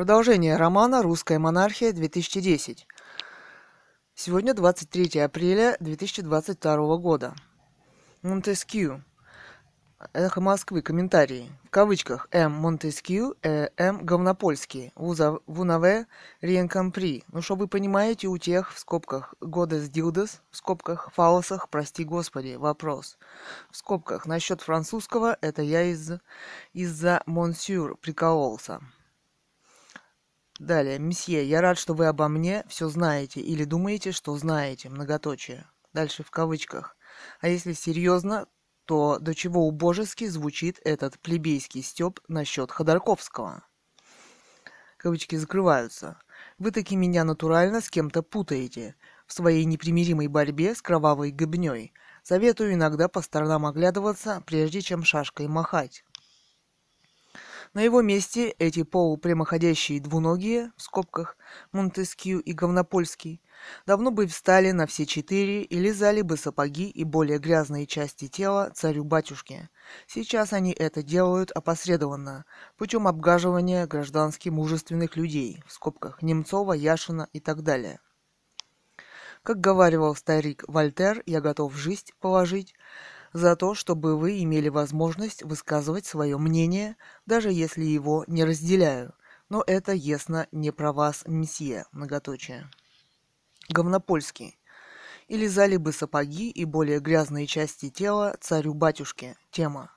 Продолжение романа «Русская монархия 2010». Сегодня 23 апреля 2022 года. Монтескью. Эхо Москвы. Комментарии. В кавычках М. Монтескью, э, М. Говнопольский. Вунаве Риенкампри. Ну, что вы понимаете, у тех, в скобках, Годес Дилдес, в скобках, фалосах, прости господи, вопрос. В скобках, насчет французского, это я из, из-за Монсюр прикололся. Далее, месье, я рад, что вы обо мне все знаете или думаете, что знаете, многоточие. Дальше в кавычках. А если серьезно, то до чего убожески звучит этот плебейский стёб насчет Ходорковского. Кавычки закрываются. Вы таки меня натурально с кем-то путаете. В своей непримиримой борьбе с кровавой гыбней. Советую иногда по сторонам оглядываться, прежде чем шашкой махать. На его месте эти полупрямоходящие двуногие, в скобках, Монтескью и Говнопольский, давно бы встали на все четыре и лизали бы сапоги и более грязные части тела царю-батюшке. Сейчас они это делают опосредованно, путем обгаживания граждански мужественных людей, в скобках Немцова, Яшина и так далее. Как говаривал старик Вольтер, я готов жизнь положить за то, чтобы вы имели возможность высказывать свое мнение, даже если его не разделяю. Но это ясно не про вас, месье, многоточие. Говнопольский. Или зали бы сапоги и более грязные части тела царю-батюшке. Тема.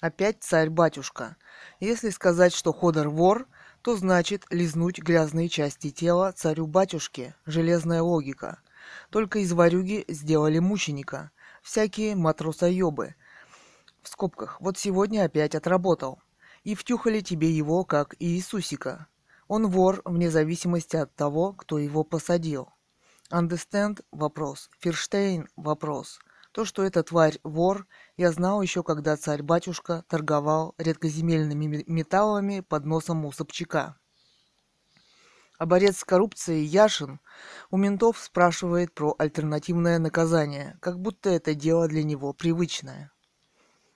Опять царь-батюшка. Если сказать, что Ходор вор, то значит лизнуть грязные части тела царю-батюшке. Железная логика. Только из варюги сделали мученика – всякие матросоебы. В скобках. Вот сегодня опять отработал. И втюхали тебе его, как Иисусика. Он вор вне зависимости от того, кто его посадил. Understand – вопрос. Ферштейн – вопрос. То, что эта тварь вор, я знал еще, когда царь-батюшка торговал редкоземельными металлами под носом у Собчака. А борец с коррупцией Яшин у ментов спрашивает про альтернативное наказание, как будто это дело для него привычное.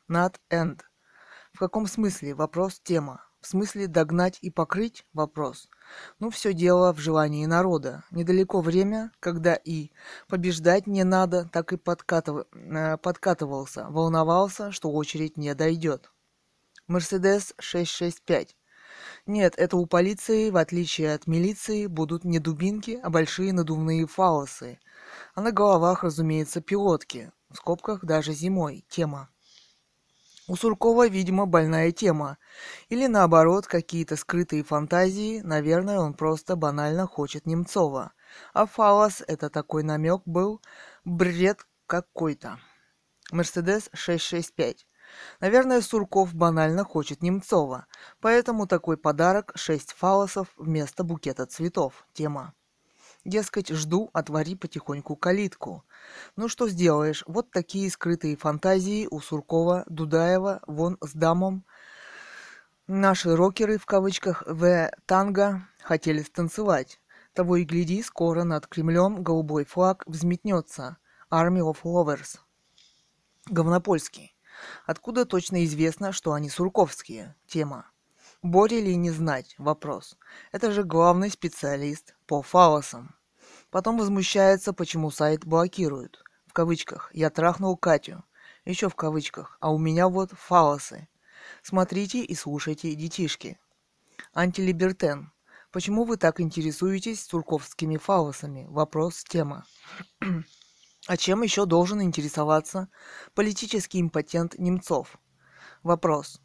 Not end. В каком смысле? Вопрос тема. В смысле догнать и покрыть? Вопрос. Ну, все дело в желании народа. Недалеко время, когда и побеждать не надо, так и подкатыв... Э, подкатывался, волновался, что очередь не дойдет. Мерседес 665. Нет, это у полиции, в отличие от милиции, будут не дубинки, а большие надувные фалосы. А на головах, разумеется, пилотки. В скобках даже зимой. Тема. У Суркова, видимо, больная тема. Или наоборот, какие-то скрытые фантазии. Наверное, он просто банально хочет Немцова. А фалос – это такой намек был. Бред какой-то. Мерседес 665. Наверное, Сурков банально хочет Немцова, поэтому такой подарок – шесть фалосов вместо букета цветов. Тема. Дескать, жду, отвори потихоньку калитку. Ну что сделаешь, вот такие скрытые фантазии у Суркова, Дудаева, вон с дамом. Наши рокеры, в кавычках, в танго хотели станцевать. Того и гляди, скоро над Кремлем голубой флаг взметнется. Army of Lovers. Говнопольский. Откуда точно известно, что они сурковские? Тема. Боря ли не знать? Вопрос. Это же главный специалист по фалосам. Потом возмущается, почему сайт блокируют. В кавычках. Я трахнул Катю. Еще в кавычках. А у меня вот фалосы. Смотрите и слушайте, детишки. Антилибертен. Почему вы так интересуетесь сурковскими фалосами? Вопрос, тема. А чем еще должен интересоваться политический импотент Немцов? Вопрос.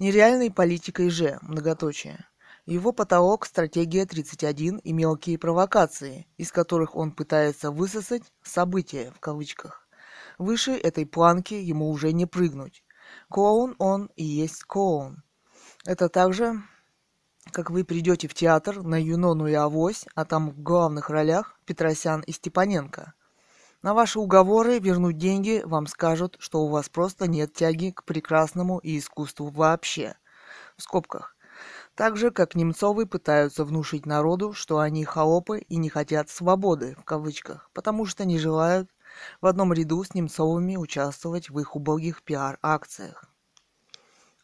Нереальной политикой же, многоточие. Его потолок – стратегия 31 и мелкие провокации, из которых он пытается высосать «события» в кавычках. Выше этой планки ему уже не прыгнуть. Клоун он и есть клоун. Это так же, как вы придете в театр на Юнону и Авось, а там в главных ролях Петросян и Степаненко – на ваши уговоры вернуть деньги вам скажут, что у вас просто нет тяги к прекрасному и искусству вообще. В скобках. Так же, как Немцовы пытаются внушить народу, что они холопы и не хотят свободы, в кавычках, потому что не желают в одном ряду с Немцовыми участвовать в их убогих пиар-акциях.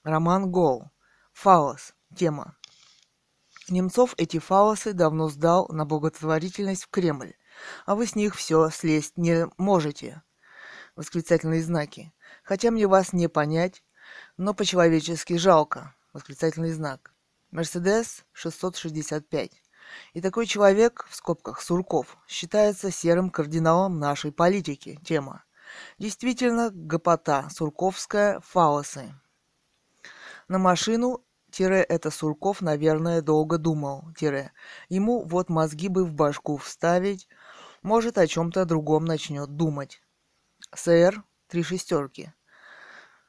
Роман Гол. Фалос. Тема. Немцов эти фалосы давно сдал на благотворительность в Кремль, а вы с них все слезть не можете. Восклицательные знаки. Хотя мне вас не понять, но по-человечески жалко. Восклицательный знак. Мерседес 665. И такой человек, в скобках Сурков, считается серым кардиналом нашей политики. Тема. Действительно, гопота, сурковская, фалосы. На машину Тире, это Сурков, наверное, долго думал. Тире. Ему вот мозги бы в башку вставить, может, о чем-то другом начнет думать. СР, три шестерки.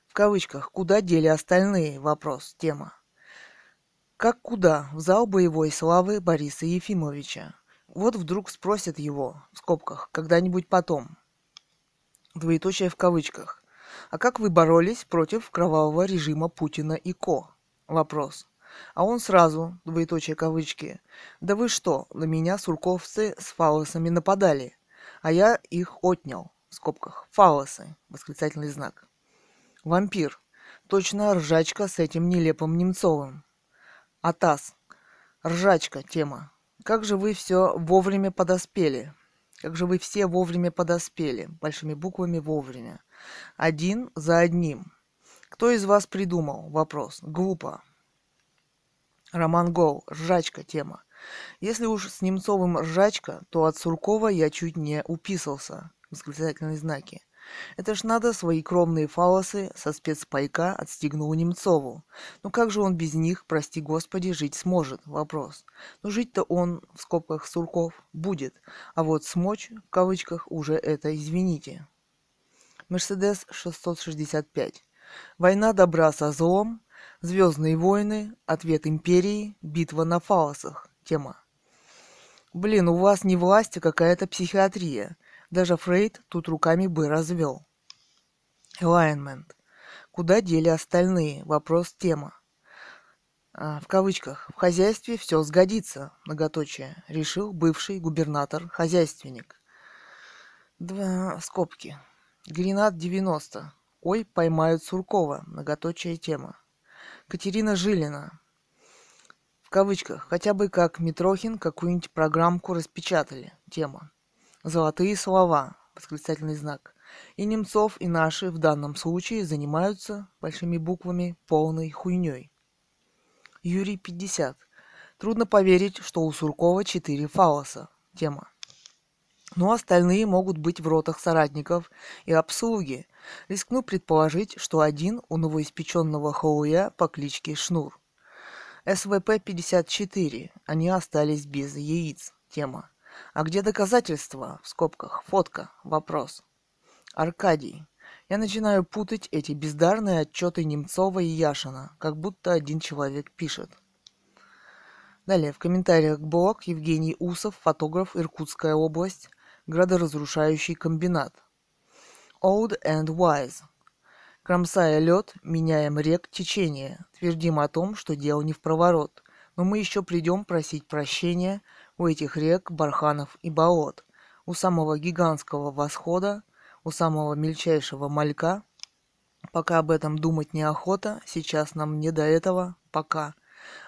В кавычках, куда дели остальные? Вопрос, тема. Как куда? В зал боевой славы Бориса Ефимовича. Вот вдруг спросят его, в скобках, когда-нибудь потом. Двоеточие в кавычках. А как вы боролись против кровавого режима Путина и Ко? Вопрос. А он сразу, двоеточие кавычки, да вы что, на меня сурковцы с фалосами нападали, а я их отнял, в скобках, фалосы, восклицательный знак. Вампир. Точно ржачка с этим нелепым Немцовым. Атас. Ржачка тема. Как же вы все вовремя подоспели? Как же вы все вовремя подоспели? Большими буквами вовремя. Один за одним. Кто из вас придумал? Вопрос. Глупо. Роман Гол. Ржачка тема. Если уж с Немцовым ржачка, то от Суркова я чуть не уписался. Восклицательные знаки. Это ж надо свои кровные фалосы со спецпайка отстегнул Немцову. Ну как же он без них, прости господи, жить сможет? Вопрос. Ну жить-то он, в скобках Сурков, будет. А вот смочь, в кавычках, уже это извините. Мерседес 665. Война добра со злом, Звездные войны, Ответ империи, Битва на фалосах. Тема. Блин, у вас не власть, а какая-то психиатрия. Даже Фрейд тут руками бы развел. Alignment. Куда дели остальные? Вопрос тема. А, в кавычках. В хозяйстве все сгодится. Многоточие. Решил бывший губернатор-хозяйственник. Два скобки. Гренат 90. Ой, поймают Суркова. Многоточая тема. Катерина Жилина. В кавычках. Хотя бы как Митрохин какую-нибудь программку распечатали. Тема. Золотые слова. Восклицательный знак. И Немцов, и наши в данном случае занимаются, большими буквами, полной хуйней. Юрий 50. Трудно поверить, что у Суркова четыре фалоса. Тема но остальные могут быть в ротах соратников и обслуги. Рискну предположить, что один у новоиспеченного Хоуя по кличке Шнур. СВП-54. Они остались без яиц. Тема. А где доказательства? В скобках. Фотка. Вопрос. Аркадий. Я начинаю путать эти бездарные отчеты Немцова и Яшина, как будто один человек пишет. Далее, в комментариях блог Евгений Усов, фотограф, Иркутская область, градоразрушающий комбинат. Old and wise. Кромсая лед, меняем рек течение, твердим о том, что дело не в проворот. Но мы еще придем просить прощения у этих рек, барханов и болот, у самого гигантского восхода, у самого мельчайшего малька. Пока об этом думать неохота, сейчас нам не до этого, пока.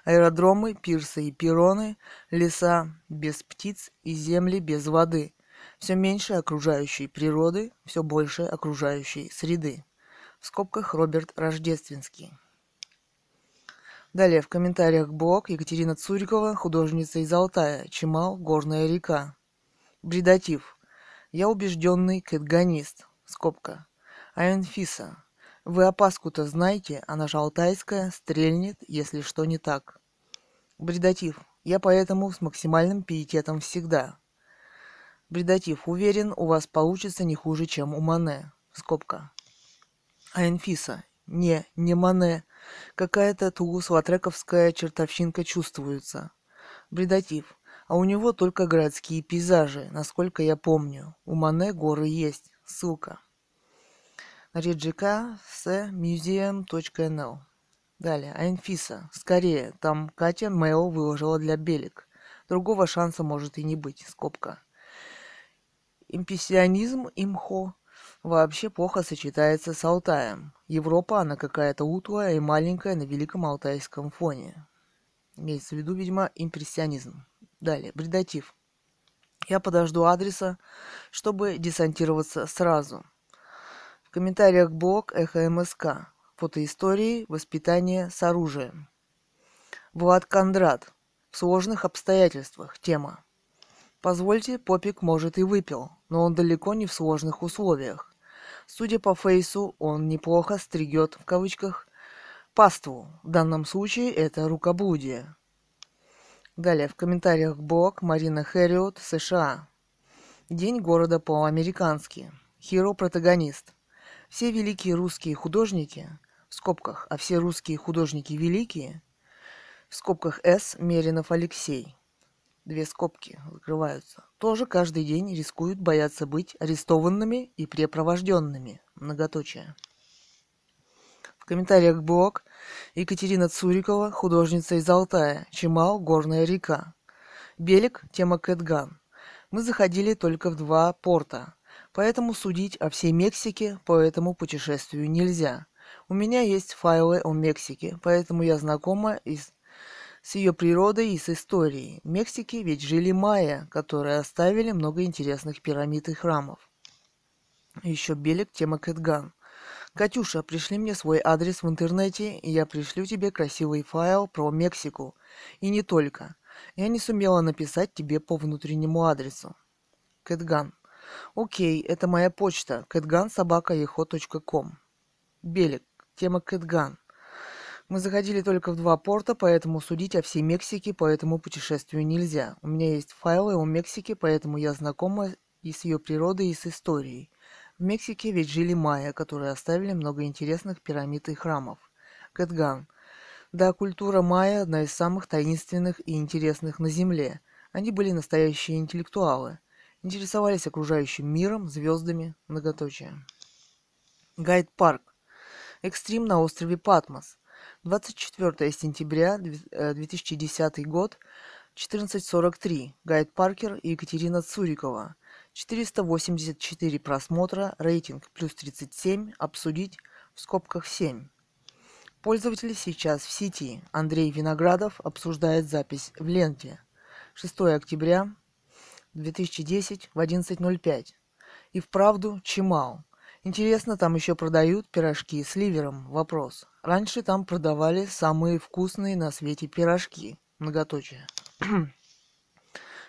Аэродромы, пирсы и пироны, леса без птиц и земли без воды. Все меньше окружающей природы, все больше окружающей среды. В скобках Роберт Рождественский. Далее в комментариях блог Екатерина Цурикова, художница из Алтая, Чемал, Горная река. Бредатив. Я убежденный кэтганист. Скобка. А. Вы опаску-то знаете, она же алтайская, стрельнет, если что не так. Бредатив. Я поэтому с максимальным пиететом всегда. Бредатив. Уверен, у вас получится не хуже, чем у Мане. Скобка. А Энфиса. Не, не Мане. Какая-то тулус-латрековская чертовщинка чувствуется. Бредатив. А у него только городские пейзажи, насколько я помню. У Мане горы есть. Ссылка. Реджика Далее. Айнфиса. Скорее. Там Катя Мэйл выложила для Белик. Другого шанса может и не быть. Скобка. Импрессионизм имхо вообще плохо сочетается с Алтаем. Европа, она какая-то утлая и маленькая на Великом Алтайском фоне. Имеется в виду, видимо, импрессионизм. Далее, бредатив. Я подожду адреса, чтобы десантироваться сразу. В комментариях блог Эхо МСК. Фотоистории воспитания с оружием. Влад Кондрат. В сложных обстоятельствах. Тема. Позвольте, Попик, может, и выпил, но он далеко не в сложных условиях. Судя по фейсу, он неплохо стригет, в кавычках, паству. В данном случае это рукоблудие. Далее в комментариях блог Марина Хэриот, США. День города по-американски. Хиро протагонист. Все великие русские художники, в скобках, а все русские художники великие, в скобках С. Меринов Алексей. Две скобки закрываются. Тоже каждый день рискуют бояться быть арестованными и препровожденными. Многоточие. В комментариях блог Екатерина Цурикова, художница из Алтая, Чемал, Горная река. Белик, тема Кэтган. Мы заходили только в два порта, поэтому судить о всей Мексике по этому путешествию нельзя. У меня есть файлы о Мексике, поэтому я знакома и с, с ее природой и с историей. В Мексике ведь жили майя, которые оставили много интересных пирамид и храмов. Еще Белик, тема Кэтган. Катюша, пришли мне свой адрес в интернете, и я пришлю тебе красивый файл про Мексику. И не только. Я не сумела написать тебе по внутреннему адресу. Кэтган. Окей, это моя почта. kэтган.собака.ехо.ком Белик. Тема Кэтган. Мы заходили только в два порта, поэтому судить о всей Мексике по этому путешествию нельзя. У меня есть файлы о Мексике, поэтому я знакома и с ее природой, и с историей. В Мексике ведь жили майя, которые оставили много интересных пирамид и храмов. Кэтган. Да, культура майя – одна из самых таинственных и интересных на Земле. Они были настоящие интеллектуалы. Интересовались окружающим миром, звездами, многоточие. Гайд-парк. Экстрим на острове Патмос. 24 сентября 2010 э, год, 14.43. Гайд Паркер и Екатерина Цурикова. 484 просмотра, рейтинг плюс 37, обсудить в скобках 7. Пользователь сейчас в сети. Андрей Виноградов обсуждает запись в ленте. 6 октября 2010 в 11.05. И вправду Чимал. Интересно, там еще продают пирожки с ливером? Вопрос. Раньше там продавали самые вкусные на свете пирожки. Многоточие.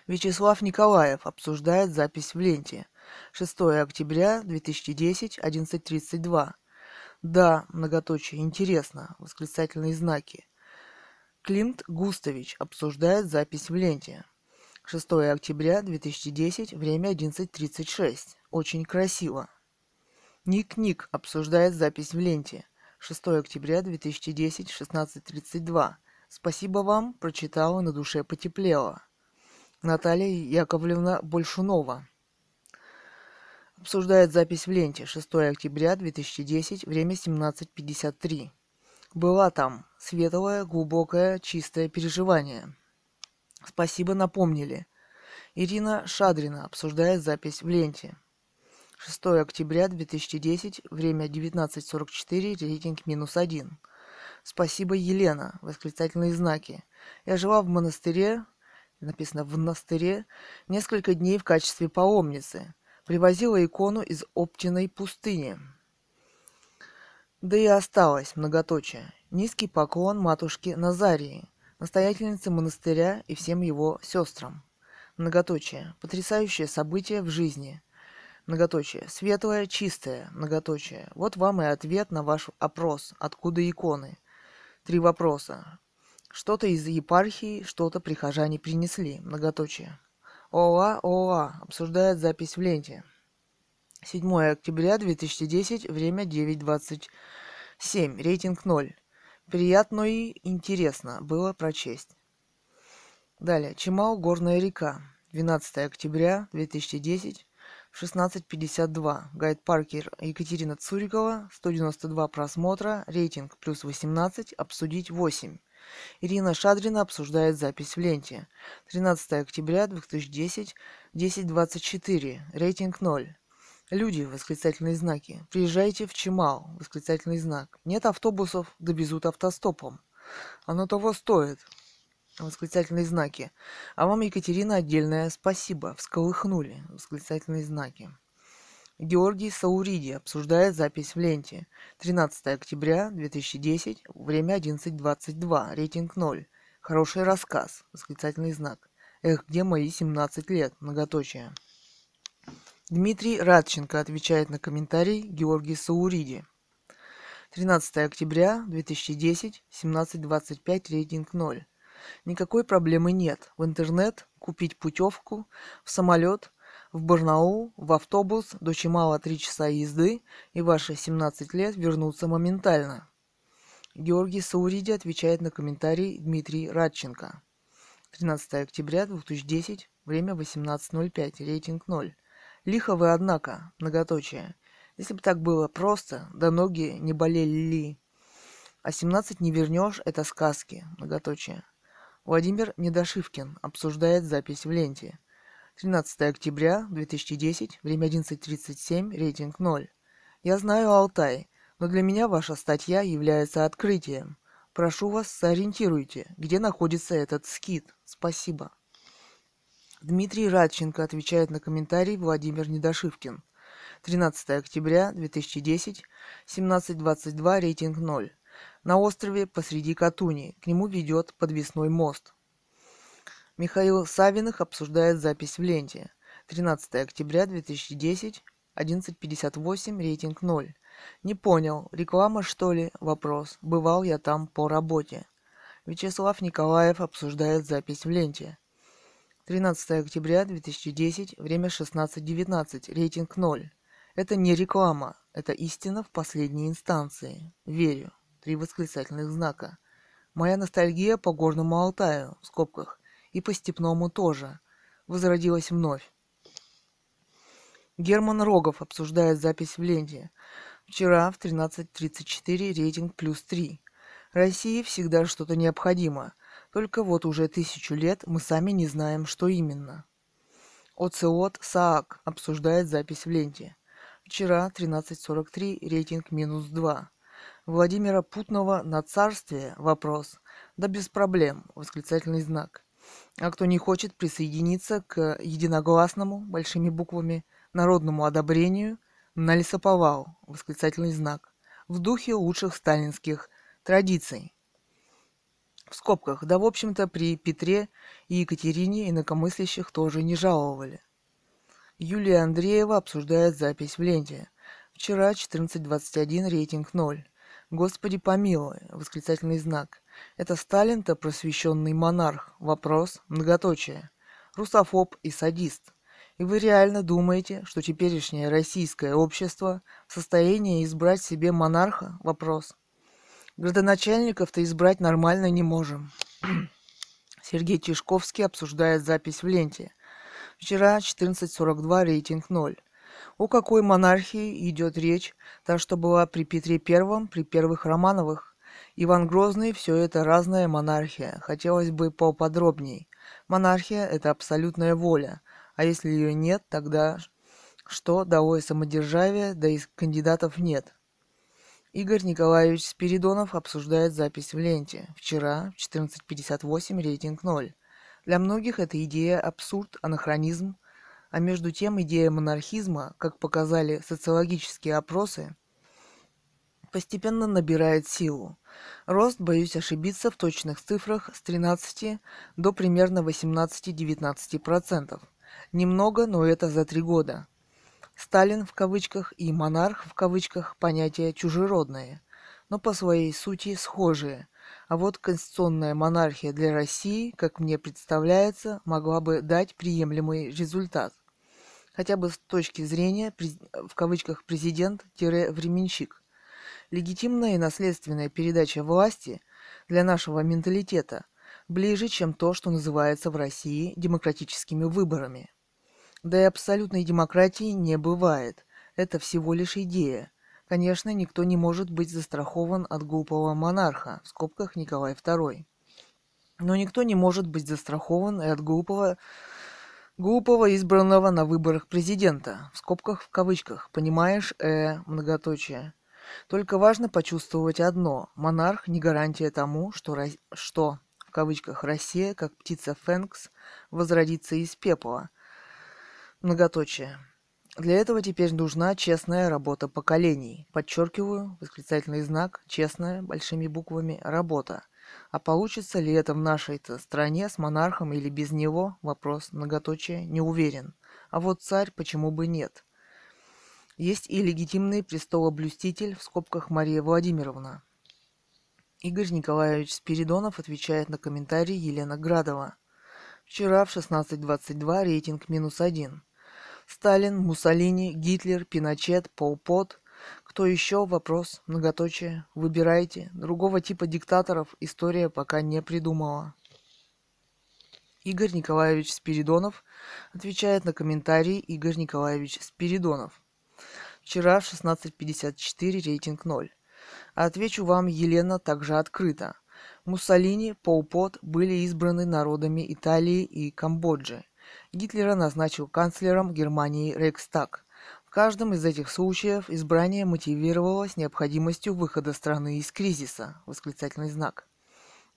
Вячеслав Николаев обсуждает запись в ленте. 6 октября 2010, 11.32. Да, многоточие, интересно, восклицательные знаки. Климт Густович обсуждает запись в ленте. 6 октября 2010, время 11.36. Очень красиво. Ник Ник обсуждает запись в ленте. 6 октября 2010, 16.32. Спасибо вам, прочитала, на душе потеплело. Наталья Яковлевна Большунова. Обсуждает запись в ленте 6 октября 2010, время 17.53. Была там светлое, глубокое, чистое переживание. Спасибо, напомнили. Ирина Шадрина обсуждает запись в ленте. 6 октября 2010, время 19.44, рейтинг минус один. Спасибо, Елена, восклицательные знаки. Я жила в монастыре написано в монастыре, несколько дней в качестве паломницы. Привозила икону из Оптиной пустыни. Да и осталось многоточие. Низкий поклон матушке Назарии, настоятельнице монастыря и всем его сестрам. Многоточие. Потрясающее событие в жизни. Многоточие. Светлое, чистое. Многоточие. Вот вам и ответ на ваш опрос. Откуда иконы? Три вопроса. Что-то из епархии, что-то прихожане принесли. Многоточие. ОА, ОА. Обсуждает запись в ленте. 7 октября 2010, время 9.27, рейтинг 0. Приятно и интересно было прочесть. Далее. Чемал, Горная река. 12 октября 2010, 16.52. Гайд Паркер Екатерина Цурикова. 192 просмотра. Рейтинг плюс 18. Обсудить 8. Ирина Шадрина обсуждает запись в ленте. 13 октября 2010, 10.24. Рейтинг 0. Люди, восклицательные знаки. Приезжайте в Чемал, восклицательный знак. Нет автобусов, довезут автостопом. Оно того стоит. Восклицательные знаки. А вам, Екатерина, отдельное спасибо. Всколыхнули. Восклицательные знаки. Георгий Сауриди обсуждает запись в ленте. 13 октября 2010, время 11.22, рейтинг 0. Хороший рассказ. Восклицательный знак. Эх, где мои 17 лет? Многоточие. Дмитрий Радченко отвечает на комментарий Георгий Сауриди. 13 октября 2010, 17.25, рейтинг 0. Никакой проблемы нет. В интернет купить путевку в самолет в Барнаул, в автобус до Чемала 3 часа езды, и ваши 17 лет вернутся моментально. Георгий Сауриди отвечает на комментарий Дмитрий Радченко. 13 октября 2010, время 18.05, рейтинг 0. Лихо вы, однако, многоточие. Если бы так было просто, да ноги не болели ли. А 17 не вернешь, это сказки, многоточие. Владимир Недошивкин обсуждает запись в ленте. 13 октября 2010, время 11.37, рейтинг 0. Я знаю Алтай, но для меня ваша статья является открытием. Прошу вас, сориентируйте, где находится этот скит. Спасибо. Дмитрий Радченко отвечает на комментарий Владимир Недошивкин. 13 октября 2010, 17.22, рейтинг 0 на острове посреди Катуни. К нему ведет подвесной мост. Михаил Савиных обсуждает запись в ленте. 13 октября 2010, 11.58, рейтинг 0. Не понял, реклама что ли? Вопрос. Бывал я там по работе. Вячеслав Николаев обсуждает запись в ленте. 13 октября 2010, время 16.19, рейтинг 0. Это не реклама, это истина в последней инстанции. Верю три восклицательных знака. Моя ностальгия по горному Алтаю, в скобках, и по степному тоже, возродилась вновь. Герман Рогов обсуждает запись в ленте. Вчера в 13.34 рейтинг плюс 3. России всегда что-то необходимо, только вот уже тысячу лет мы сами не знаем, что именно. Оцелот Саак обсуждает запись в ленте. Вчера 13.43 рейтинг минус 2. Владимира Путного на царствие? Вопрос. Да без проблем. Восклицательный знак. А кто не хочет присоединиться к единогласному, большими буквами, народному одобрению, на лесоповал? Восклицательный знак. В духе лучших сталинских традиций. В скобках, да в общем-то при Петре и Екатерине инакомыслящих тоже не жаловали. Юлия Андреева обсуждает запись в ленте. Вчера 14.21 рейтинг 0. Господи помилуй! Восклицательный знак. Это Сталин-то просвещенный монарх. Вопрос. Многоточие. Русофоб и садист. И вы реально думаете, что теперешнее российское общество в состоянии избрать себе монарха? Вопрос. Градоначальников-то избрать нормально не можем. Сергей Тишковский обсуждает запись в ленте. Вчера 14.42 рейтинг 0. О какой монархии идет речь, та, что была при Петре Первом, при первых Романовых? Иван Грозный – все это разная монархия. Хотелось бы поподробней. Монархия – это абсолютная воля. А если ее нет, тогда что? Долой самодержавие, да и кандидатов нет. Игорь Николаевич Спиридонов обсуждает запись в ленте. Вчера в 14.58 рейтинг 0. Для многих эта идея абсурд, анахронизм – а между тем идея монархизма, как показали социологические опросы, постепенно набирает силу. Рост, боюсь ошибиться, в точных цифрах с 13 до примерно 18-19%. Немного, но это за три года. Сталин в кавычках и монарх в кавычках понятия чужеродные, но по своей сути схожие. А вот конституционная монархия для России, как мне представляется, могла бы дать приемлемый результат – хотя бы с точки зрения, в кавычках, президент-временщик. Легитимная и наследственная передача власти для нашего менталитета ближе, чем то, что называется в России демократическими выборами. Да и абсолютной демократии не бывает. Это всего лишь идея. Конечно, никто не может быть застрахован от глупого монарха, в скобках Николай II. Но никто не может быть застрахован и от глупого глупого избранного на выборах президента, в скобках в кавычках, понимаешь, э, многоточие. Только важно почувствовать одно. Монарх не гарантия тому, что, что в кавычках Россия, как птица Фэнкс, возродится из пепла. Многоточие. Для этого теперь нужна честная работа поколений. Подчеркиваю, восклицательный знак, честная, большими буквами, работа. А получится ли это в нашей-то стране с монархом или без него, вопрос, многоточие, не уверен. А вот царь, почему бы нет? Есть и легитимный престолоблюститель, в скобках Мария Владимировна. Игорь Николаевич Спиридонов отвечает на комментарий Елена Градова. Вчера в 16.22 рейтинг минус один. Сталин, Муссолини, Гитлер, Пиночет, Пол Пот. Кто еще? Вопрос. Многоточие. Выбирайте. Другого типа диктаторов история пока не придумала. Игорь Николаевич Спиридонов отвечает на комментарий Игорь Николаевич Спиридонов. Вчера в 16.54 рейтинг 0. Отвечу вам, Елена, также открыто. Муссолини, Пол Пот были избраны народами Италии и Камбоджи. Гитлера назначил канцлером Германии Рейхстаг. В каждом из этих случаев избрание мотивировалось необходимостью выхода страны из кризиса. Восклицательный знак.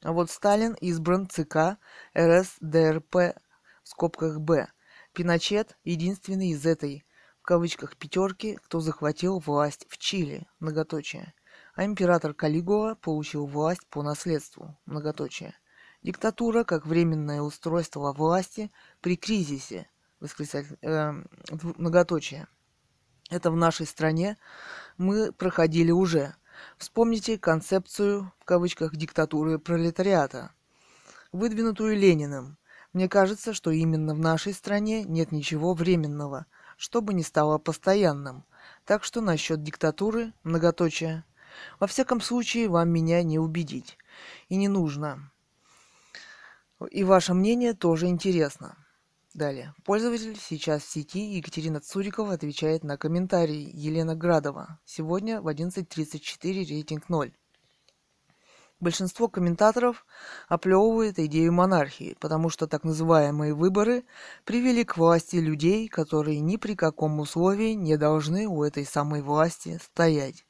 А вот Сталин избран ЦК РСДРП в скобках Б. Пиночет единственный из этой в кавычках пятерки, кто захватил власть в Чили. Многоточие а император Калигула получил власть по наследству. Многоточие. Диктатура как временное устройство власти при кризисе. Восклицатель, э, многоточие. Это в нашей стране мы проходили уже. Вспомните концепцию, в кавычках, диктатуры пролетариата, выдвинутую Лениным. Мне кажется, что именно в нашей стране нет ничего временного, что бы ни стало постоянным. Так что насчет диктатуры, многоточие, во всяком случае, вам меня не убедить. И не нужно. И ваше мнение тоже интересно. Далее. Пользователь сейчас в сети Екатерина Цурикова отвечает на комментарий Елена Градова. Сегодня в 11.34 рейтинг 0. Большинство комментаторов оплевывает идею монархии, потому что так называемые выборы привели к власти людей, которые ни при каком условии не должны у этой самой власти стоять.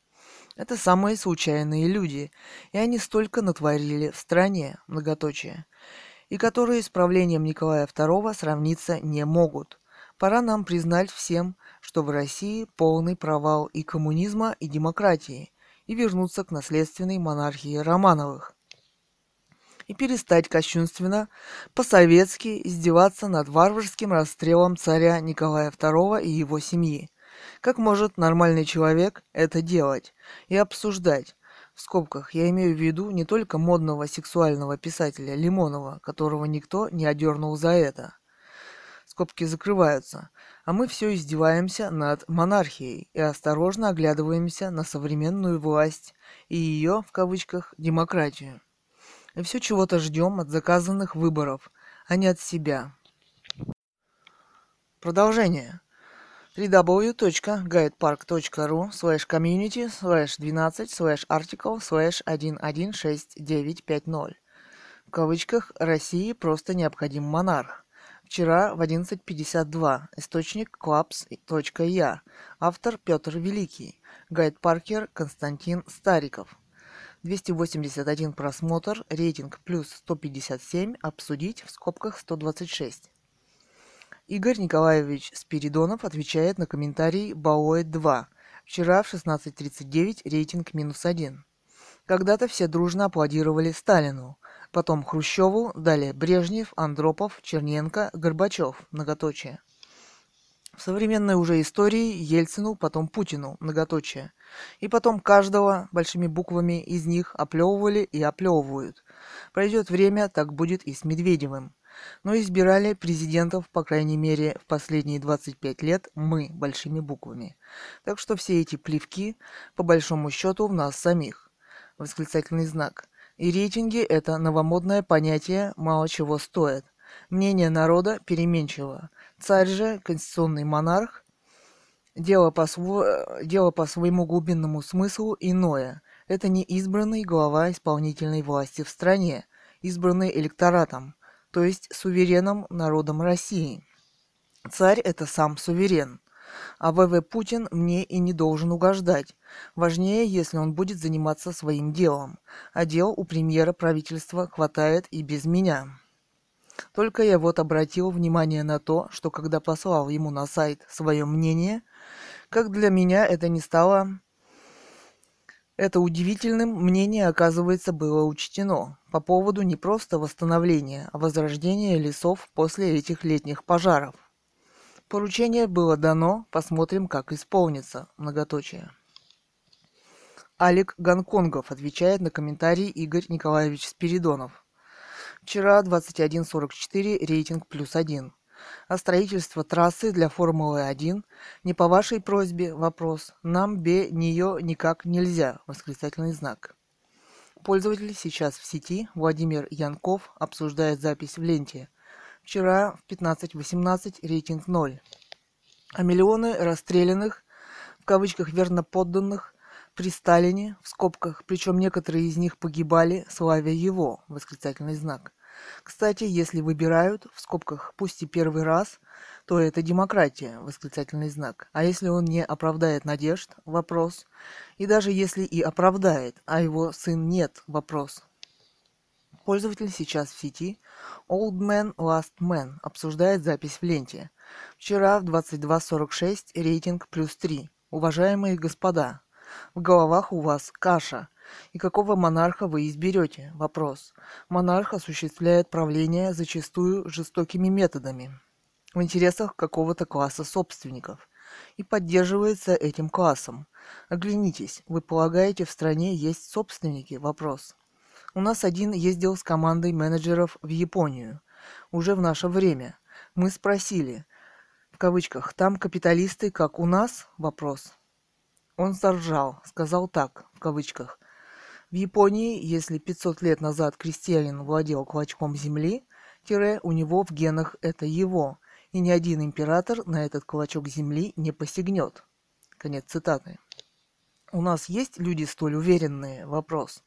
Это самые случайные люди, и они столько натворили в стране, многоточие, и которые с правлением Николая II сравниться не могут. Пора нам признать всем, что в России полный провал и коммунизма, и демократии, и вернуться к наследственной монархии Романовых. И перестать кощунственно, по-советски издеваться над варварским расстрелом царя Николая II и его семьи – как может нормальный человек это делать и обсуждать? В скобках я имею в виду не только модного сексуального писателя Лимонова, которого никто не одернул за это. Скобки закрываются. А мы все издеваемся над монархией и осторожно оглядываемся на современную власть и ее, в кавычках, демократию. И все чего-то ждем от заказанных выборов, а не от себя. Продолжение www.guidepark.ru slash community slash 12 slash article slash 116950 в кавычках России просто необходим монарх. Вчера в 11.52. Источник clubs.ya. Автор Петр Великий. Гайд Паркер Константин Стариков. 281 просмотр, рейтинг плюс 157, обсудить в скобках 126. Игорь Николаевич Спиридонов отвечает на комментарий Баоэ-2. Вчера в 16.39 рейтинг минус один. Когда-то все дружно аплодировали Сталину, потом Хрущеву, далее Брежнев, Андропов, Черненко, Горбачев, многоточие. В современной уже истории Ельцину, потом Путину, многоточие. И потом каждого большими буквами из них оплевывали и оплевывают. Пройдет время, так будет и с Медведевым но избирали президентов, по крайней мере, в последние 25 лет мы большими буквами. Так что все эти плевки, по большому счету, в нас самих. Восклицательный знак. И рейтинги – это новомодное понятие, мало чего стоит. Мнение народа переменчиво. Царь же, конституционный монарх, дело по, сво... дело по своему глубинному смыслу иное. Это не избранный глава исполнительной власти в стране, избранный электоратом то есть суверенным народом России. Царь – это сам суверен. А ВВ Путин мне и не должен угождать. Важнее, если он будет заниматься своим делом. А дел у премьера правительства хватает и без меня. Только я вот обратил внимание на то, что когда послал ему на сайт свое мнение, как для меня это не стало это удивительным мнение, оказывается, было учтено по поводу не просто восстановления, а возрождения лесов после этих летних пожаров. Поручение было дано, посмотрим, как исполнится. Многоточие. Алик Гонконгов отвечает на комментарий Игорь Николаевич Спиридонов. Вчера 21.44, рейтинг плюс один. А строительство трассы для Формулы-1 не по вашей просьбе вопрос. Нам бе нее никак нельзя. Восклицательный знак. Пользователь сейчас в сети. Владимир Янков обсуждает запись в ленте. Вчера в 15.18 рейтинг 0. А миллионы расстрелянных, в кавычках верно подданных, при Сталине, в скобках, причем некоторые из них погибали, славя его, восклицательный знак. Кстати, если выбирают, в скобках, пусть и первый раз, то это демократия, восклицательный знак. А если он не оправдает надежд, вопрос. И даже если и оправдает, а его сын нет, вопрос. Пользователь сейчас в сети Old Man Last Man обсуждает запись в ленте. Вчера в 22.46 рейтинг плюс 3. Уважаемые господа, в головах у вас каша – и какого монарха вы изберете? Вопрос. Монарх осуществляет правление зачастую жестокими методами в интересах какого-то класса собственников и поддерживается этим классом. Оглянитесь, вы полагаете, в стране есть собственники? Вопрос. У нас один ездил с командой менеджеров в Японию. Уже в наше время. Мы спросили, в кавычках, там капиталисты, как у нас? Вопрос. Он заржал, сказал так, в кавычках, в Японии, если 500 лет назад крестьянин владел клочком земли, тире у него в генах это его, и ни один император на этот клочок земли не посягнет. Конец цитаты. У нас есть люди столь уверенные? Вопрос.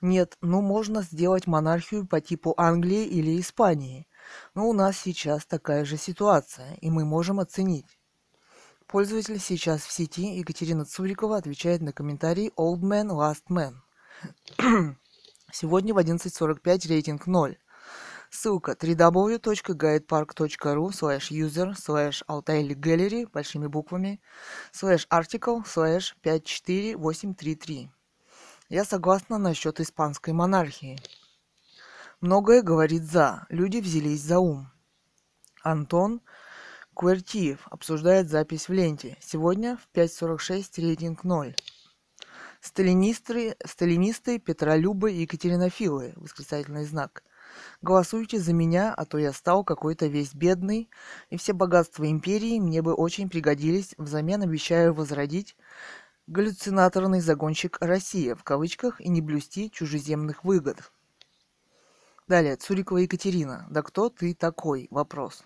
Нет, ну можно сделать монархию по типу Англии или Испании. Но у нас сейчас такая же ситуация, и мы можем оценить. Пользователь сейчас в сети Екатерина Цурикова отвечает на комментарий Old Man Last Man. Сегодня в 11.45 рейтинг 0. Ссылка www.guidepark.ru slash user slash gallery большими буквами slash article slash 54833. Я согласна насчет испанской монархии. Многое говорит за. Люди взялись за ум. Антон Куэртиев обсуждает запись в ленте. Сегодня в 5.46 рейтинг 0. Сталинисты, сталинисты, Петролюбы и Екатеринофилы, восклицательный знак. Голосуйте за меня, а то я стал какой-то весь бедный, и все богатства империи мне бы очень пригодились, взамен обещаю возродить галлюцинаторный загонщик «Россия» в кавычках и не блюсти чужеземных выгод. Далее, Цурикова Екатерина. Да кто ты такой? Вопрос.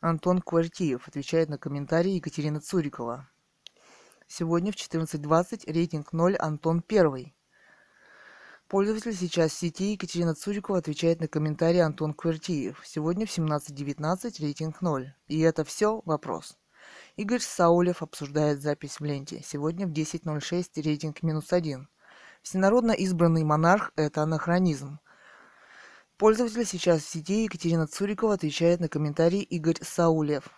Антон Квартиев отвечает на комментарий Екатерина Цурикова. Сегодня в 14.20 рейтинг 0 Антон 1. Пользователь сейчас в сети Екатерина Цурикова отвечает на комментарий Антон Квертиев. Сегодня в 17.19 рейтинг 0. И это все вопрос. Игорь Саулев обсуждает запись в ленте. Сегодня в 10.06 рейтинг минус 1. Всенародно избранный монарх – это анахронизм. Пользователь сейчас в сети Екатерина Цурикова отвечает на комментарий Игорь Саулев.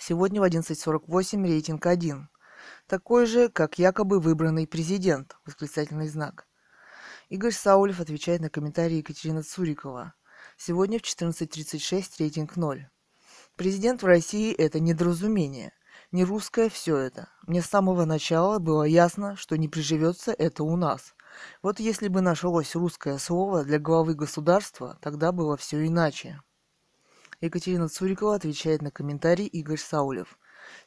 Сегодня в 11.48 рейтинг 1 такой же, как якобы выбранный президент, восклицательный знак. Игорь Саулев отвечает на комментарии Екатерины Цурикова. Сегодня в 14.36 рейтинг 0. Президент в России – это недоразумение. Не русское все это. Мне с самого начала было ясно, что не приживется это у нас. Вот если бы нашлось русское слово для главы государства, тогда было все иначе. Екатерина Цурикова отвечает на комментарий Игорь Саулев.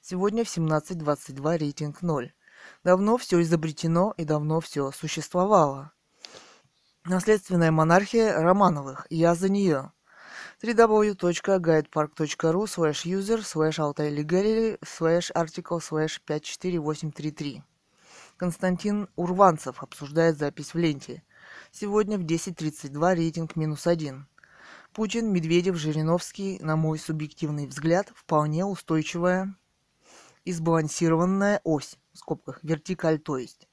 Сегодня в 17.22 рейтинг 0. Давно все изобретено и давно все существовало. Наследственная монархия Романовых. Я за нее. www.guidepark.ru slash user slash altailegallery slash article slash 54833. Константин Урванцев обсуждает запись в ленте. Сегодня в 10.32 рейтинг минус 1. Путин, Медведев, Жириновский, на мой субъективный взгляд, вполне устойчивая и сбалансированная ось, в скобках, вертикаль, то есть,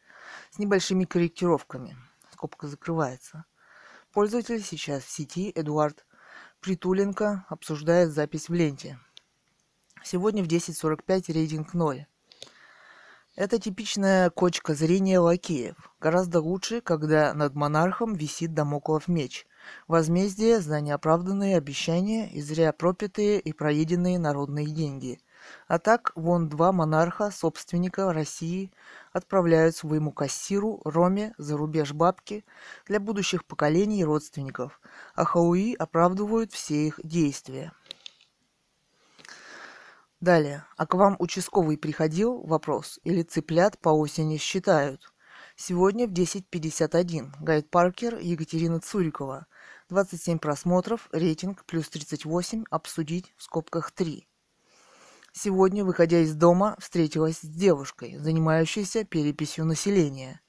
с небольшими корректировками, скобка закрывается. Пользователь сейчас в сети Эдуард Притуленко обсуждает запись в ленте. Сегодня в 10.45 рейтинг 0. Это типичная кочка зрения лакеев. Гораздо лучше, когда над монархом висит домоклов меч. Возмездие за неоправданные обещания и зря пропитые и проеденные народные деньги. А так, вон два монарха, собственника России, отправляют своему кассиру Роме за рубеж бабки для будущих поколений и родственников, а Хауи оправдывают все их действия. Далее. А к вам участковый приходил? Вопрос. Или цыплят по осени считают? Сегодня в 10.51. Гайд Паркер, Екатерина Цурикова. 27 просмотров, рейтинг плюс 38, обсудить в скобках 3. Сегодня, выходя из дома, встретилась с девушкой, занимающейся переписью населения.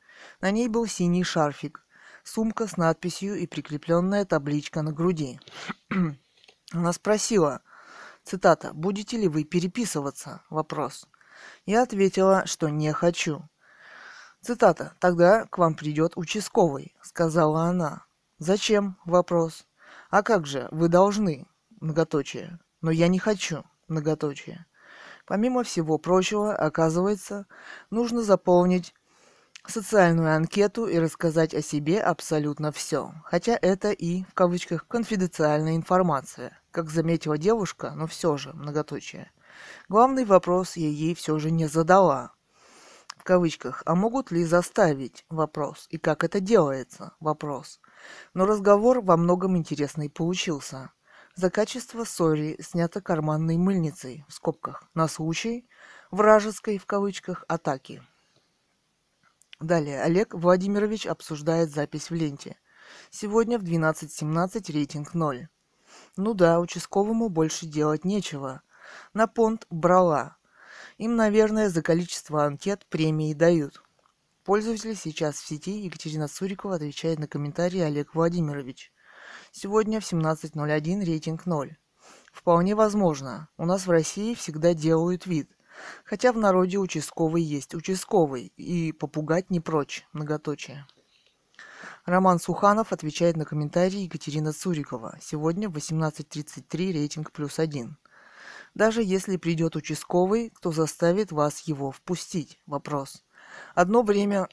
На ней был синий шарфик, сумка с надписью и прикрепленная табличка на груди. Она спросила, Цитата. «Будете ли вы переписываться?» Вопрос. Я ответила, что не хочу. Цитата. «Тогда к вам придет участковый», — сказала она. «Зачем?» — вопрос. «А как же, вы должны?» — многоточие. «Но я не хочу» — многоточие. Помимо всего прочего, оказывается, нужно заполнить социальную анкету и рассказать о себе абсолютно все. Хотя это и, в кавычках, конфиденциальная информация. Как заметила девушка, но все же, многоточие. Главный вопрос я ей все же не задала. В кавычках, а могут ли заставить? Вопрос. И как это делается? Вопрос. Но разговор во многом интересный получился. За качество сори снято карманной мыльницей, в скобках, на случай вражеской, в кавычках, атаки. Далее. Олег Владимирович обсуждает запись в ленте. Сегодня в 12.17 рейтинг 0. Ну да, участковому больше делать нечего. На понт брала. Им, наверное, за количество анкет премии дают. Пользователи сейчас в сети Екатерина Сурикова отвечает на комментарии Олег Владимирович. Сегодня в 17.01 рейтинг 0. Вполне возможно. У нас в России всегда делают вид, Хотя в народе участковый есть участковый, и попугать не прочь, многоточие. Роман Суханов отвечает на комментарии Екатерина Цурикова. Сегодня в 18.33 рейтинг плюс один. Даже если придет участковый, кто заставит вас его впустить? Вопрос. Одно время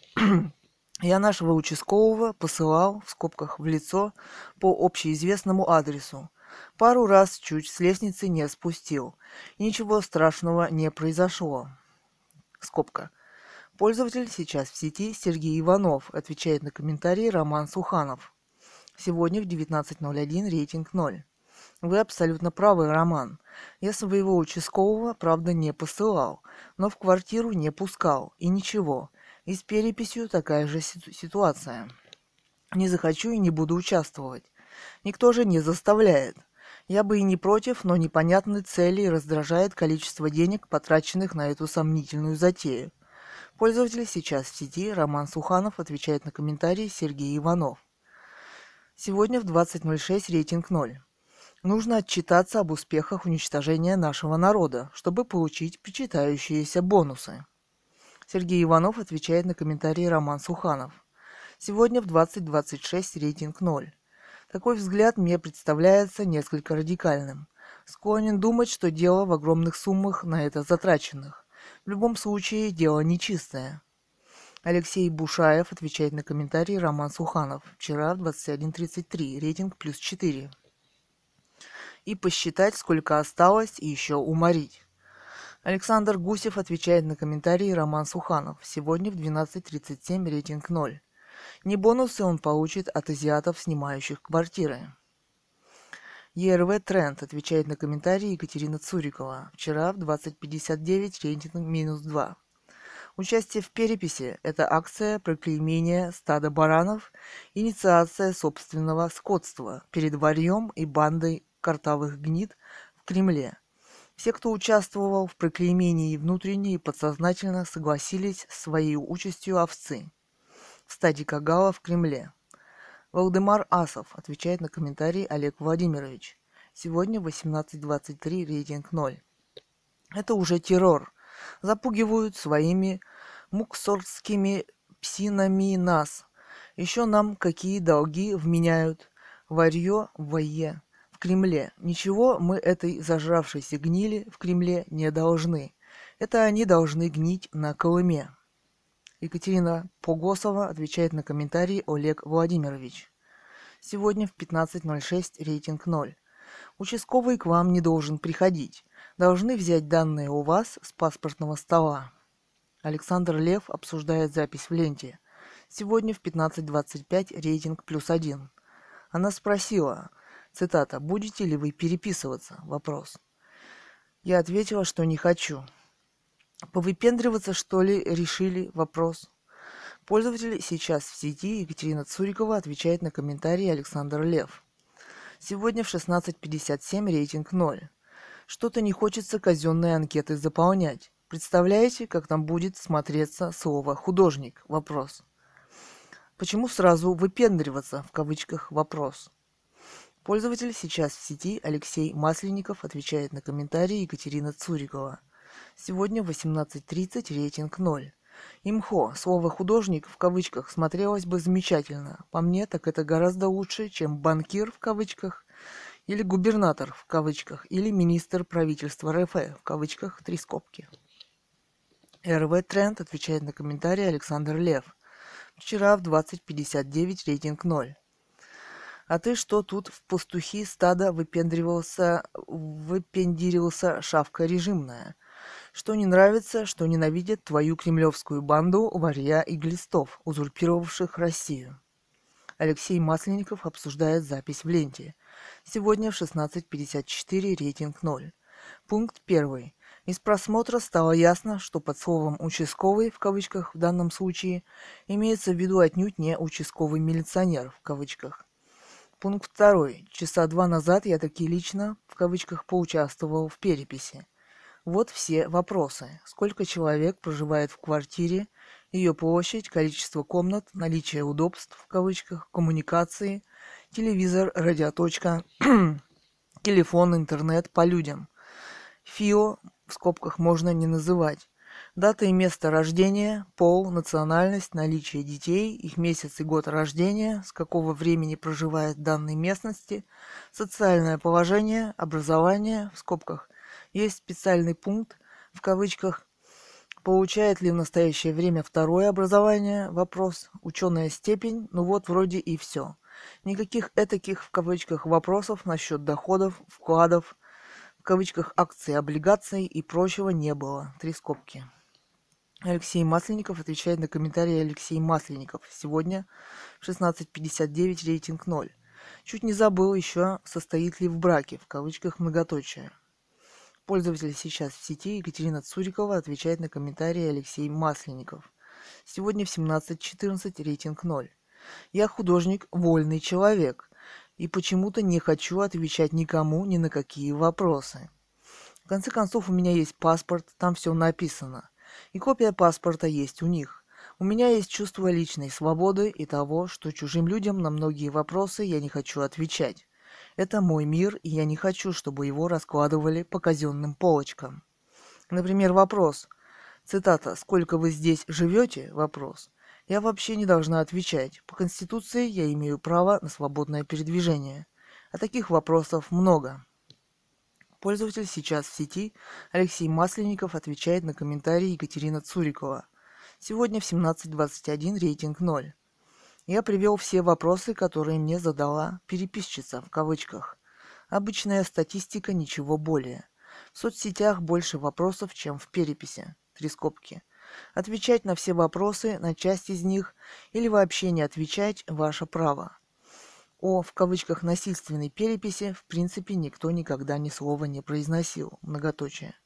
я нашего участкового посылал, в скобках, в лицо по общеизвестному адресу – Пару раз чуть с лестницы не спустил. ничего страшного не произошло. Скобка. Пользователь сейчас в сети Сергей Иванов, отвечает на комментарии Роман Суханов. Сегодня в 19.01 рейтинг 0. Вы абсолютно правы, Роман. Я своего участкового, правда, не посылал, но в квартиру не пускал. И ничего. И с переписью такая же ситуация. Не захочу и не буду участвовать. Никто же не заставляет. Я бы и не против, но непонятны цели и раздражает количество денег, потраченных на эту сомнительную затею. Пользователь сейчас в сети Роман Суханов отвечает на комментарии Сергей Иванов. Сегодня в 20.06 рейтинг 0. Нужно отчитаться об успехах уничтожения нашего народа, чтобы получить причитающиеся бонусы. Сергей Иванов отвечает на комментарии Роман Суханов. Сегодня в 20.26 рейтинг 0. Такой взгляд мне представляется несколько радикальным. Склонен думать, что дело в огромных суммах на это затраченных. В любом случае, дело нечистое. Алексей Бушаев отвечает на комментарий Роман Суханов. Вчера в 21.33. Рейтинг плюс 4. И посчитать, сколько осталось, и еще уморить. Александр Гусев отвечает на комментарий Роман Суханов. Сегодня в 12.37 рейтинг 0. Не бонусы он получит от азиатов, снимающих квартиры. ЕРВ Тренд отвечает на комментарии Екатерина Цурикова. Вчера в 20.59 рейтинг минус 2. Участие в переписи – это акция проклеймения стада баранов, инициация собственного скотства перед варьем и бандой картавых гнид в Кремле. Все, кто участвовал в проклеймении внутренне и подсознательно согласились с своей участью овцы – в стаде Кагала в Кремле. Валдемар Асов отвечает на комментарий Олег Владимирович. Сегодня 18.23, рейтинг 0. Это уже террор. Запугивают своими муксорскими псинами нас. Еще нам какие долги вменяют. Варье вое Кремле. Ничего мы этой зажравшейся гнили в Кремле не должны. Это они должны гнить на Колыме. Екатерина Погосова отвечает на комментарий Олег Владимирович. Сегодня в 15.06 рейтинг 0. Участковый к вам не должен приходить. Должны взять данные у вас с паспортного стола. Александр Лев обсуждает запись в ленте. Сегодня в 15.25 рейтинг плюс один. Она спросила, цитата, «Будете ли вы переписываться?» Вопрос. Я ответила, что не хочу. Повыпендриваться, что ли, решили? Вопрос. Пользователь сейчас в сети Екатерина Цурикова отвечает на комментарии Александр Лев. Сегодня в 16.57 рейтинг 0. Что-то не хочется казенные анкеты заполнять. Представляете, как там будет смотреться слово «художник»? Вопрос. Почему сразу «выпендриваться» в кавычках вопрос? Пользователь сейчас в сети Алексей Масленников отвечает на комментарии Екатерина Цурикова – Сегодня в 18.30 рейтинг 0. Имхо, слово «художник» в кавычках смотрелось бы замечательно. По мне, так это гораздо лучше, чем «банкир» в кавычках, или «губернатор» в кавычках, или «министр правительства РФ» в кавычках, три скобки. РВ Тренд отвечает на комментарий Александр Лев. Вчера в 20.59 рейтинг 0. А ты что тут в пастухи стада выпендривался, выпендирился шавка режимная? что не нравится, что ненавидит твою кремлевскую банду варья и глистов, узурпировавших Россию. Алексей Масленников обсуждает запись в ленте. Сегодня в 16.54 рейтинг 0. Пункт 1. Из просмотра стало ясно, что под словом «участковый» в кавычках в данном случае имеется в виду отнюдь не «участковый милиционер» в кавычках. Пункт 2. Часа два назад я таки лично в кавычках поучаствовал в переписи. Вот все вопросы. Сколько человек проживает в квартире, ее площадь, количество комнат, наличие удобств, в кавычках, коммуникации, телевизор, радиоточка, телефон, интернет по людям. ФИО в скобках можно не называть. Дата и место рождения, пол, национальность, наличие детей, их месяц и год рождения, с какого времени проживает в данной местности, социальное положение, образование, в скобках, есть специальный пункт, в кавычках, получает ли в настоящее время второе образование, вопрос, ученая степень, ну вот вроде и все. Никаких этаких, в кавычках, вопросов насчет доходов, вкладов, в кавычках, акций, облигаций и прочего не было. Три скобки. Алексей Масленников отвечает на комментарии Алексей Масленников. Сегодня в 16.59 рейтинг 0. Чуть не забыл еще, состоит ли в браке, в кавычках многоточие. Пользователь сейчас в сети Екатерина Цурикова отвечает на комментарии Алексей Масленников. Сегодня в 17.14 рейтинг 0. Я художник, вольный человек, и почему-то не хочу отвечать никому ни на какие вопросы. В конце концов, у меня есть паспорт, там все написано. И копия паспорта есть у них. У меня есть чувство личной свободы и того, что чужим людям на многие вопросы я не хочу отвечать. Это мой мир, и я не хочу, чтобы его раскладывали по казенным полочкам. Например, вопрос. Цитата «Сколько вы здесь живете?» Вопрос. Я вообще не должна отвечать. По Конституции я имею право на свободное передвижение. А таких вопросов много. Пользователь сейчас в сети Алексей Масленников отвечает на комментарии Екатерина Цурикова. Сегодня в 17.21 рейтинг 0. Я привел все вопросы, которые мне задала переписчица в кавычках. Обычная статистика, ничего более. В соцсетях больше вопросов, чем в переписи. Три скобки. Отвечать на все вопросы, на часть из них, или вообще не отвечать – ваше право. О, в кавычках, насильственной переписи, в принципе, никто никогда ни слова не произносил. Многоточие.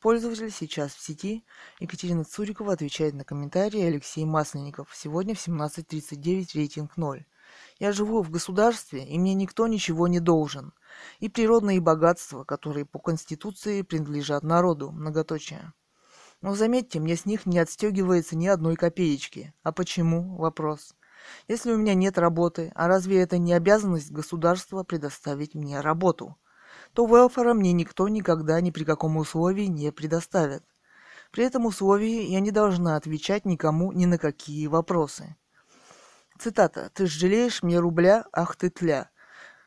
Пользователь сейчас в сети. Екатерина Цурикова отвечает на комментарии Алексей Масленников. Сегодня в 17.39 рейтинг 0. Я живу в государстве, и мне никто ничего не должен. И природные богатства, которые по Конституции принадлежат народу. Многоточие. Но заметьте, мне с них не отстегивается ни одной копеечки. А почему? Вопрос. Если у меня нет работы, а разве это не обязанность государства предоставить мне работу? То велфора мне никто никогда ни при каком условии не предоставит. При этом условии я не должна отвечать никому ни на какие вопросы. Цитата. «Ты жалеешь мне рубля, ах ты тля».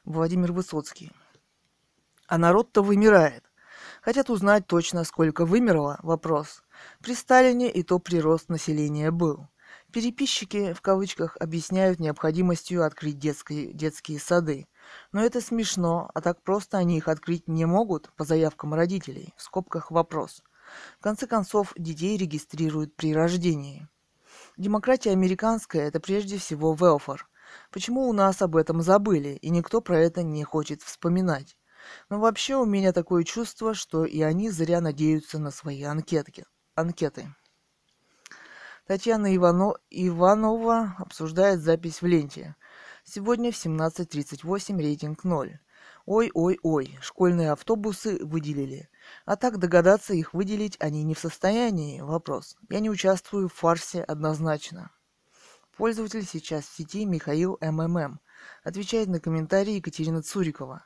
Владимир Высоцкий. А народ-то вымирает. Хотят узнать точно, сколько вымерло? Вопрос. При Сталине и то прирост населения был. Переписчики, в кавычках, объясняют необходимостью открыть детские, детские сады. Но это смешно, а так просто они их открыть не могут по заявкам родителей. В скобках вопрос. В конце концов, детей регистрируют при рождении. Демократия американская – это прежде всего велфор. Почему у нас об этом забыли, и никто про это не хочет вспоминать? Но вообще у меня такое чувство, что и они зря надеются на свои анкетки, анкеты. Татьяна Ивано... Иванова обсуждает запись в ленте. Сегодня в 17.38 рейтинг 0. Ой-ой-ой, школьные автобусы выделили. А так догадаться их выделить они не в состоянии. Вопрос. Я не участвую в фарсе однозначно. Пользователь сейчас в сети Михаил МММ. Отвечает на комментарии Екатерина Цурикова.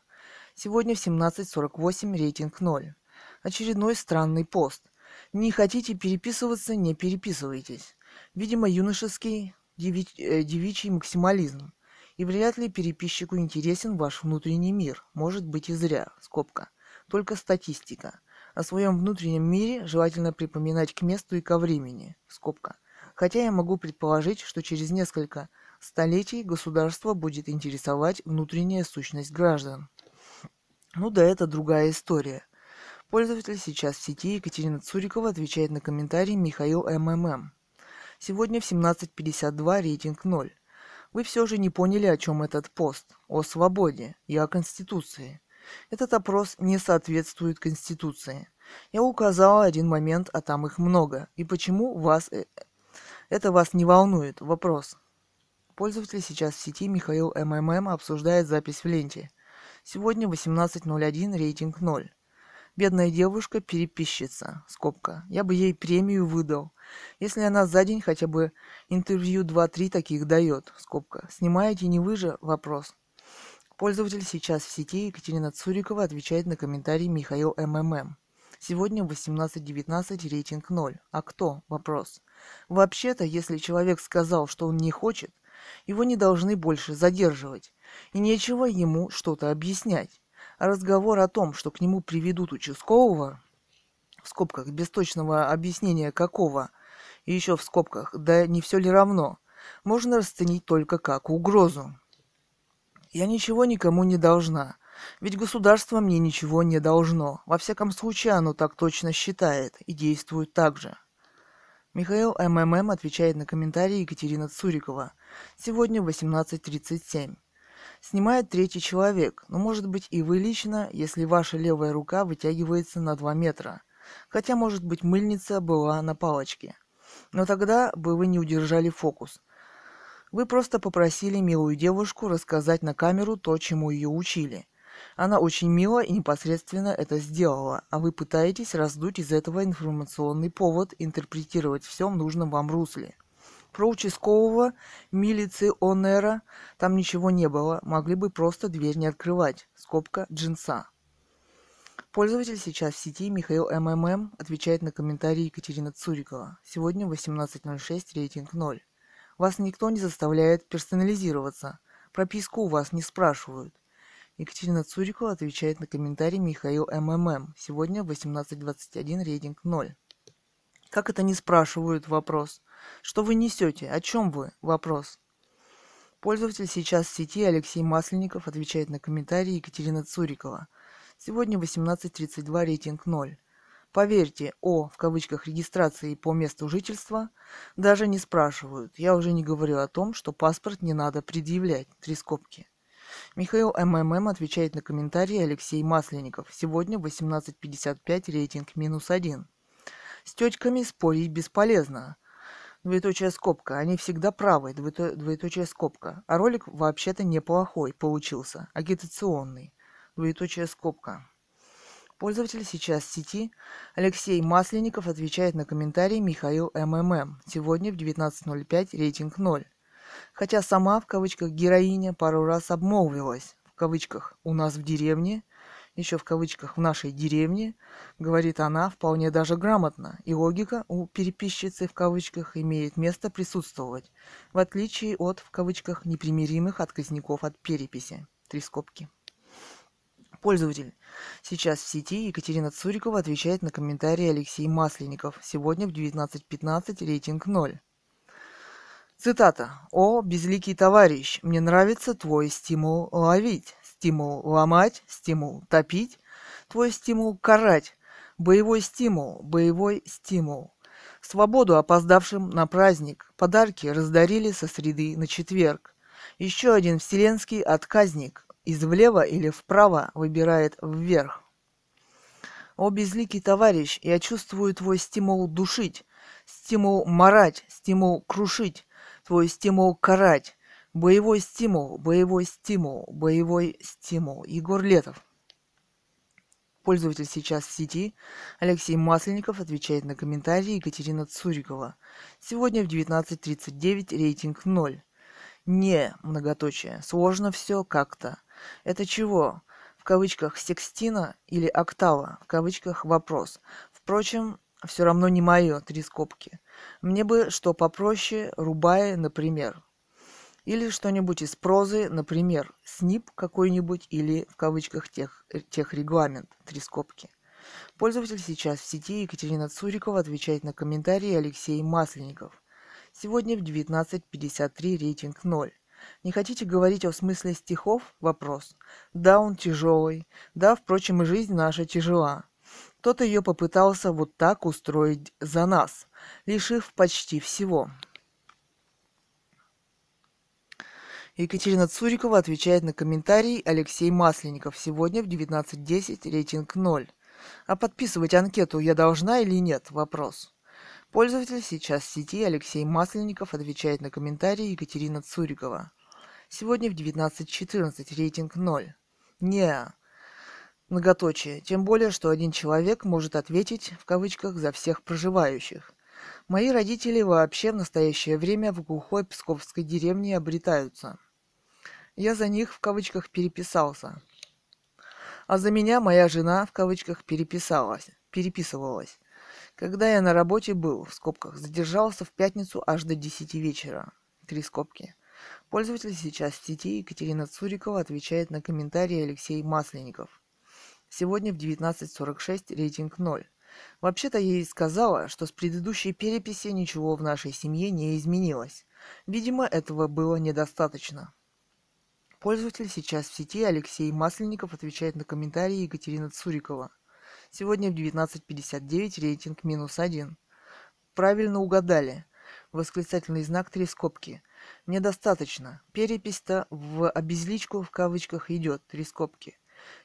Сегодня в 17.48 рейтинг 0. Очередной странный пост. Не хотите переписываться, не переписывайтесь. Видимо, юношеский деви... э, девичий максимализм. И вряд ли переписчику интересен ваш внутренний мир. Может быть и зря. Скобка. Только статистика. О своем внутреннем мире желательно припоминать к месту и ко времени. Скобка. Хотя я могу предположить, что через несколько столетий государство будет интересовать внутренняя сущность граждан. Ну да, это другая история. Пользователь сейчас в сети Екатерина Цурикова отвечает на комментарий Михаил МММ. Сегодня в 17.52 рейтинг 0. Вы все же не поняли, о чем этот пост. О свободе и о Конституции. Этот опрос не соответствует Конституции. Я указала один момент, а там их много. И почему вас э, это вас не волнует? Вопрос. Пользователь сейчас в сети Михаил МММ обсуждает запись в ленте. Сегодня 18.01 рейтинг 0. Бедная девушка переписчица. Скобка. Я бы ей премию выдал. Если она за день хотя бы интервью 2-3 таких дает. Скобка. Снимаете не вы же? Вопрос. Пользователь сейчас в сети Екатерина Цурикова отвечает на комментарий Михаил МММ. Сегодня 18.19 рейтинг 0. А кто? Вопрос. Вообще-то, если человек сказал, что он не хочет, его не должны больше задерживать. И нечего ему что-то объяснять. Разговор о том, что к нему приведут участкового, в скобках, без точного объяснения какого, и еще в скобках, да не все ли равно, можно расценить только как угрозу. Я ничего никому не должна, ведь государство мне ничего не должно. Во всяком случае, оно так точно считает и действует так же. Михаил МММ отвечает на комментарии Екатерина Цурикова. Сегодня 18.37. Снимает третий человек, но может быть и вы лично, если ваша левая рука вытягивается на 2 метра. Хотя, может быть, мыльница была на палочке. Но тогда бы вы не удержали фокус. Вы просто попросили милую девушку рассказать на камеру то, чему ее учили. Она очень мило и непосредственно это сделала, а вы пытаетесь раздуть из этого информационный повод, интерпретировать все в нужном вам русле. Про участкового милиционера там ничего не было, могли бы просто дверь не открывать. Скобка джинса. Пользователь сейчас в сети Михаил МММ отвечает на комментарии Екатерина Цурикова. Сегодня 18.06, рейтинг 0. Вас никто не заставляет персонализироваться. Прописку у вас не спрашивают. Екатерина Цурикова отвечает на комментарий Михаил МММ. Сегодня 18.21, рейтинг 0. Как это не спрашивают? Вопрос. Что вы несете? О чем вы? Вопрос. Пользователь сейчас в сети Алексей Масленников отвечает на комментарии Екатерина Цурикова. Сегодня 18.32 рейтинг 0. Поверьте, о, в кавычках, регистрации по месту жительства даже не спрашивают. Я уже не говорю о том, что паспорт не надо предъявлять. Три скобки. Михаил МММ отвечает на комментарии Алексей Масленников. Сегодня 18.55 рейтинг минус 1. С тетками спорить бесполезно. Двоеточие скобка. Они всегда правы. Двоето... Двоеточие скобка. А ролик вообще-то неплохой получился. Агитационный. Двоеточие скобка. Пользователь сейчас в сети Алексей Масленников отвечает на комментарий Михаил МММ. Сегодня в 19.05 рейтинг 0. Хотя сама, в кавычках, героиня пару раз обмолвилась, в кавычках, у нас в деревне, еще в кавычках, в нашей деревне, говорит она вполне даже грамотно, и логика у переписчицы в кавычках имеет место присутствовать, в отличие от, в кавычках, непримиримых отказников от переписи. Три скобки. Пользователь. Сейчас в сети Екатерина Цурикова отвечает на комментарии Алексей Масленников. Сегодня в 19.15 рейтинг 0. Цитата. «О, безликий товарищ, мне нравится твой стимул ловить, стимул ломать, стимул топить, твой стимул карать, боевой стимул, боевой стимул. Свободу опоздавшим на праздник, подарки раздарили со среды на четверг. Еще один вселенский отказник, из влево или вправо выбирает вверх. О, безликий товарищ, я чувствую твой стимул душить, стимул марать, стимул крушить, твой стимул карать. Боевой стимул, боевой стимул, боевой стимул. Егор Летов. Пользователь сейчас в сети. Алексей Масленников отвечает на комментарии Екатерина Цурикова. Сегодня в 19.39 рейтинг 0. Не, многоточие. Сложно все как-то. Это чего? В кавычках секстина или октава? В кавычках вопрос. Впрочем, все равно не мое, три скобки. Мне бы что попроще, рубая, например. Или что-нибудь из прозы, например, СНИП какой-нибудь или, в кавычках, тех, тех регламент, три скобки. Пользователь сейчас в сети Екатерина Цурикова отвечает на комментарии Алексей Масленников. Сегодня в 19.53 рейтинг 0. Не хотите говорить о смысле стихов? Вопрос. Да, он тяжелый. Да, впрочем, и жизнь наша тяжела. Кто-то ее попытался вот так устроить за нас, лишив почти всего. Екатерина Цурикова отвечает на комментарий Алексей Масленников. Сегодня в 19.10 рейтинг 0. А подписывать анкету я должна или нет? Вопрос. Пользователь сейчас в сети Алексей Масленников отвечает на комментарий Екатерина Цурикова. Сегодня в 19.14 рейтинг 0. Не, Многоточие. Тем более, что один человек может ответить, в кавычках, за всех проживающих. Мои родители вообще в настоящее время в глухой псковской деревне обретаются. Я за них, в кавычках, переписался. А за меня моя жена, в кавычках, переписалась, переписывалась. Когда я на работе был, в скобках, задержался в пятницу аж до 10 вечера. Три скобки. Пользователь сейчас в сети Екатерина Цурикова отвечает на комментарии Алексей Масленников. Сегодня в 19.46 рейтинг 0. Вообще-то я ей сказала, что с предыдущей переписи ничего в нашей семье не изменилось. Видимо, этого было недостаточно. Пользователь сейчас в сети Алексей Масленников отвечает на комментарии Екатерина Цурикова. Сегодня в 19.59 рейтинг минус 1. Правильно угадали. Восклицательный знак три скобки. Недостаточно. Перепись-то в обезличку в кавычках идет три скобки.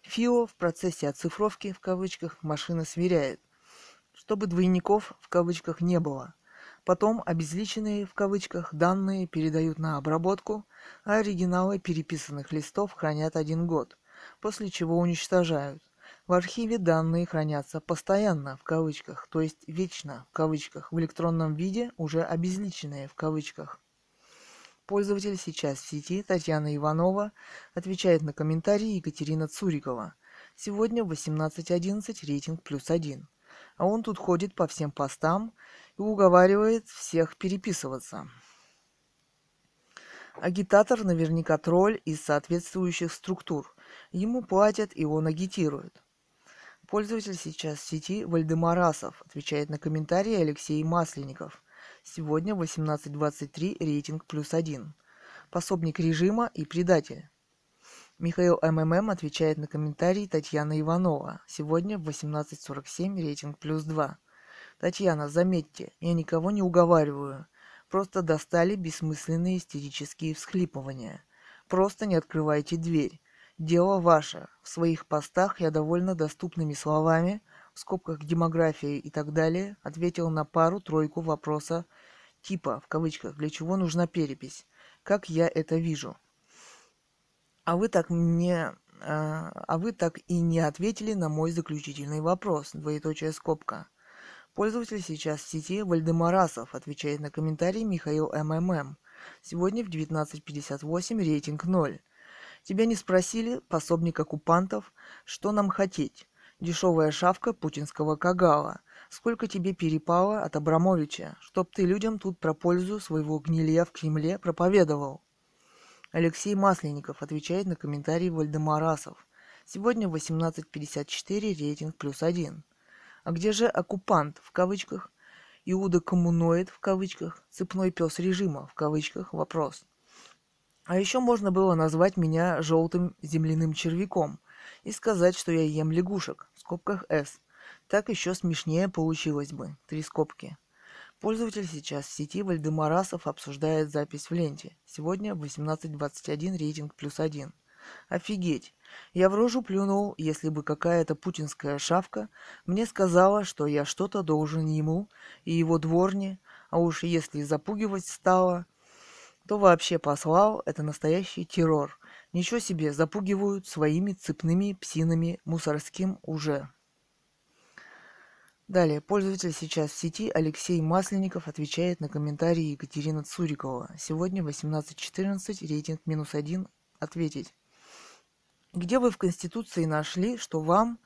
ФИО в процессе оцифровки в кавычках машина сверяет, чтобы двойников в кавычках не было. Потом обезличенные в кавычках данные передают на обработку, а оригиналы переписанных листов хранят один год, после чего уничтожают. В архиве данные хранятся постоянно в кавычках, то есть вечно в кавычках, в электронном виде уже обезличенные в кавычках. Пользователь сейчас в сети Татьяна Иванова отвечает на комментарии Екатерина Цурикова. Сегодня в 18.11 рейтинг плюс один. А он тут ходит по всем постам и уговаривает всех переписываться. Агитатор наверняка тролль из соответствующих структур. Ему платят, и он агитирует. Пользователь сейчас в сети Вальдемарасов отвечает на комментарии Алексей Масленников. Сегодня 18.23 рейтинг плюс один. Пособник режима и предатель. Михаил МММ отвечает на комментарий Татьяна Иванова. Сегодня в 18.47 рейтинг плюс 2. Татьяна, заметьте, я никого не уговариваю. Просто достали бессмысленные истерические всхлипывания. Просто не открывайте дверь. Дело ваше. В своих постах я довольно доступными словами – в скобках демографии и так далее, ответил на пару-тройку вопроса типа, в кавычках, для чего нужна перепись, как я это вижу. А вы так мне а, а вы так и не ответили на мой заключительный вопрос, двоеточие скобка. Пользователь сейчас в сети Вальдемарасов отвечает на комментарий Михаил МММ. Сегодня в 19.58 рейтинг 0. Тебя не спросили, пособник оккупантов, что нам хотеть. Дешевая шавка путинского кагала. Сколько тебе перепало от Абрамовича, чтоб ты людям тут про пользу своего гнилья в Кремле проповедовал? Алексей Масленников отвечает на комментарий Вальдемарасов. Сегодня в 18.54 рейтинг плюс один. А где же оккупант в кавычках? Иуда коммуноид в кавычках, цепной пес режима в кавычках, вопрос. А еще можно было назвать меня желтым земляным червяком и сказать, что я ем лягушек, в скобках S. Так еще смешнее получилось бы, три скобки. Пользователь сейчас в сети Вальдемарасов обсуждает запись в ленте. Сегодня в 18.21 рейтинг плюс один. Офигеть! Я в рожу плюнул, если бы какая-то путинская шавка мне сказала, что я что-то должен ему и его дворне, а уж если запугивать стало, то вообще послал, это настоящий террор. Ничего себе, запугивают своими цепными псинами мусорским уже. Далее, пользователь сейчас в сети Алексей Масленников отвечает на комментарии Екатерина Цурикова. Сегодня 18.14, рейтинг минус один. Ответить. Где вы в Конституции нашли, что вам,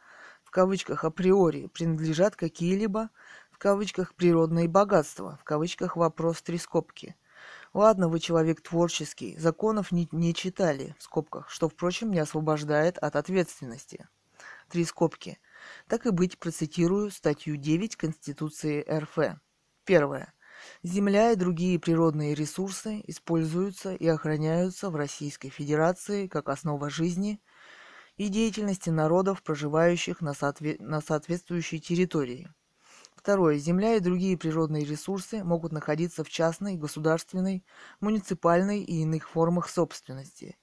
в кавычках, априори принадлежат какие-либо, в кавычках, природные богатства, в кавычках, вопрос три скобки? Ладно, вы человек творческий, законов не, не читали, в скобках, что, впрочем, не освобождает от ответственности. Три скобки. Так и быть, процитирую статью 9 Конституции РФ. Первое. Земля и другие природные ресурсы используются и охраняются в Российской Федерации как основа жизни и деятельности народов, проживающих на, соотве... на соответствующей территории. Второе. Земля и другие природные ресурсы могут находиться в частной, государственной, муниципальной и иных формах собственности.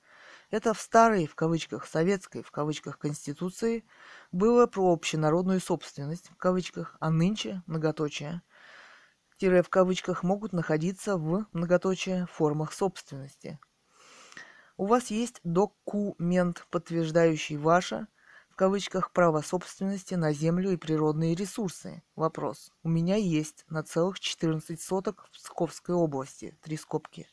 Это в старой, в кавычках, советской, в кавычках, конституции было про общенародную собственность, в кавычках, а нынче, многоточие, тире в кавычках, могут находиться в, многоточие, формах собственности. У вас есть документ, подтверждающий ваше, кавычках право собственности на землю и природные ресурсы. Вопрос. У меня есть на целых 14 соток в Псковской области. Три скобки.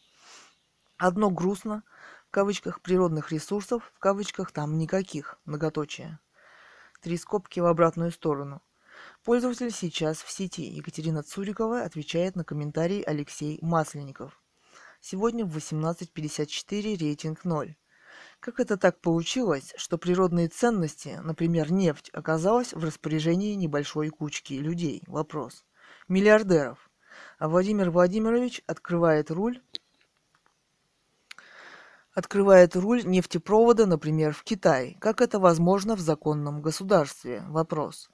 Одно грустно, в кавычках природных ресурсов, в кавычках там никаких, многоточие. Три скобки в обратную сторону. Пользователь сейчас в сети. Екатерина Цурикова отвечает на комментарий Алексей Масленников. Сегодня в 18.54 рейтинг 0. Как это так получилось, что природные ценности, например, нефть, оказалась в распоряжении небольшой кучки людей? Вопрос. Миллиардеров. А Владимир Владимирович открывает руль открывает руль нефтепровода, например, в Китай. Как это возможно в законном государстве? Вопрос.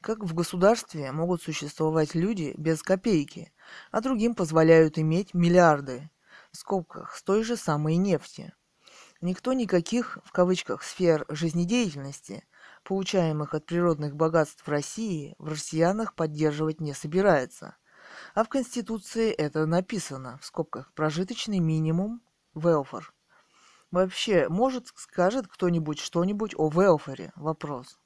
Как в государстве могут существовать люди без копейки, а другим позволяют иметь миллиарды, в скобках, с той же самой нефти? Никто никаких, в кавычках, сфер жизнедеятельности, получаемых от природных богатств России, в россиянах поддерживать не собирается. А в Конституции это написано, в скобках, прожиточный минимум, велфор. Вообще, может, скажет кто-нибудь что-нибудь о велфоре? Вопрос.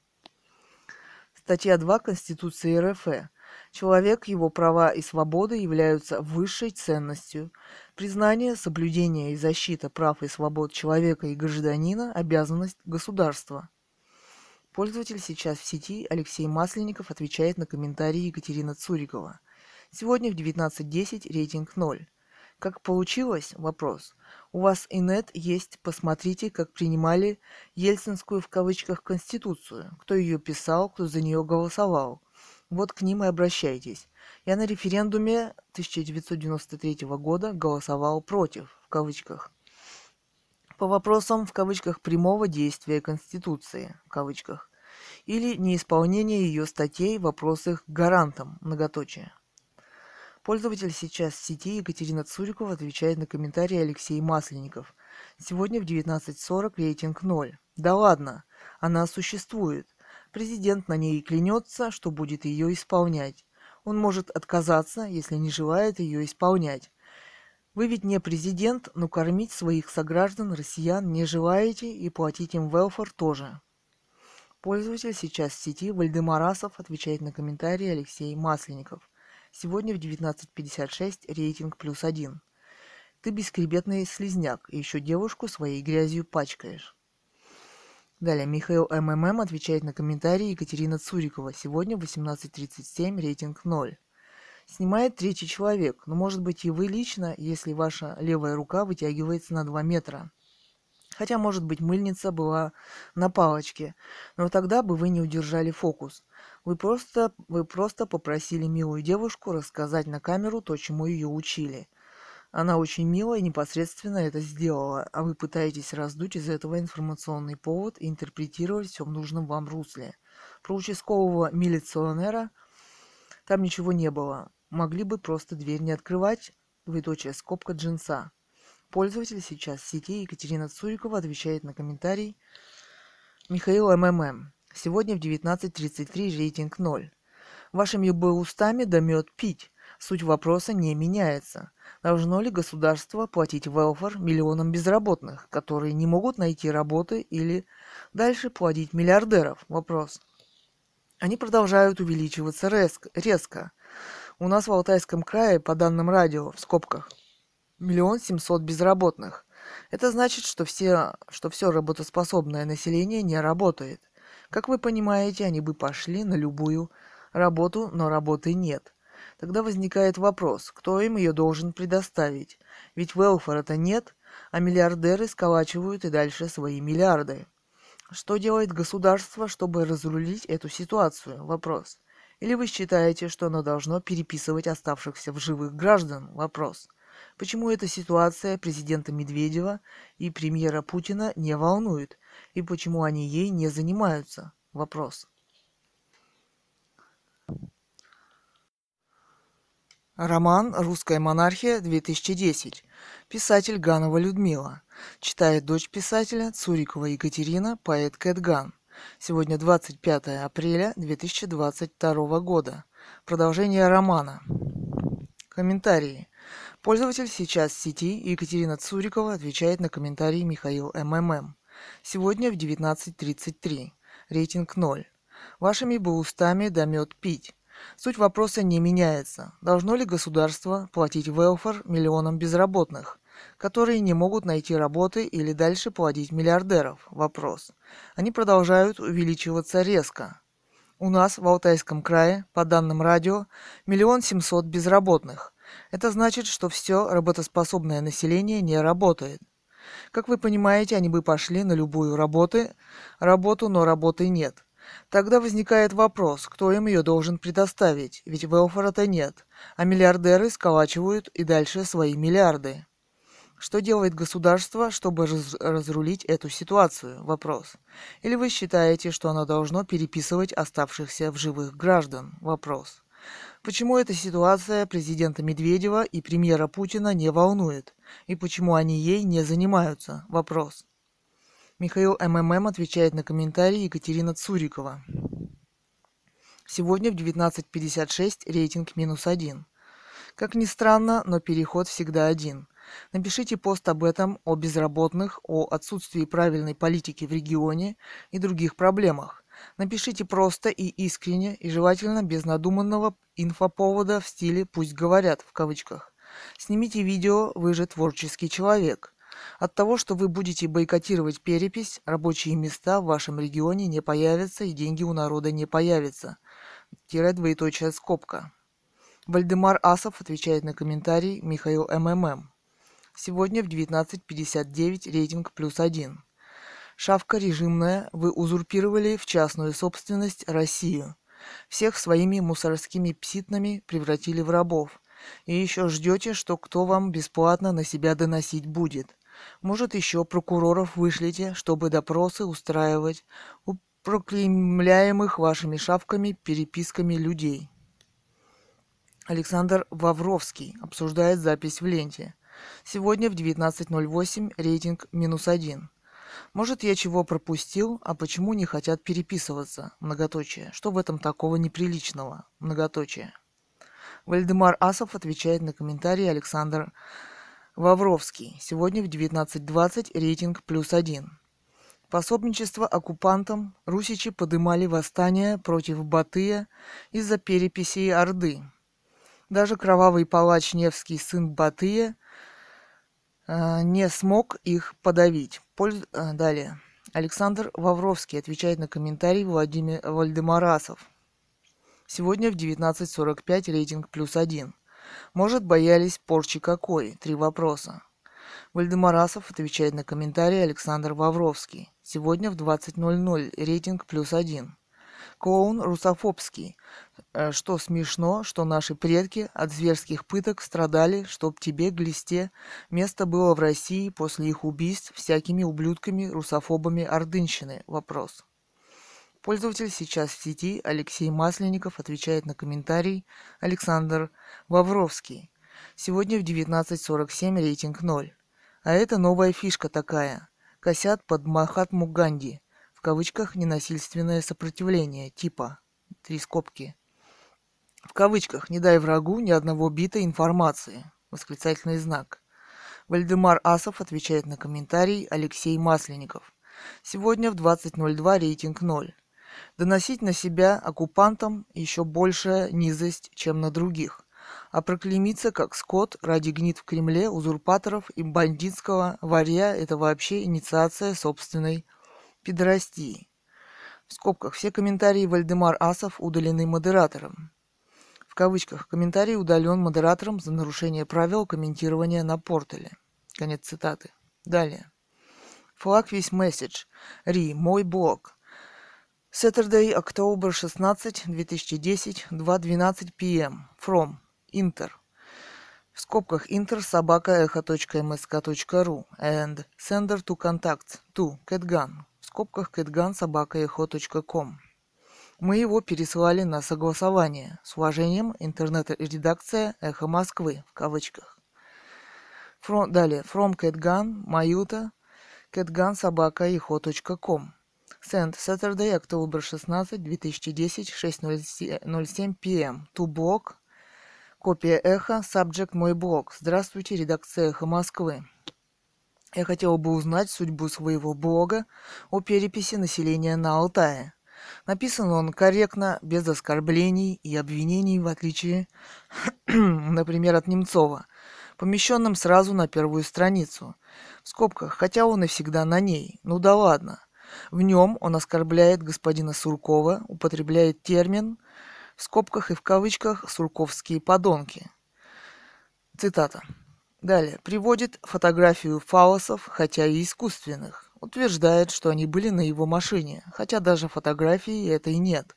Статья 2 Конституции РФ. Человек, его права и свободы являются высшей ценностью. Признание, соблюдение и защита прав и свобод человека и гражданина – обязанность государства. Пользователь сейчас в сети Алексей Масленников отвечает на комментарии Екатерина Цурикова. Сегодня в 19.10 рейтинг 0. Как получилось? Вопрос. У вас и нет есть, посмотрите, как принимали Ельцинскую в кавычках Конституцию. Кто ее писал, кто за нее голосовал. Вот к ним и обращайтесь. Я на референдуме 1993 года голосовал против, в кавычках. По вопросам, в кавычках, прямого действия Конституции, в кавычках, или неисполнения ее статей в вопросах гарантам, многоточие. Пользователь сейчас в сети Екатерина Цурикова отвечает на комментарии Алексей Масленников. Сегодня в 19.40 рейтинг 0. Да ладно, она существует. Президент на ней клянется, что будет ее исполнять. Он может отказаться, если не желает ее исполнять. Вы ведь не президент, но кормить своих сограждан, россиян, не желаете и платить им велфор тоже. Пользователь сейчас в сети Вальдемарасов отвечает на комментарии Алексей Масленников. Сегодня в 19.56 рейтинг плюс один. Ты бескребетный слизняк, и еще девушку своей грязью пачкаешь. Далее Михаил МММ отвечает на комментарии Екатерина Цурикова. Сегодня 18.37, рейтинг 0. Снимает третий человек, но может быть и вы лично, если ваша левая рука вытягивается на 2 метра. Хотя, может быть, мыльница была на палочке, но тогда бы вы не удержали фокус. Вы просто, вы просто попросили милую девушку рассказать на камеру то, чему ее учили. Она очень мило и непосредственно это сделала, а вы пытаетесь раздуть из этого информационный повод и интерпретировать все в нужном вам русле. Про участкового милиционера там ничего не было. Могли бы просто дверь не открывать, двоеточие скобка джинса. Пользователь сейчас в сети Екатерина Цурикова отвечает на комментарий Михаил МММ. Сегодня в 19.33 рейтинг 0. Вашими бы устами да мед пить. Суть вопроса не меняется. Должно ли государство платить велфар миллионам безработных, которые не могут найти работы или дальше платить миллиардеров? Вопрос. Они продолжают увеличиваться резко. У нас в Алтайском крае, по данным радио, в скобках, миллион семьсот безработных. Это значит, что все, что все работоспособное население не работает. Как вы понимаете, они бы пошли на любую работу, но работы нет. Тогда возникает вопрос, кто им ее должен предоставить? Ведь велфора-то нет, а миллиардеры сколачивают и дальше свои миллиарды. Что делает государство, чтобы разрулить эту ситуацию? Вопрос. Или вы считаете, что оно должно переписывать оставшихся в живых граждан? Вопрос. Почему эта ситуация президента Медведева и премьера Путина не волнует? И почему они ей не занимаются? Вопрос. Роман «Русская монархия-2010». Писатель Ганова Людмила. Читает дочь писателя Цурикова Екатерина, поэт Кэтган. Сегодня 25 апреля 2022 года. Продолжение романа. Комментарии. Пользователь сейчас в сети Екатерина Цурикова отвечает на комментарии Михаил МММ. Сегодня в 19.33. Рейтинг 0. Вашими бы устами да мед пить. Суть вопроса не меняется. Должно ли государство платить велфар миллионам безработных, которые не могут найти работы или дальше платить миллиардеров? Вопрос. Они продолжают увеличиваться резко. У нас в Алтайском крае, по данным радио, миллион семьсот безработных – это значит, что все работоспособное население не работает. Как вы понимаете, они бы пошли на любую работу, работу, но работы нет. Тогда возникает вопрос, кто им ее должен предоставить, ведь велфора-то нет, а миллиардеры сколачивают и дальше свои миллиарды. Что делает государство, чтобы раз разрулить эту ситуацию? Вопрос. Или вы считаете, что оно должно переписывать оставшихся в живых граждан? Вопрос. Почему эта ситуация президента Медведева и премьера Путина не волнует? И почему они ей не занимаются? Вопрос. Михаил МММ отвечает на комментарий Екатерина Цурикова. Сегодня в 19.56 рейтинг минус один. Как ни странно, но переход всегда один. Напишите пост об этом, о безработных, о отсутствии правильной политики в регионе и других проблемах. Напишите просто и искренне, и желательно без надуманного инфоповода в стиле «пусть говорят» в кавычках. Снимите видео «Вы же творческий человек». От того, что вы будете бойкотировать перепись, рабочие места в вашем регионе не появятся и деньги у народа не появятся. Тире двоеточая скобка. Вальдемар Асов отвечает на комментарий Михаил МММ. Сегодня в 19.59 рейтинг плюс один. Шавка режимная, вы узурпировали в частную собственность Россию. Всех своими мусорскими пситнами превратили в рабов. И еще ждете, что кто вам бесплатно на себя доносить будет. Может, еще прокуроров вышлите, чтобы допросы устраивать у проклеймляемых вашими шавками переписками людей. Александр Вавровский обсуждает запись в ленте. Сегодня в 19.08 рейтинг минус один. Может, я чего пропустил, а почему не хотят переписываться? Многоточие. Что в этом такого неприличного? Многоточие. Вальдемар Асов отвечает на комментарий Александр Вавровский. Сегодня в 19.20 рейтинг плюс один. Пособничество оккупантам русичи подымали восстание против Батыя из-за переписей Орды. Даже кровавый палач Невский сын Батыя э, не смог их подавить. Польз... Э, далее. Александр Вавровский отвечает на комментарий Владимир Вальдемарасов. Сегодня в 19.45 рейтинг плюс один. Может, боялись порчи какой? Три вопроса. Вальдемарасов отвечает на комментарий Александр Вавровский. Сегодня в 20.00 рейтинг плюс один. Клоун русофобский. Э, что смешно, что наши предки от зверских пыток страдали, чтоб тебе, глисте, место было в России после их убийств всякими ублюдками, русофобами ордынщины? Вопрос. Пользователь сейчас в сети Алексей Масленников отвечает на комментарий Александр Вавровский. Сегодня в 19.47 рейтинг 0. А это новая фишка такая. Косят под Махатму Ганди. В кавычках ненасильственное сопротивление. Типа. Три скобки. В кавычках «не дай врагу ни одного бита информации». Восклицательный знак. Вальдемар Асов отвечает на комментарий Алексей Масленников. Сегодня в 20.02 рейтинг 0 доносить на себя оккупантам еще большая низость, чем на других, а проклеймиться как скот ради гнит в Кремле, узурпаторов и бандитского варья – это вообще инициация собственной пидорастии. В скобках все комментарии Вальдемар Асов удалены модератором. В кавычках комментарий удален модератором за нарушение правил комментирования на портале. Конец цитаты. Далее. Флаг весь месседж. Ри, мой блог. Saturday, October 16, 2010, 2.12 p.m. From Inter. В скобках inter собака echo.msk.ru and sender to contact to catgun. В скобках catgun собака echo.com. Мы его переслали на согласование. С уважением, интернет-редакция «Эхо Москвы» в кавычках. From, далее. From Catgun, Маюта, catgun собака echo.com. Send Saturday, October 16, 2010, 6.07 p.m. To блог. Копия эхо. Subject мой блог. Здравствуйте, редакция эхо Москвы. Я хотела бы узнать судьбу своего блога о переписи населения на Алтае. Написан он корректно, без оскорблений и обвинений, в отличие, например, от Немцова, помещенным сразу на первую страницу. В скобках, хотя он и всегда на ней. Ну да ладно. В нем он оскорбляет господина Суркова, употребляет термин в скобках и в кавычках «сурковские подонки». Цитата. Далее. Приводит фотографию фалосов, хотя и искусственных. Утверждает, что они были на его машине, хотя даже фотографии этой нет.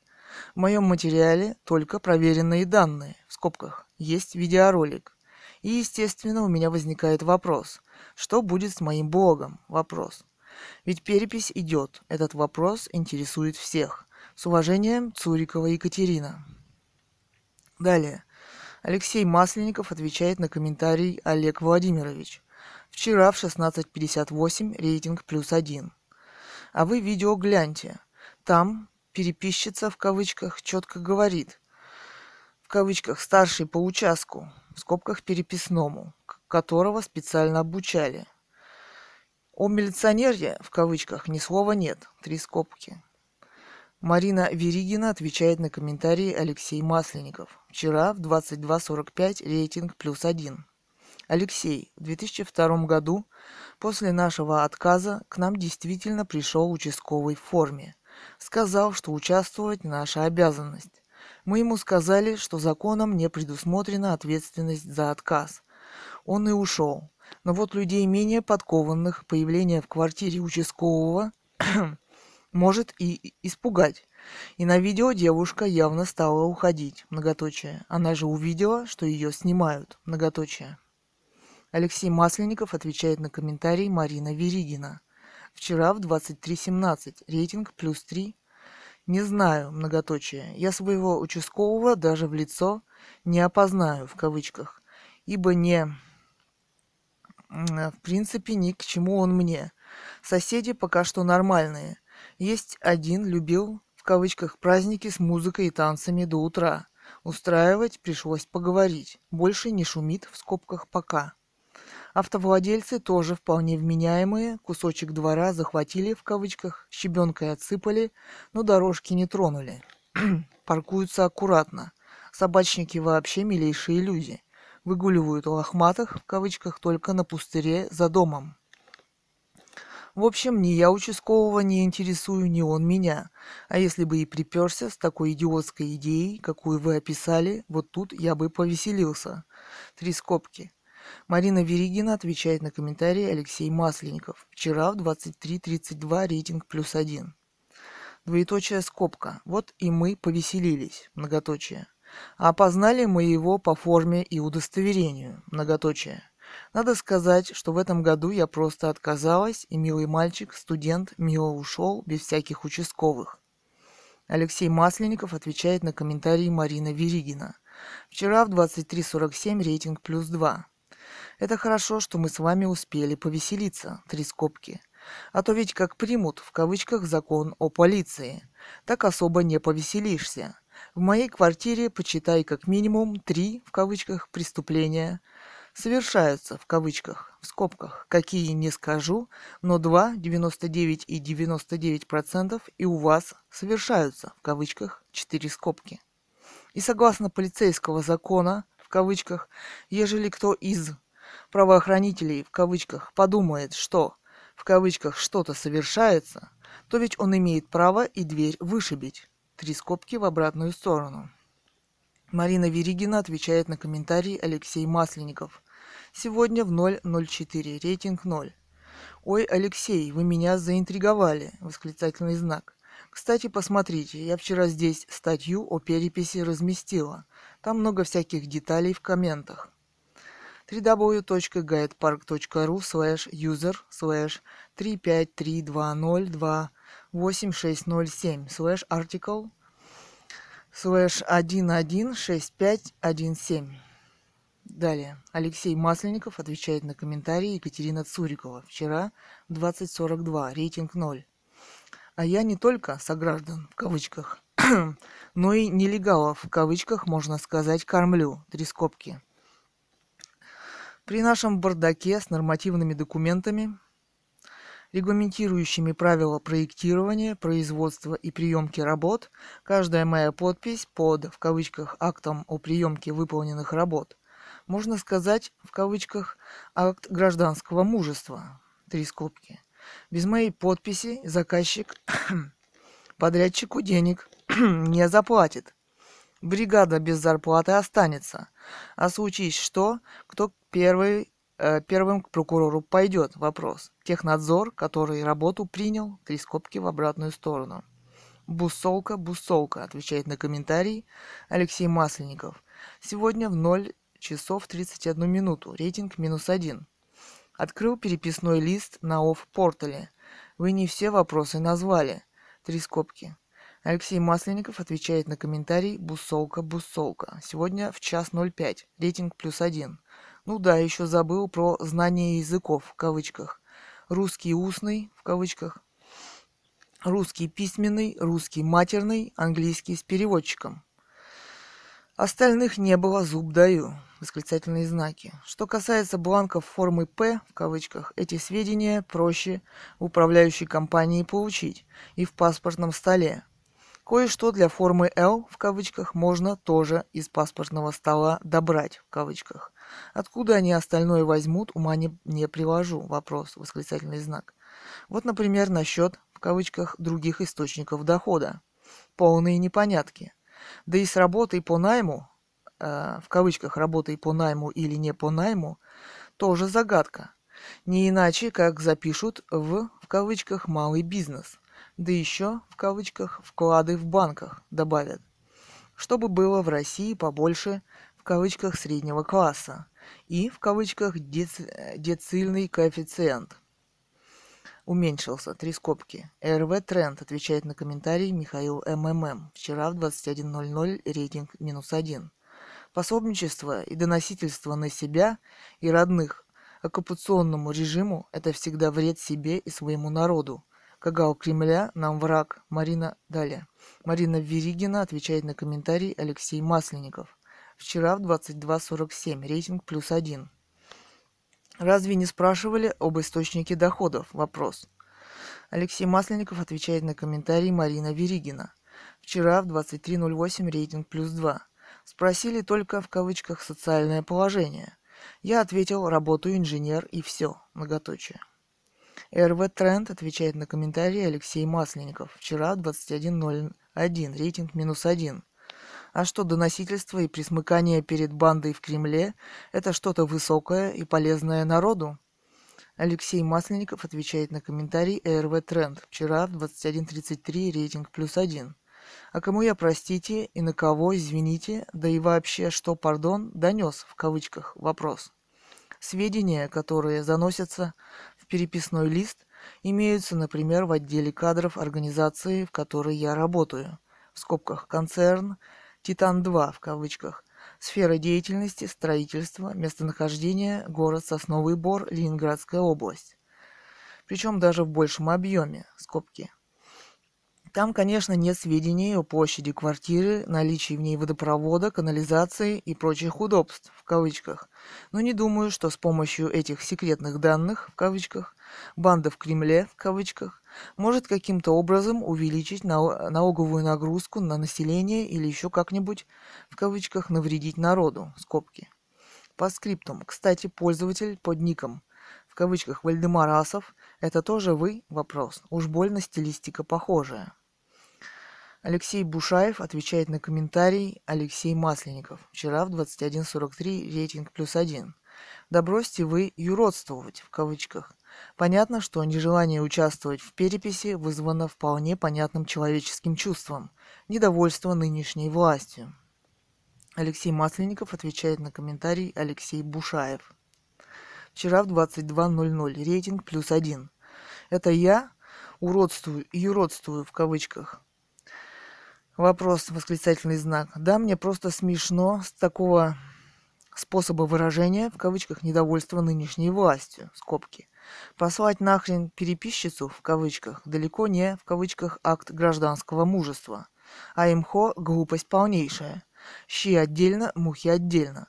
В моем материале только проверенные данные, в скобках, есть видеоролик. И, естественно, у меня возникает вопрос, что будет с моим блогом? Вопрос. Ведь перепись идет. Этот вопрос интересует всех. С уважением, Цурикова Екатерина. Далее. Алексей Масленников отвечает на комментарий Олег Владимирович. Вчера в 16.58 рейтинг плюс один. А вы видео гляньте. Там переписчица в кавычках четко говорит. В кавычках старший по участку, в скобках переписному, которого специально обучали. О милиционере, в кавычках, ни слова нет. Три скобки. Марина Веригина отвечает на комментарии Алексей Масленников. Вчера в 22.45 рейтинг плюс один. Алексей, в 2002 году, после нашего отказа, к нам действительно пришел участковый в форме. Сказал, что участвовать наша обязанность. Мы ему сказали, что законом не предусмотрена ответственность за отказ. Он и ушел. Но вот людей менее подкованных появление в квартире участкового может и испугать. И на видео девушка явно стала уходить, многоточие. Она же увидела, что ее снимают, многоточие. Алексей Масленников отвечает на комментарий Марина Веригина. Вчера в 23.17, рейтинг плюс 3. Не знаю, многоточие. Я своего участкового даже в лицо не опознаю, в кавычках, ибо не в принципе, ни к чему он мне. Соседи пока что нормальные. Есть один любил, в кавычках, праздники с музыкой и танцами до утра. Устраивать пришлось поговорить. Больше не шумит, в скобках, пока. Автовладельцы тоже вполне вменяемые, кусочек двора захватили, в кавычках, щебенкой отсыпали, но дорожки не тронули. Паркуются аккуратно. Собачники вообще милейшие люди. Выгуливают лохматых, в кавычках, только на пустыре за домом. В общем, ни я участкового не интересую, ни он меня. А если бы и приперся с такой идиотской идеей, какую вы описали, вот тут я бы повеселился. Три скобки. Марина Веригина отвечает на комментарии Алексей Масленников. Вчера в 23.32 рейтинг плюс один. Двоеточие скобка. Вот и мы повеселились. Многоточие. А опознали мы его по форме и удостоверению. Многоточие. Надо сказать, что в этом году я просто отказалась, и милый мальчик, студент, мило ушел, без всяких участковых. Алексей Масленников отвечает на комментарии Марина Веригина. Вчера в 23.47 рейтинг плюс 2. Это хорошо, что мы с вами успели повеселиться. Три скобки. А то ведь как примут, в кавычках, закон о полиции. Так особо не повеселишься. В моей квартире, почитай как минимум, три, в кавычках, преступления – совершаются в кавычках, в скобках, какие не скажу, но 2, 99 и 99 процентов и у вас совершаются в кавычках 4 скобки. И согласно полицейского закона, в кавычках, ежели кто из правоохранителей, в кавычках, подумает, что в кавычках что-то совершается, то ведь он имеет право и дверь вышибить. Три скобки в обратную сторону. Марина Веригина отвечает на комментарий Алексей Масленников. Сегодня в 0.04, рейтинг 0. «Ой, Алексей, вы меня заинтриговали!» – восклицательный знак. Кстати, посмотрите, я вчера здесь статью о переписи разместила. Там много всяких деталей в комментах. www.guidepark.ru slash user slash 35320286607 slash article слэш 116517. Далее. Алексей Масленников отвечает на комментарии Екатерина Цурикова. Вчера 2042. Рейтинг 0. А я не только сограждан, в кавычках, но и нелегалов, в кавычках, можно сказать, кормлю. Три скобки. При нашем бардаке с нормативными документами регламентирующими правила проектирования, производства и приемки работ, каждая моя подпись под, в кавычках, актом о приемке выполненных работ, можно сказать, в кавычках, акт гражданского мужества, три скобки. Без моей подписи заказчик подрядчику денег не заплатит. Бригада без зарплаты останется. А случись что, кто первый первым к прокурору пойдет вопрос. Технадзор, который работу принял, три скобки в обратную сторону. Буссолка, буссолка, отвечает на комментарий Алексей Масленников. Сегодня в 0 часов 31 минуту, рейтинг минус один. Открыл переписной лист на офф-портале. Вы не все вопросы назвали. Три скобки. Алексей Масленников отвечает на комментарий Буссолка, буссолка. Сегодня в час 05, рейтинг плюс один. Ну да, еще забыл про знание языков в кавычках. Русский устный в кавычках. Русский письменный, русский матерный, английский с переводчиком. Остальных не было, зуб даю. Восклицательные знаки. Что касается бланков формы «П», в кавычках, эти сведения проще управляющей компании получить и в паспортном столе. Кое-что для формы «Л» в кавычках можно тоже из паспортного стола добрать в кавычках. Откуда они остальное возьмут, ума не, не приложу. Вопрос, восклицательный знак. Вот, например, насчет, в кавычках, других источников дохода. Полные непонятки. Да и с работой по найму, э, в кавычках, работой по найму или не по найму, тоже загадка. Не иначе, как запишут в, в кавычках, малый бизнес. Да еще, в кавычках, вклады в банках добавят. Чтобы было в России побольше в кавычках среднего класса и в кавычках деци, децильный коэффициент уменьшился. Три скобки. РВ Тренд отвечает на комментарий Михаил МММ. Вчера в 21.00 рейтинг минус один. Пособничество и доносительство на себя и родных оккупационному режиму – это всегда вред себе и своему народу. Кагал Кремля нам враг. Марина далее. Марина Веригина отвечает на комментарий Алексей Масленников. Вчера в 22.47. Рейтинг плюс один. Разве не спрашивали об источнике доходов? Вопрос. Алексей Масленников отвечает на комментарий Марина Веригина. Вчера в 23.08 рейтинг плюс 2. Спросили только в кавычках «социальное положение». Я ответил «работаю инженер» и все, многоточие. РВ Тренд отвечает на комментарии Алексей Масленников. Вчера 21.01, рейтинг минус один. А что доносительство и присмыкание перед бандой в Кремле – это что-то высокое и полезное народу? Алексей Масленников отвечает на комментарий РВ Тренд. Вчера в 21.33 рейтинг плюс один. А кому я, простите, и на кого, извините, да и вообще, что, пардон, донес, в кавычках, вопрос. Сведения, которые заносятся в переписной лист, имеются, например, в отделе кадров организации, в которой я работаю, в скобках концерн «Титан-2» в кавычках, сфера деятельности, строительство, местонахождение, город Сосновый Бор, Ленинградская область. Причем даже в большем объеме, скобки. Там, конечно, нет сведений о площади квартиры, наличии в ней водопровода, канализации и прочих удобств, в кавычках. Но не думаю, что с помощью этих секретных данных, в кавычках, банда в Кремле, в кавычках, может каким-то образом увеличить налоговую нагрузку на население или еще как-нибудь, в кавычках, навредить народу, скобки. По скриптум. Кстати, пользователь под ником, в кавычках, Вальдемар Асов, это тоже вы? Вопрос. Уж больно стилистика похожая. Алексей Бушаев отвечает на комментарий Алексей Масленников. Вчера в 21.43 рейтинг плюс один. Да бросьте вы «юродствовать» в кавычках. Понятно, что нежелание участвовать в переписи вызвано вполне понятным человеческим чувством – недовольство нынешней властью. Алексей Масленников отвечает на комментарий Алексей Бушаев. Вчера в 22.00 рейтинг плюс один. Это я уродствую юродствую в кавычках Вопрос, восклицательный знак. Да, мне просто смешно с такого способа выражения, в кавычках, недовольства нынешней властью, скобки. Послать нахрен переписчицу, в кавычках, далеко не, в кавычках, акт гражданского мужества. А имхо – глупость полнейшая. Щи отдельно, мухи отдельно.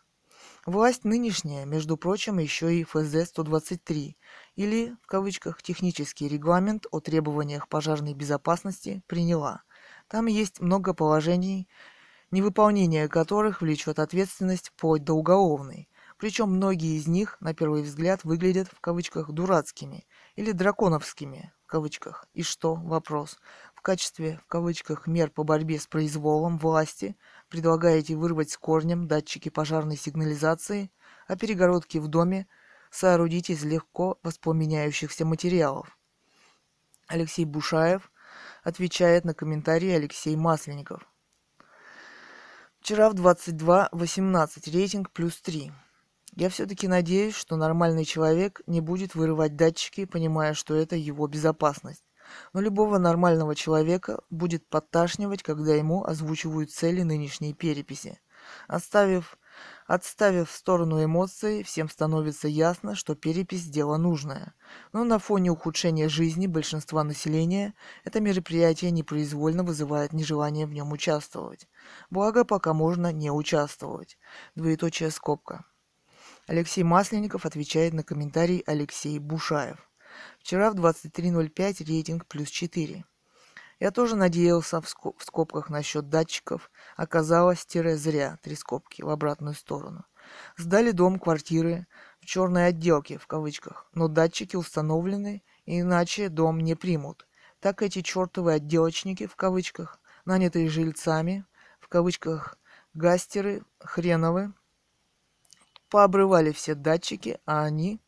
Власть нынешняя, между прочим, еще и ФЗ-123, или, в кавычках, технический регламент о требованиях пожарной безопасности приняла – там есть много положений, невыполнение которых влечет ответственность вплоть до уголовной. Причем многие из них, на первый взгляд, выглядят в кавычках «дурацкими» или «драконовскими» в кавычках. И что? Вопрос. В качестве, в кавычках, мер по борьбе с произволом власти предлагаете вырвать с корнем датчики пожарной сигнализации, а перегородки в доме соорудить из легко воспламеняющихся материалов. Алексей Бушаев, отвечает на комментарии Алексей Масленников. Вчера в 22.18 рейтинг плюс 3. Я все-таки надеюсь, что нормальный человек не будет вырывать датчики, понимая, что это его безопасность. Но любого нормального человека будет подташнивать, когда ему озвучивают цели нынешней переписи. Оставив Отставив в сторону эмоций, всем становится ясно, что перепись – дело нужное. Но на фоне ухудшения жизни большинства населения это мероприятие непроизвольно вызывает нежелание в нем участвовать. Благо, пока можно не участвовать. Двоеточие скобка. Алексей Масленников отвечает на комментарий Алексей Бушаев. Вчера в 23.05 рейтинг плюс 4. Я тоже надеялся в, скоб- в скобках насчет датчиков. Оказалось, тире зря, три скобки, в обратную сторону. Сдали дом, квартиры в черной отделке, в кавычках. Но датчики установлены, иначе дом не примут. Так эти чертовы отделочники, в кавычках, нанятые жильцами, в кавычках, гастеры, хреновы, пообрывали все датчики, а они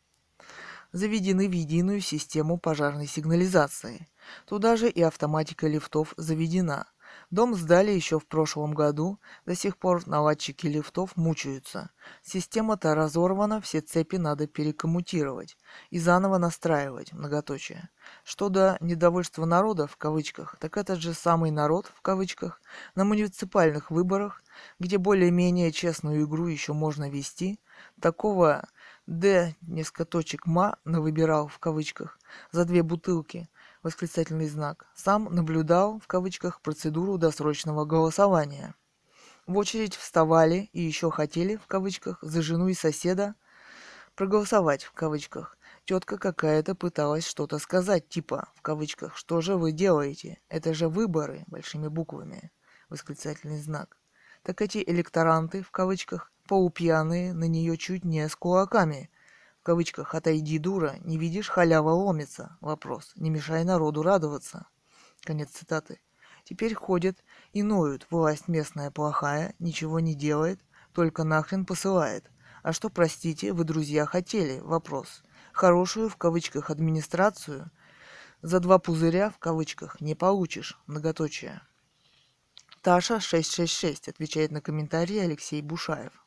заведены в единую систему пожарной сигнализации – Туда же и автоматика лифтов заведена. Дом сдали еще в прошлом году, до сих пор наладчики лифтов мучаются. Система-то разорвана, все цепи надо перекоммутировать и заново настраивать, многоточие. Что до недовольства народа, в кавычках, так этот же самый народ, в кавычках, на муниципальных выборах, где более-менее честную игру еще можно вести, такого Д, несколько точек ма, навыбирал, в кавычках, за две бутылки, восклицательный знак, сам наблюдал, в кавычках, процедуру досрочного голосования. В очередь вставали и еще хотели, в кавычках, за жену и соседа проголосовать, в кавычках. Тетка какая-то пыталась что-то сказать, типа, в кавычках, что же вы делаете? Это же выборы, большими буквами, восклицательный знак. Так эти электоранты, в кавычках, полупьяные, на нее чуть не с кулаками. Кавычках «отойди, дура, не видишь, халява ломится». Вопрос. Не мешай народу радоваться. Конец цитаты. Теперь ходят и ноют. Власть местная плохая, ничего не делает, только нахрен посылает. А что, простите, вы, друзья, хотели? Вопрос. Хорошую, в кавычках, администрацию за два пузыря, в кавычках, не получишь. Многоточие. Таша 666 отвечает на комментарии Алексей Бушаев.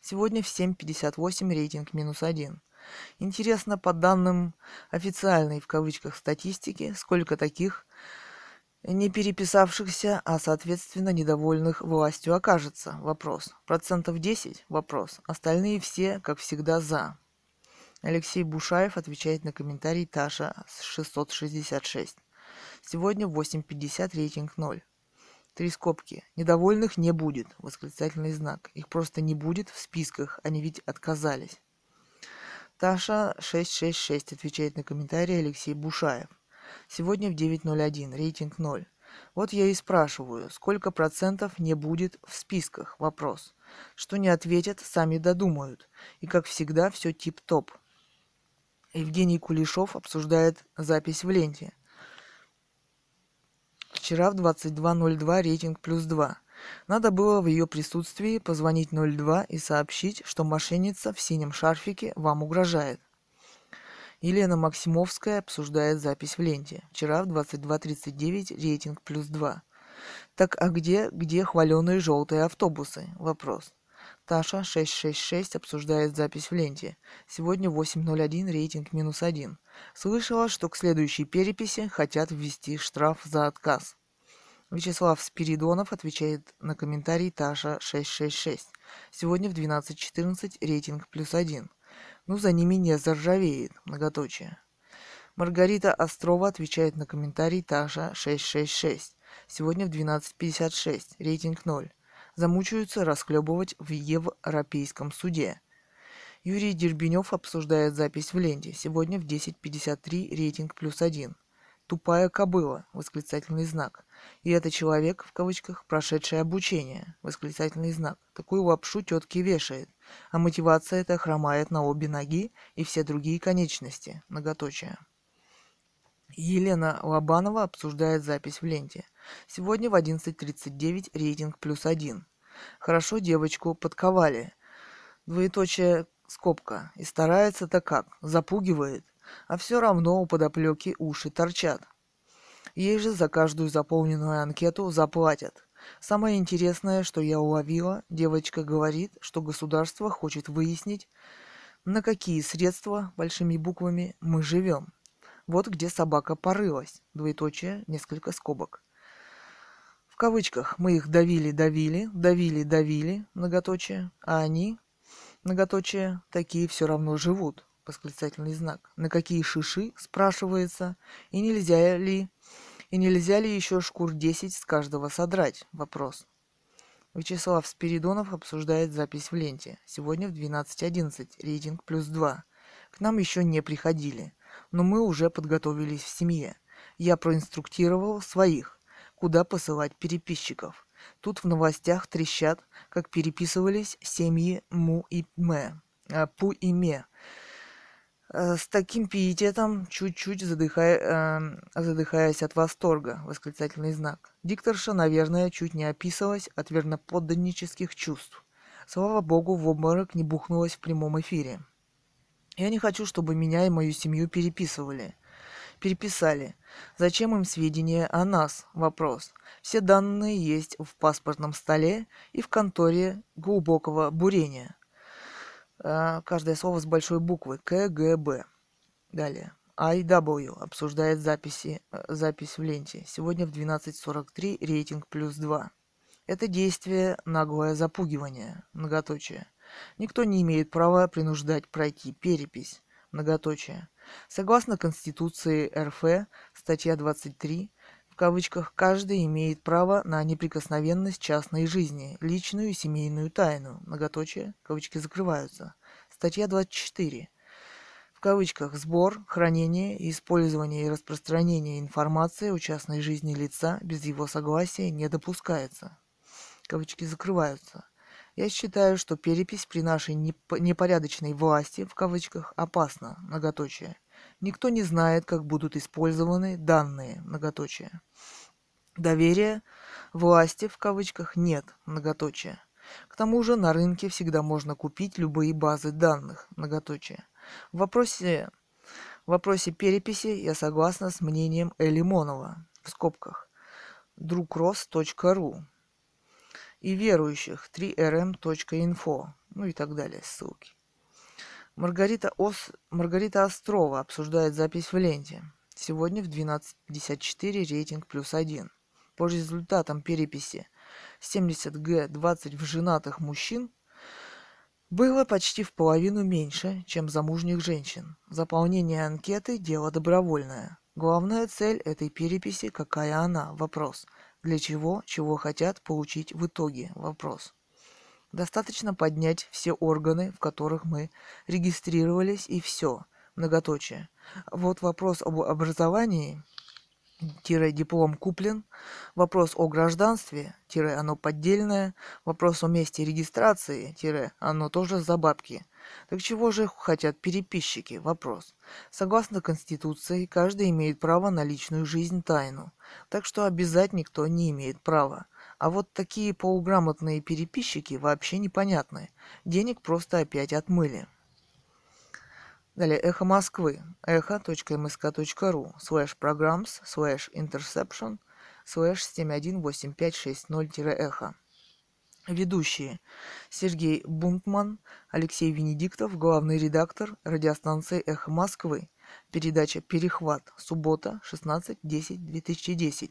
Сегодня в 7.58 рейтинг минус один. Интересно, по данным официальной в кавычках статистики, сколько таких не переписавшихся, а соответственно недовольных властью окажется? Вопрос. Процентов 10? Вопрос. Остальные все, как всегда, за. Алексей Бушаев отвечает на комментарий Таша 666. Сегодня в 8.50 рейтинг 0. Три скобки. Недовольных не будет. Восклицательный знак. Их просто не будет в списках. Они ведь отказались. Таша 666 отвечает на комментарий Алексей Бушаев. Сегодня в 9.01. Рейтинг 0. Вот я и спрашиваю, сколько процентов не будет в списках? Вопрос. Что не ответят, сами додумают. И как всегда, все тип-топ. Евгений Кулешов обсуждает запись в ленте. Вчера в 22.02 рейтинг плюс 2. Надо было в ее присутствии позвонить 02 и сообщить, что мошенница в синем шарфике вам угрожает. Елена Максимовская обсуждает запись в ленте. Вчера в 22.39 рейтинг плюс 2. Так а где, где хваленые желтые автобусы? Вопрос. Таша 666 обсуждает запись в ленте. Сегодня 8.01 рейтинг минус 1. Слышала, что к следующей переписи хотят ввести штраф за отказ. Вячеслав Спиридонов отвечает на комментарий Таша 666. Сегодня в 12.14 рейтинг плюс 1. Ну, за ними не заржавеет, многоточие. Маргарита Острова отвечает на комментарий Таша 666. Сегодня в 12.56 рейтинг 0 замучаются расхлебывать в Европейском суде. Юрий Дербенев обсуждает запись в ленте. Сегодня в 10.53 рейтинг плюс один. «Тупая кобыла!» – восклицательный знак. И это человек, в кавычках, прошедший обучение, восклицательный знак. Такую лапшу тетки вешает. А мотивация эта хромает на обе ноги и все другие конечности, многоточие. Елена Лобанова обсуждает запись в ленте. Сегодня в 11.39 рейтинг плюс один. Хорошо девочку подковали. Двоеточие скобка. И старается-то как? Запугивает. А все равно у подоплеки уши торчат. Ей же за каждую заполненную анкету заплатят. Самое интересное, что я уловила, девочка говорит, что государство хочет выяснить, на какие средства, большими буквами, мы живем. Вот где собака порылась. Двоеточие, несколько скобок. В кавычках мы их давили-давили, давили-давили, многоточие, а они, многоточие, такие все равно живут. Восклицательный знак. На какие шиши, спрашивается, и нельзя ли, и нельзя ли еще шкур 10 с каждого содрать? Вопрос. Вячеслав Спиридонов обсуждает запись в ленте. Сегодня в 12.11. Рейтинг плюс 2. К нам еще не приходили но мы уже подготовились в семье. Я проинструктировал своих, куда посылать переписчиков. Тут в новостях трещат, как переписывались семьи Му и Ме, э, Пу и Ме. Э, с таким пиететом, чуть-чуть задыхая, э, задыхаясь от восторга, восклицательный знак. Дикторша, наверное, чуть не описалась от верноподданнических чувств. Слава богу, в обморок не бухнулась в прямом эфире. Я не хочу, чтобы меня и мою семью переписывали. Переписали. Зачем им сведения о нас? Вопрос. Все данные есть в паспортном столе и в конторе глубокого бурения. А, каждое слово с большой буквы. КГБ. Далее. IW обсуждает записи, э, запись в ленте. Сегодня в 12.43 рейтинг плюс 2. Это действие наглое запугивание. Многоточие. Никто не имеет права принуждать пройти перепись. Многоточие. Согласно Конституции РФ, статья 23, в кавычках, каждый имеет право на неприкосновенность частной жизни, личную и семейную тайну. Многоточие, кавычки закрываются. Статья 24 в кавычках сбор, хранение, использование и распространение информации о частной жизни лица без его согласия не допускается. кавычки закрываются. Я считаю, что перепись при нашей непорядочной власти, в кавычках, опасна, многоточие. Никто не знает, как будут использованы данные, многоточие. Доверия власти, в кавычках, нет, многоточие. К тому же на рынке всегда можно купить любые базы данных, многоточие. В вопросе, в вопросе переписи я согласна с мнением Элимонова, в скобках, друкрос.ру, и верующих 3rm.info, ну и так далее, ссылки. Маргарита, Ос... Маргарита Острова обсуждает запись в ленте. Сегодня в 12.54 рейтинг плюс один. По результатам переписи 70Г 20 в женатых мужчин было почти в половину меньше, чем замужних женщин. Заполнение анкеты – дело добровольное. Главная цель этой переписи – какая она? Вопрос – для чего, чего хотят получить в итоге? Вопрос. Достаточно поднять все органы, в которых мы регистрировались, и все. Многоточие. Вот вопрос об образовании диплом куплен, вопрос о гражданстве, тире оно поддельное, вопрос о месте регистрации, тире оно тоже за бабки. Так чего же хотят переписчики? Вопрос. Согласно Конституции, каждый имеет право на личную жизнь тайну, так что обязать никто не имеет права. А вот такие полуграмотные переписчики вообще непонятны. Денег просто опять отмыли. Далее эхо Москвы. echo.msk.ru слэш programs слэш interception слэш 718560-echo. Ведущие. Сергей Бунтман, Алексей Венедиктов, главный редактор радиостанции «Эхо Москвы». Передача «Перехват». Суббота, 16.10.2010.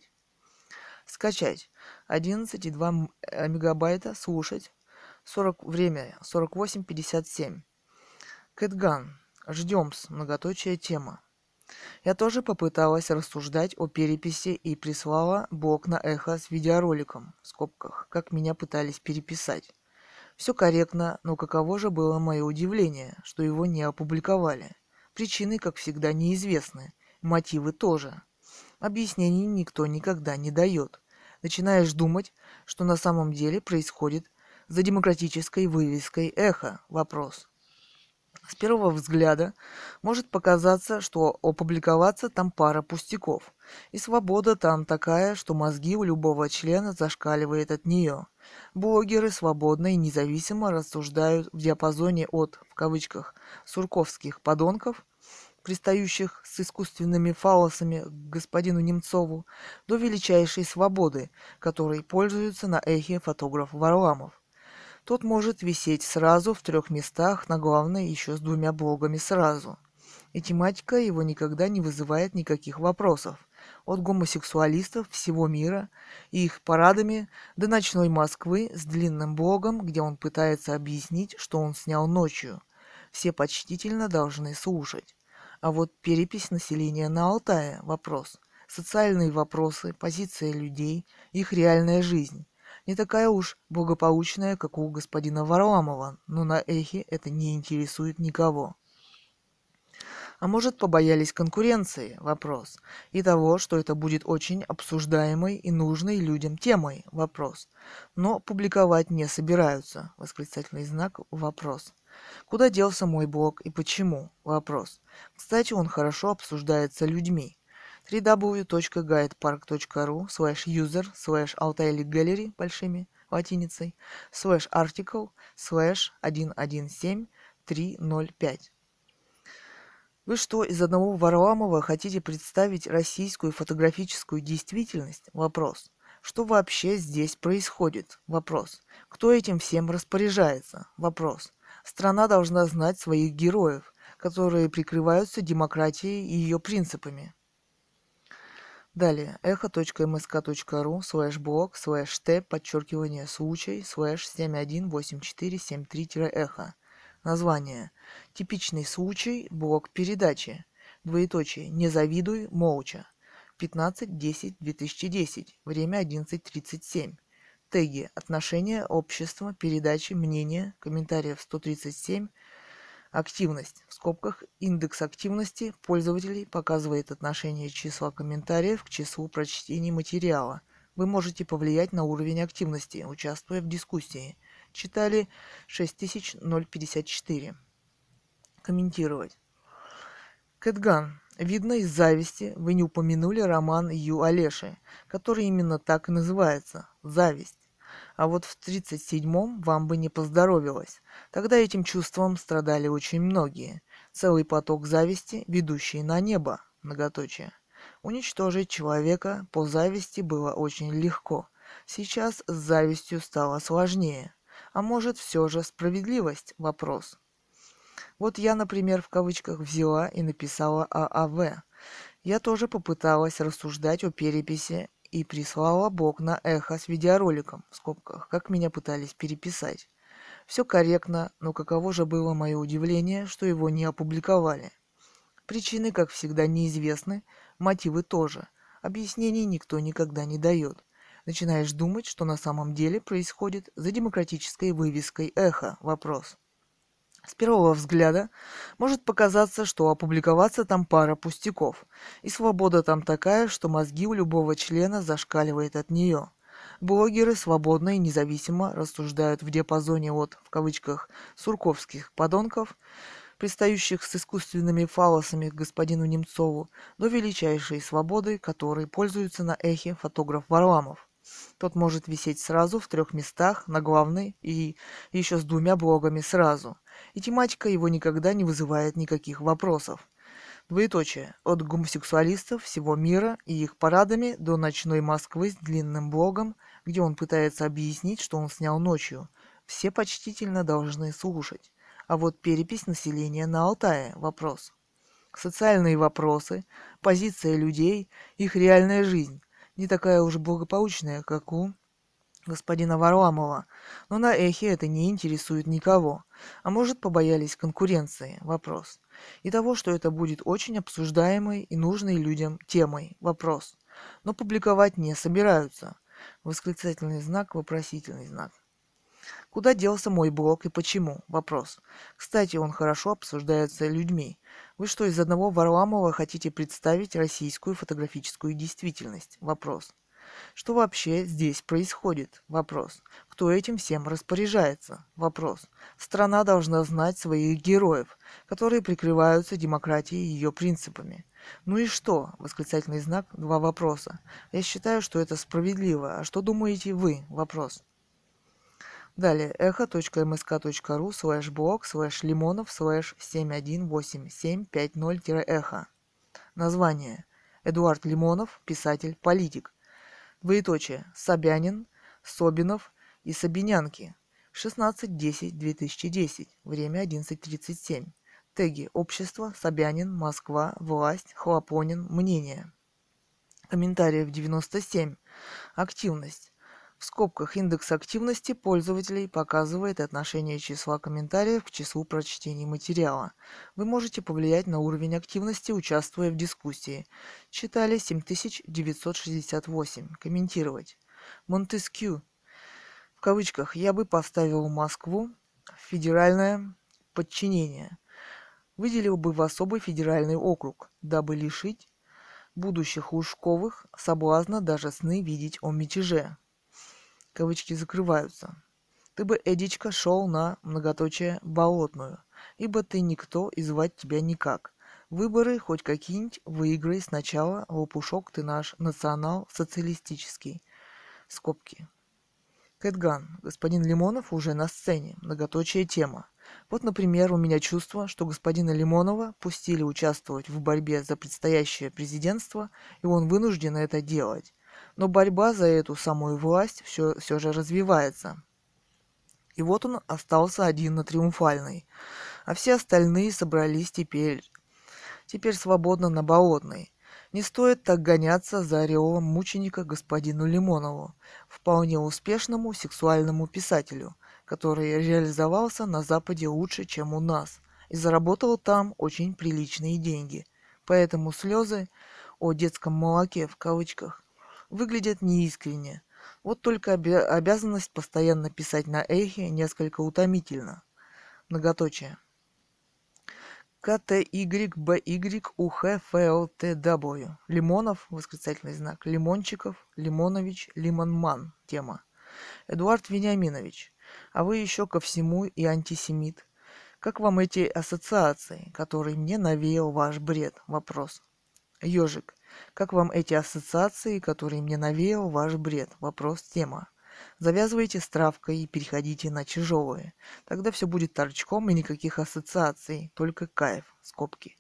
Скачать. 11,2 мегабайта. Слушать. 40, время 48.57. Кэтган. Ждем-с, многоточие тема. Я тоже попыталась рассуждать о переписи и прислала блок на эхо с видеороликом, в скобках, как меня пытались переписать. Все корректно, но каково же было мое удивление, что его не опубликовали. Причины, как всегда, неизвестны, мотивы тоже. Объяснений никто никогда не дает. Начинаешь думать, что на самом деле происходит за демократической вывеской эхо. Вопрос. С первого взгляда может показаться, что опубликоваться там пара пустяков. И свобода там такая, что мозги у любого члена зашкаливает от нее. Блогеры свободно и независимо рассуждают в диапазоне от, в кавычках, «сурковских подонков», пристающих с искусственными фалосами к господину Немцову, до величайшей свободы, которой пользуется на эхе фотограф Варламов. Тот может висеть сразу в трех местах, на главной еще с двумя блогами сразу. И тематика его никогда не вызывает никаких вопросов. От гомосексуалистов всего мира и их парадами до ночной Москвы с длинным блогом, где он пытается объяснить, что он снял ночью. Все почтительно должны слушать. А вот перепись населения на Алтае – вопрос. Социальные вопросы, позиция людей, их реальная жизнь не такая уж благополучная, как у господина Варламова, но на эхе это не интересует никого. А может, побоялись конкуренции? Вопрос. И того, что это будет очень обсуждаемой и нужной людям темой? Вопрос. Но публиковать не собираются? Восклицательный знак. Вопрос. Куда делся мой блог и почему? Вопрос. Кстати, он хорошо обсуждается людьми www.guidepark.ru slash user slash gallery большими латиницей slash article slash 117305. Вы что, из одного Варламова хотите представить российскую фотографическую действительность? Вопрос. Что вообще здесь происходит? Вопрос. Кто этим всем распоряжается? Вопрос. Страна должна знать своих героев, которые прикрываются демократией и ее принципами. Далее echo.msk.ru слэш блог слэш т подчеркивание случай слэш 718473-эхо. Название. Типичный случай, блок передачи. Двоеточие. Не завидуй, молча. 15.10.2010. Время 11.37. Теги. Отношения, общество, передачи, мнение, комментариев 137, Активность. В скобках индекс активности пользователей показывает отношение числа комментариев к числу прочтений материала. Вы можете повлиять на уровень активности, участвуя в дискуссии. Читали 6054. Комментировать. Кэтган. Видно, из зависти вы не упомянули роман Ю Олеши, который именно так и называется – «Зависть». А вот в 37-м вам бы не поздоровилось. Тогда этим чувством страдали очень многие. Целый поток зависти, ведущий на небо, многоточие. Уничтожить человека по зависти было очень легко. Сейчас с завистью стало сложнее. А может, все же справедливость? Вопрос. Вот я, например, в кавычках взяла и написала ААВ. Я тоже попыталась рассуждать о переписи и прислала Бог на эхо с видеороликом, в скобках, как меня пытались переписать. Все корректно, но каково же было мое удивление, что его не опубликовали. Причины, как всегда, неизвестны, мотивы тоже. Объяснений никто никогда не дает. Начинаешь думать, что на самом деле происходит за демократической вывеской эхо. Вопрос. С первого взгляда может показаться, что опубликоваться там пара пустяков, и свобода там такая, что мозги у любого члена зашкаливает от нее. Блогеры свободно и независимо рассуждают в диапазоне от, в кавычках, «сурковских подонков», пристающих с искусственными фалосами к господину Немцову, до величайшей свободы, которой пользуется на эхе фотограф Варламов. Тот может висеть сразу в трех местах, на главной и еще с двумя блогами сразу. И тематика его никогда не вызывает никаких вопросов. Двоеточие. От гомосексуалистов всего мира и их парадами до ночной Москвы с длинным блогом, где он пытается объяснить, что он снял ночью. Все почтительно должны слушать. А вот перепись населения на Алтае – вопрос. Социальные вопросы, позиция людей, их реальная жизнь не такая уж благополучная, как у господина Варламова, но на эхе это не интересует никого. А может, побоялись конкуренции? Вопрос. И того, что это будет очень обсуждаемой и нужной людям темой? Вопрос. Но публиковать не собираются. Восклицательный знак, вопросительный знак. Куда делся мой блог и почему? Вопрос. Кстати, он хорошо обсуждается людьми. Вы что, из одного Варламова хотите представить российскую фотографическую действительность? Вопрос. Что вообще здесь происходит? Вопрос. Кто этим всем распоряжается? Вопрос. Страна должна знать своих героев, которые прикрываются демократией и ее принципами. Ну и что? Восклицательный знак. Два вопроса. Я считаю, что это справедливо. А что думаете вы? Вопрос. Далее echo.msk.ru слэш блог слэш лимонов слэш 718750-эхо. Название. Эдуард Лимонов, писатель, политик. Двоеточие. Собянин, Собинов и Собинянки. 16.10.2010. Время 11.37. Теги. Общество, Собянин, Москва, власть, Хлопонин, мнение. Комментариев 97. Активность. В скобках индекс активности пользователей показывает отношение числа комментариев к числу прочтений материала. Вы можете повлиять на уровень активности, участвуя в дискуссии. Читали 7968. Комментировать. Монтескью. В кавычках «я бы поставил Москву в федеральное подчинение». Выделил бы в особый федеральный округ, дабы лишить будущих Лужковых соблазна даже сны видеть о мятеже кавычки закрываются. Ты бы, Эдичка, шел на многоточие болотную, ибо ты никто и звать тебя никак. Выборы хоть какие-нибудь выиграй сначала, лопушок ты наш национал-социалистический. Скобки. Кэтган. Господин Лимонов уже на сцене. Многоточие тема. Вот, например, у меня чувство, что господина Лимонова пустили участвовать в борьбе за предстоящее президентство, и он вынужден это делать но борьба за эту самую власть все, все же развивается. И вот он остался один на триумфальной, а все остальные собрались теперь, теперь свободно на болотной. Не стоит так гоняться за ореолом мученика господину Лимонову, вполне успешному сексуальному писателю, который реализовался на Западе лучше, чем у нас, и заработал там очень приличные деньги. Поэтому слезы о детском молоке в кавычках выглядят неискренне. Вот только обя- обязанность постоянно писать на эхе несколько утомительна. Многоточие. КТYБYУХФЛТW. Лимонов, восклицательный знак. Лимончиков, Лимонович, Лимонман. Тема. Эдуард Вениаминович, а вы еще ко всему и антисемит. Как вам эти ассоциации, которые мне навеял ваш бред? Вопрос. Ежик, как вам эти ассоциации, которые мне навеял ваш бред? Вопрос. Тема. Завязывайте с травкой и переходите на тяжелые. Тогда все будет торчком и никаких ассоциаций, только кайф. Скобки.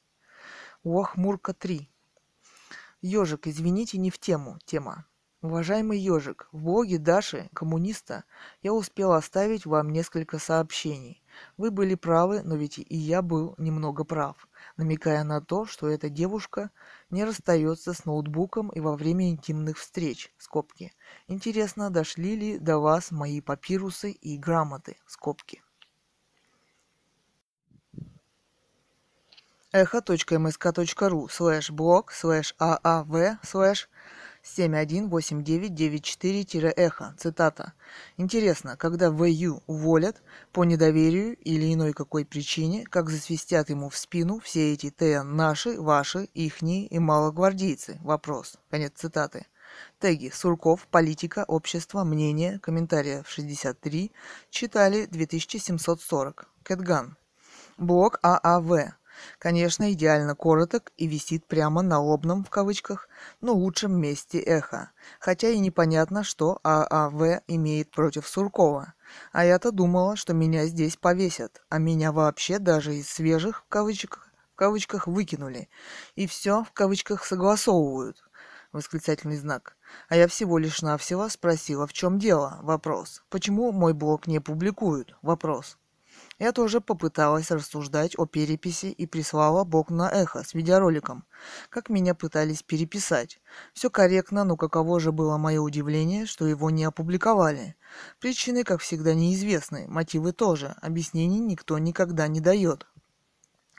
Ох, Мурка 3. Ежик, извините, не в тему. Тема. Уважаемый ежик, в блоге Даши, коммуниста, я успел оставить вам несколько сообщений. Вы были правы, но ведь и я был немного прав, намекая на то, что эта девушка не расстается с ноутбуком и во время интимных встреч. Скобки. Интересно, дошли ли до вас мои папирусы и грамоты? Скобки. echo.msk.ru слэш блог слэш аав слэш 718994-эхо. Цитата. Интересно, когда ВЮ уволят по недоверию или иной какой причине, как засвистят ему в спину все эти ТН наши, ваши, ихние и малогвардейцы? Вопрос. Конец цитаты. Теги Сурков, политика, общество, мнение, комментариев 63, читали 2740. Кэтган. Блок ААВ. Конечно, идеально короток и висит прямо на лобном, в кавычках, но лучшем месте эхо. Хотя и непонятно, что ААВ имеет против Суркова. А я-то думала, что меня здесь повесят, а меня вообще даже из свежих, в кавычках, в кавычках выкинули. И все, в кавычках, согласовывают. Восклицательный знак. А я всего лишь навсего спросила, в чем дело? Вопрос. Почему мой блог не публикуют? Вопрос. Я тоже попыталась рассуждать о переписи и прислала Бог на эхо с видеороликом, как меня пытались переписать. Все корректно, но каково же было мое удивление, что его не опубликовали. Причины, как всегда, неизвестны, мотивы тоже, объяснений никто никогда не дает.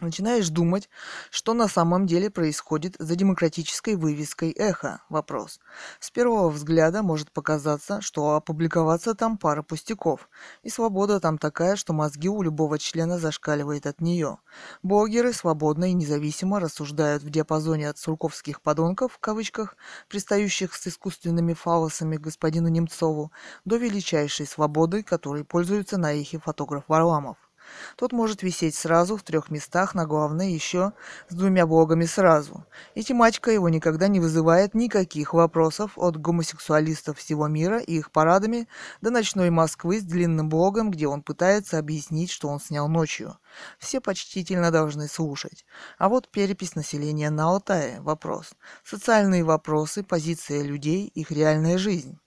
Начинаешь думать, что на самом деле происходит за демократической вывеской «Эхо» – вопрос. С первого взгляда может показаться, что опубликоваться там пара пустяков, и свобода там такая, что мозги у любого члена зашкаливает от нее. Блогеры свободно и независимо рассуждают в диапазоне от сурковских подонков, в кавычках, пристающих с искусственными фалосами господину Немцову, до величайшей свободы, которой пользуется на эхе фотограф Варламов. Тот может висеть сразу в трех местах, на главной еще с двумя блогами сразу. И тематика его никогда не вызывает никаких вопросов от гомосексуалистов всего мира и их парадами до ночной Москвы с длинным блогом, где он пытается объяснить, что он снял ночью. Все почтительно должны слушать. А вот перепись населения на Алтае – вопрос. Социальные вопросы, позиция людей, их реальная жизнь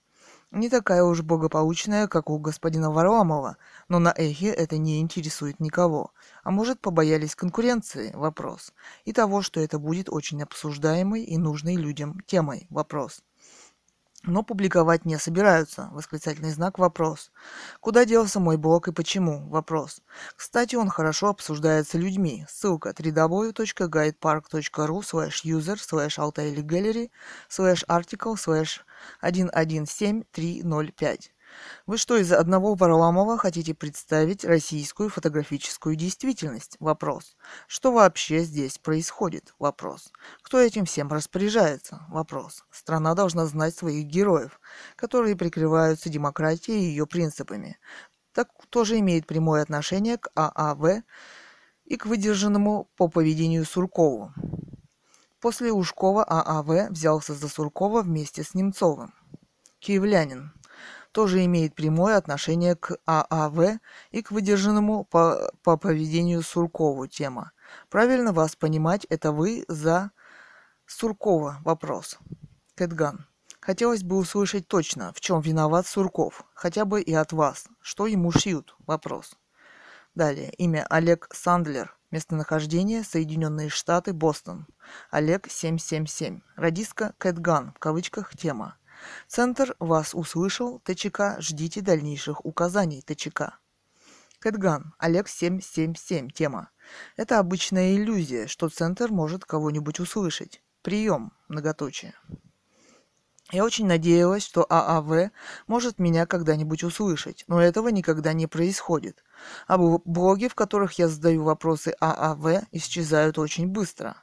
не такая уж благополучная, как у господина Варламова, но на эхе это не интересует никого. А может, побоялись конкуренции? Вопрос. И того, что это будет очень обсуждаемой и нужной людям темой? Вопрос но публиковать не собираются. Восклицательный знак вопрос. Куда делся мой блог и почему? Вопрос. Кстати, он хорошо обсуждается людьми. Ссылка www.guidepark.ru slash user slash gallery slash article slash 117305. Вы что, из одного Варламова хотите представить российскую фотографическую действительность? Вопрос. Что вообще здесь происходит? Вопрос. Кто этим всем распоряжается? Вопрос. Страна должна знать своих героев, которые прикрываются демократией и ее принципами. Так тоже имеет прямое отношение к ААВ и к выдержанному по поведению Суркову. После Ушкова ААВ взялся за Суркова вместе с Немцовым. Киевлянин тоже имеет прямое отношение к ААВ и к выдержанному по, по поведению Суркову тема. Правильно вас понимать, это вы за Суркова вопрос. Кэтган. Хотелось бы услышать точно, в чем виноват Сурков, хотя бы и от вас. Что ему шьют? Вопрос. Далее. Имя Олег Сандлер. Местонахождение Соединенные Штаты, Бостон. Олег 777. Радиска Кэтган, в кавычках тема. Центр вас услышал, ТЧК, ждите дальнейших указаний, ТЧК. Кэтган, Олег 777, тема. Это обычная иллюзия, что центр может кого-нибудь услышать. Прием, многоточие. Я очень надеялась, что ААВ может меня когда-нибудь услышать, но этого никогда не происходит. А блоги, в которых я задаю вопросы ААВ, исчезают очень быстро.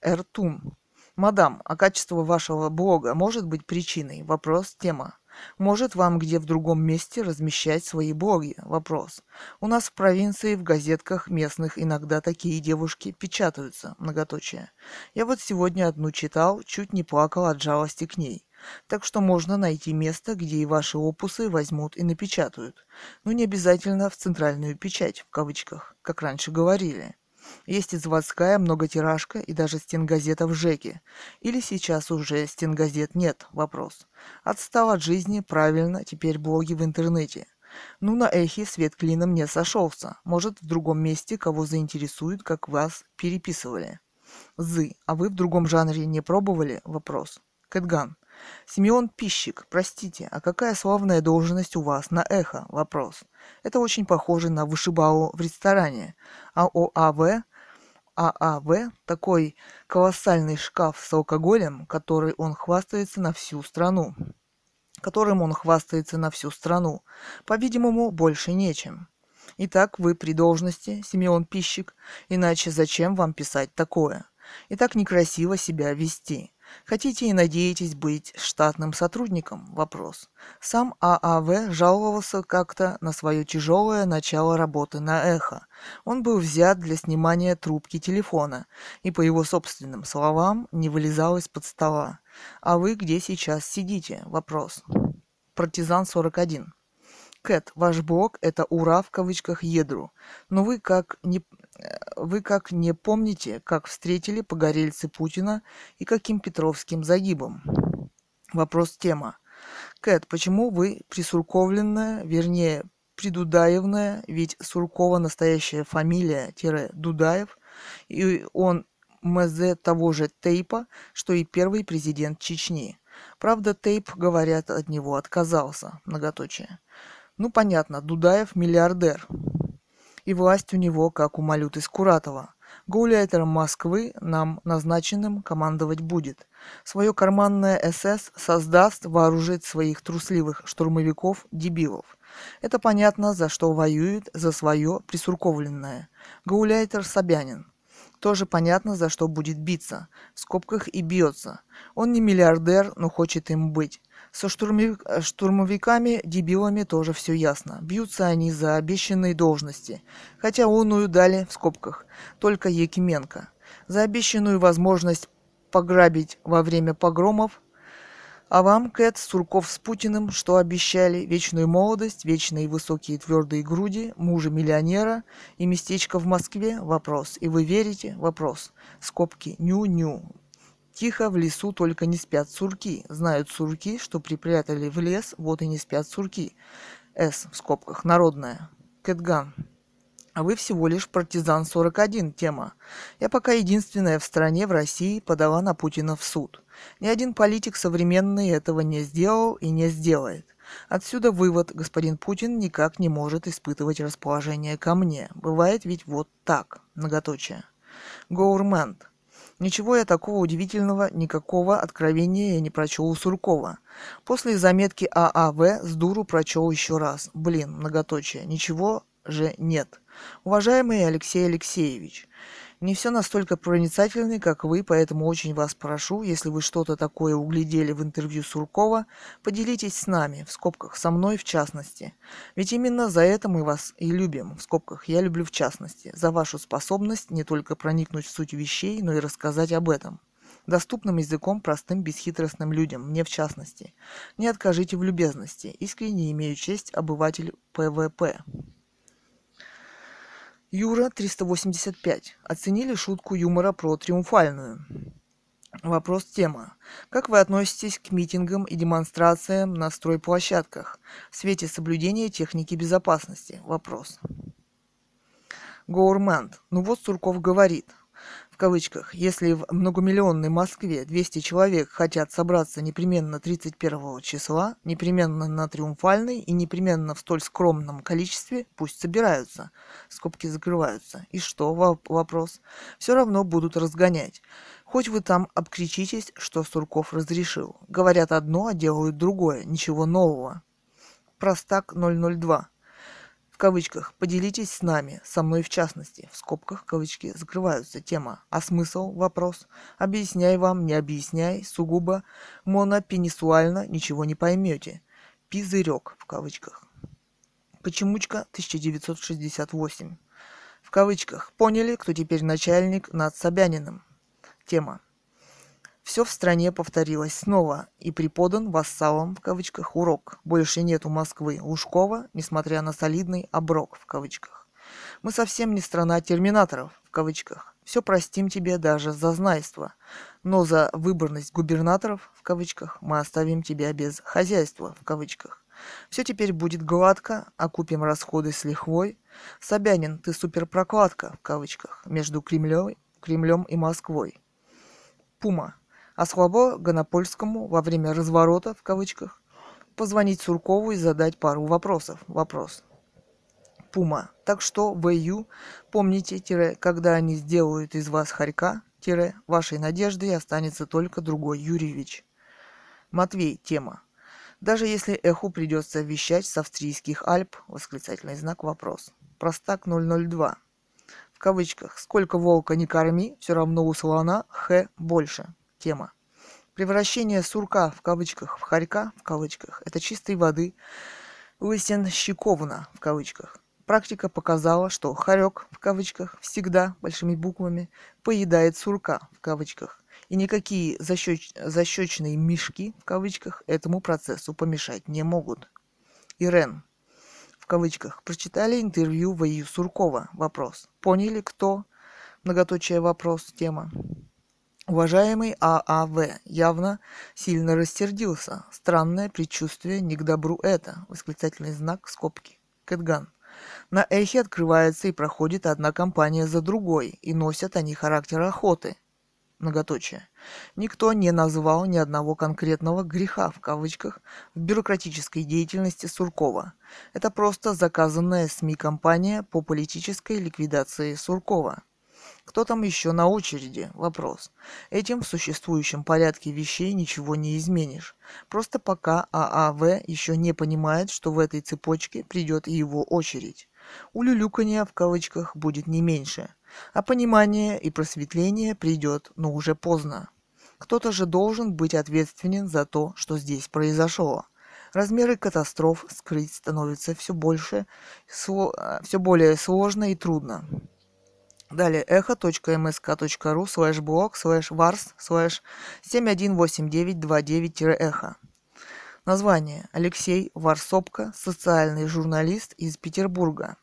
Эртум. Мадам, а качество вашего блога может быть причиной? Вопрос, тема. Может вам где в другом месте размещать свои блоги? Вопрос. У нас в провинции в газетках местных иногда такие девушки печатаются. Многоточие. Я вот сегодня одну читал, чуть не плакал от жалости к ней. Так что можно найти место, где и ваши опусы возьмут и напечатают. Но не обязательно в центральную печать, в кавычках, как раньше говорили. Есть и заводская многотиражка, и даже стенгазета в ЖЭКе. Или сейчас уже стенгазет нет? Вопрос. Отстал от жизни, правильно, теперь блоги в интернете. Ну, на эхе свет клином не сошелся. Может, в другом месте кого заинтересует, как вас переписывали. Зы, а вы в другом жанре не пробовали? Вопрос. Кэтган. Симеон Пищик, простите, а какая славная должность у вас на эхо? Вопрос. Это очень похоже на вышибалу в ресторане. А ОАВ ААВ – такой колоссальный шкаф с алкоголем, который он хвастается на всю страну. Которым он хвастается на всю страну. По-видимому, больше нечем. Итак, вы при должности, Симеон Пищик, иначе зачем вам писать такое? И так некрасиво себя вести. Хотите и надеетесь быть штатным сотрудником? Вопрос. Сам ААВ жаловался как-то на свое тяжелое начало работы на эхо. Он был взят для снимания трубки телефона и, по его собственным словам, не вылезал из-под стола. А вы где сейчас сидите? Вопрос. Партизан 41. Кэт, ваш блог – это «ура» в кавычках едру. Но вы как не, вы как не помните, как встретили погорельцы Путина и каким Петровским загибом? Вопрос тема. Кэт, почему вы присурковленная, вернее, придудаевная, ведь Суркова настоящая фамилия, тире, Дудаев, и он МЗ того же Тейпа, что и первый президент Чечни. Правда, Тейп, говорят, от него отказался, многоточие. Ну, понятно, Дудаев миллиардер. И власть у него, как у Малюты Скуратова. Гауляйтером Москвы нам назначенным командовать будет. Свое карманное СС создаст, вооружит своих трусливых штурмовиков-дебилов. Это понятно, за что воюет, за свое присурковленное. Гауляйтер Собянин. Тоже понятно, за что будет биться. В скобках и бьется. Он не миллиардер, но хочет им быть. Со штурмовик, э, штурмовиками, дебилами тоже все ясно. Бьются они за обещанные должности. Хотя оную дали, в скобках, только Якименко. За обещанную возможность пограбить во время погромов. А вам, Кэт, Сурков с Путиным, что обещали? Вечную молодость, вечные высокие твердые груди, мужа-миллионера и местечко в Москве? Вопрос. И вы верите? Вопрос. Скобки. Ню-ню. Тихо в лесу только не спят сурки. Знают сурки, что припрятали в лес, вот и не спят сурки. С в скобках. Народная. Кэтган. А вы всего лишь партизан 41, тема. Я пока единственная в стране, в России, подала на Путина в суд. Ни один политик современный этого не сделал и не сделает. Отсюда вывод, господин Путин никак не может испытывать расположение ко мне. Бывает ведь вот так, многоточие. Гоурмент. Ничего я такого удивительного, никакого откровения я не прочел у Суркова. После заметки ААВ с дуру прочел еще раз. Блин, многоточие. Ничего же нет. Уважаемый Алексей Алексеевич, не все настолько проницательны, как вы, поэтому очень вас прошу, если вы что-то такое углядели в интервью Суркова, поделитесь с нами, в скобках, со мной в частности. Ведь именно за это мы вас и любим, в скобках, я люблю в частности, за вашу способность не только проникнуть в суть вещей, но и рассказать об этом доступным языком простым бесхитростным людям, мне в частности. Не откажите в любезности. Искренне имею честь обыватель ПВП. Юра 385. Оценили шутку юмора про триумфальную? Вопрос тема. Как вы относитесь к митингам и демонстрациям на стройплощадках в свете соблюдения техники безопасности? Вопрос. Гоурмент. Ну вот Сурков говорит. В кавычках, если в многомиллионной Москве 200 человек хотят собраться непременно 31 числа, непременно на Триумфальной и непременно в столь скромном количестве, пусть собираются. Скобки закрываются. И что? Вопрос. Все равно будут разгонять. Хоть вы там обкричитесь, что Сурков разрешил. Говорят одно, а делают другое. Ничего нового. Простак 002 в кавычках, поделитесь с нами, со мной в частности, в скобках кавычки закрываются, тема, а смысл, вопрос, объясняй вам, не объясняй, сугубо монопенисуально, ничего не поймете, пизырек, в кавычках. Почемучка 1968. В кавычках. Поняли, кто теперь начальник над Собяниным? Тема. Все в стране повторилось снова и преподан вассалом в кавычках урок. Больше нет у Москвы Лужкова, несмотря на солидный оброк в кавычках. Мы совсем не страна терминаторов в кавычках. Все простим тебе даже за знайство. Но за выборность губернаторов в кавычках мы оставим тебя без хозяйства в кавычках. Все теперь будет гладко, окупим расходы с лихвой. Собянин, ты суперпрокладка в кавычках между Кремлем, Кремлем и Москвой. Пума а слабо Гонопольскому во время разворота, в кавычках, позвонить Суркову и задать пару вопросов. Вопрос. Пума. Так что, ВЮ, помните, тире, когда они сделают из вас хорька, тире, вашей надеждой останется только другой Юрьевич. Матвей. Тема. Даже если эху придется вещать с австрийских Альп, восклицательный знак вопрос. Простак 002. В кавычках. Сколько волка не корми, все равно у слона х больше тема. Превращение сурка в кавычках в хорька в кавычках – это чистой воды Лысенщиковна в кавычках. Практика показала, что хорек в кавычках всегда большими буквами поедает сурка в кавычках. И никакие защеч... защечные мешки в кавычках этому процессу помешать не могут. Ирен в кавычках прочитали интервью Ваю Суркова. Вопрос. Поняли, кто? Многоточие вопрос. Тема. Уважаемый ААВ явно сильно рассердился. Странное предчувствие не к добру это. Восклицательный знак скобки. Кэтган. На эхе открывается и проходит одна компания за другой, и носят они характер охоты. Многоточие. Никто не назвал ни одного конкретного «греха» в кавычках в бюрократической деятельности Суркова. Это просто заказанная СМИ компания по политической ликвидации Суркова. Кто там еще на очереди? Вопрос. Этим в существующем порядке вещей ничего не изменишь. Просто пока ААВ еще не понимает, что в этой цепочке придет и его очередь. Улюлюканья в кавычках будет не меньше. А понимание и просветление придет, но уже поздно. Кто-то же должен быть ответственен за то, что здесь произошло. Размеры катастроф скрыть становится все больше, все более сложно и трудно. Далее echo.msk.ru слэш блог слэш варс слэш 718929-эхо. Название. Алексей Варсопко, социальный журналист из Петербурга.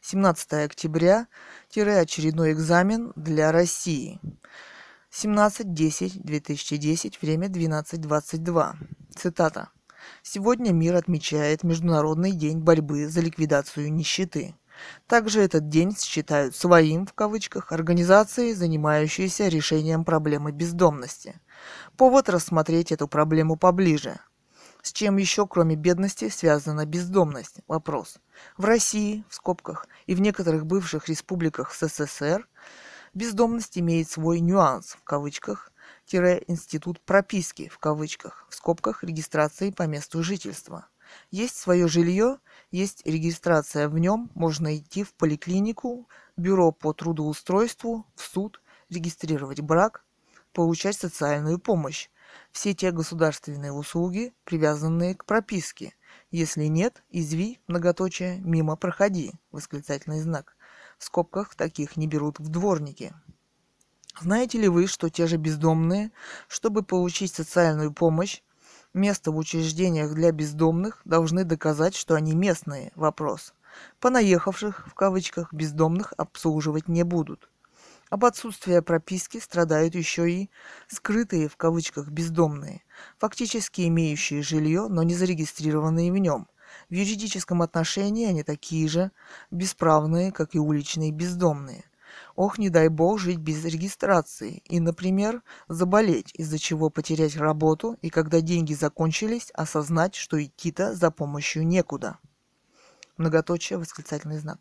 17 октября, очередной экзамен для России. 17.10.2010, время 12.22. Цитата. Сегодня мир отмечает Международный день борьбы за ликвидацию нищеты. Также этот день считают «своим» в кавычках организацией, занимающейся решением проблемы бездомности. Повод рассмотреть эту проблему поближе. С чем еще, кроме бедности, связана бездомность? Вопрос. В России, в скобках, и в некоторых бывших республиках СССР бездомность имеет свой нюанс, в кавычках, институт прописки, в кавычках, в скобках регистрации по месту жительства. Есть свое жилье – есть регистрация в нем, можно идти в поликлинику, бюро по трудоустройству, в суд, регистрировать брак, получать социальную помощь. Все те государственные услуги, привязанные к прописке. Если нет, изви, многоточие, мимо проходи, восклицательный знак. В скобках таких не берут в дворники. Знаете ли вы, что те же бездомные, чтобы получить социальную помощь, Место в учреждениях для бездомных должны доказать, что они местные. Вопрос. Понаехавших, в кавычках, бездомных обслуживать не будут. Об отсутствии прописки страдают еще и скрытые, в кавычках, бездомные, фактически имеющие жилье, но не зарегистрированные в нем. В юридическом отношении они такие же бесправные, как и уличные бездомные. Ох, не дай бог жить без регистрации и, например, заболеть, из-за чего потерять работу и когда деньги закончились, осознать, что идти-то за помощью некуда. Многоточие, восклицательный знак.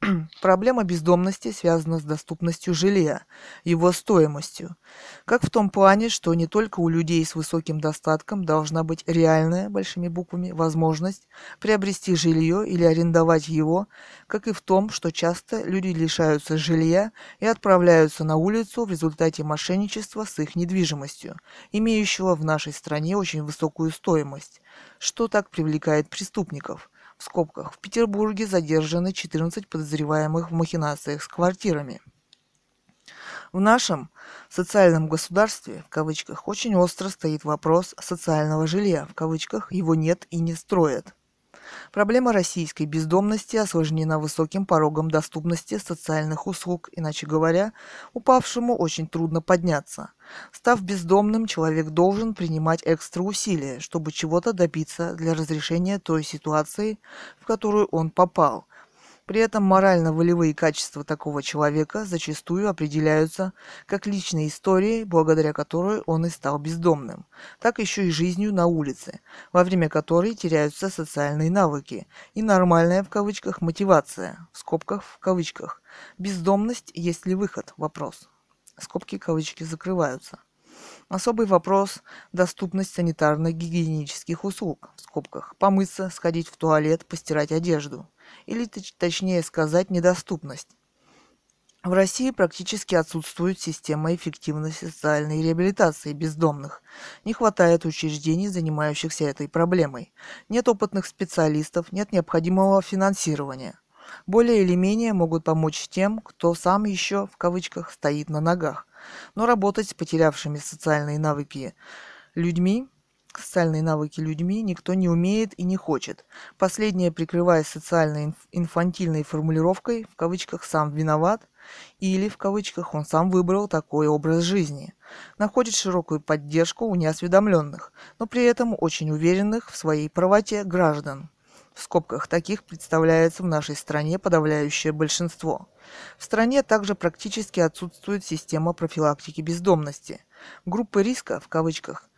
Проблема бездомности связана с доступностью жилья, его стоимостью. Как в том плане, что не только у людей с высоким достатком должна быть реальная, большими буквами, возможность приобрести жилье или арендовать его, как и в том, что часто люди лишаются жилья и отправляются на улицу в результате мошенничества с их недвижимостью, имеющего в нашей стране очень высокую стоимость. Что так привлекает преступников? В скобках, в Петербурге задержаны 14 подозреваемых в махинациях с квартирами. В нашем социальном государстве, в кавычках, очень остро стоит вопрос социального жилья, в кавычках, его нет и не строят. Проблема российской бездомности осложнена высоким порогом доступности социальных услуг, иначе говоря, упавшему очень трудно подняться. Став бездомным, человек должен принимать экстра усилия, чтобы чего-то добиться для разрешения той ситуации, в которую он попал – при этом морально-волевые качества такого человека зачастую определяются как личной историей, благодаря которой он и стал бездомным, так еще и жизнью на улице, во время которой теряются социальные навыки и нормальная в кавычках мотивация, в скобках в кавычках. Бездомность есть ли выход? Вопрос. Скобки кавычки закрываются. Особый вопрос – доступность санитарно-гигиенических услуг, в скобках, помыться, сходить в туалет, постирать одежду или точнее сказать недоступность. В России практически отсутствует система эффективной социальной реабилитации бездомных. Не хватает учреждений, занимающихся этой проблемой. Нет опытных специалистов, нет необходимого финансирования. Более или менее могут помочь тем, кто сам еще, в кавычках, стоит на ногах. Но работать с потерявшими социальные навыки людьми социальные навыки людьми никто не умеет и не хочет. Последнее, прикрываясь социальной инфантильной формулировкой, в кавычках «сам виноват», или, в кавычках, он сам выбрал такой образ жизни. Находит широкую поддержку у неосведомленных, но при этом очень уверенных в своей правоте граждан. В скобках таких представляется в нашей стране подавляющее большинство. В стране также практически отсутствует система профилактики бездомности. Группы риска, в кавычках,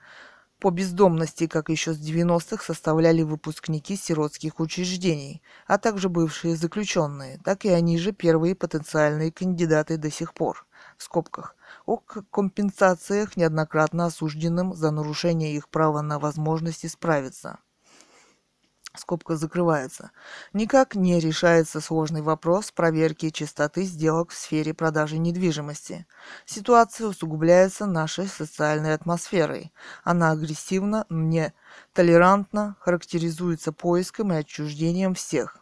по бездомности, как еще с 90-х, составляли выпускники сиротских учреждений, а также бывшие заключенные, так и они же первые потенциальные кандидаты до сих пор, в скобках, о компенсациях неоднократно осужденным за нарушение их права на возможность исправиться скобка закрывается, никак не решается сложный вопрос проверки чистоты сделок в сфере продажи недвижимости. Ситуация усугубляется нашей социальной атмосферой. Она агрессивно, не толерантно характеризуется поиском и отчуждением всех,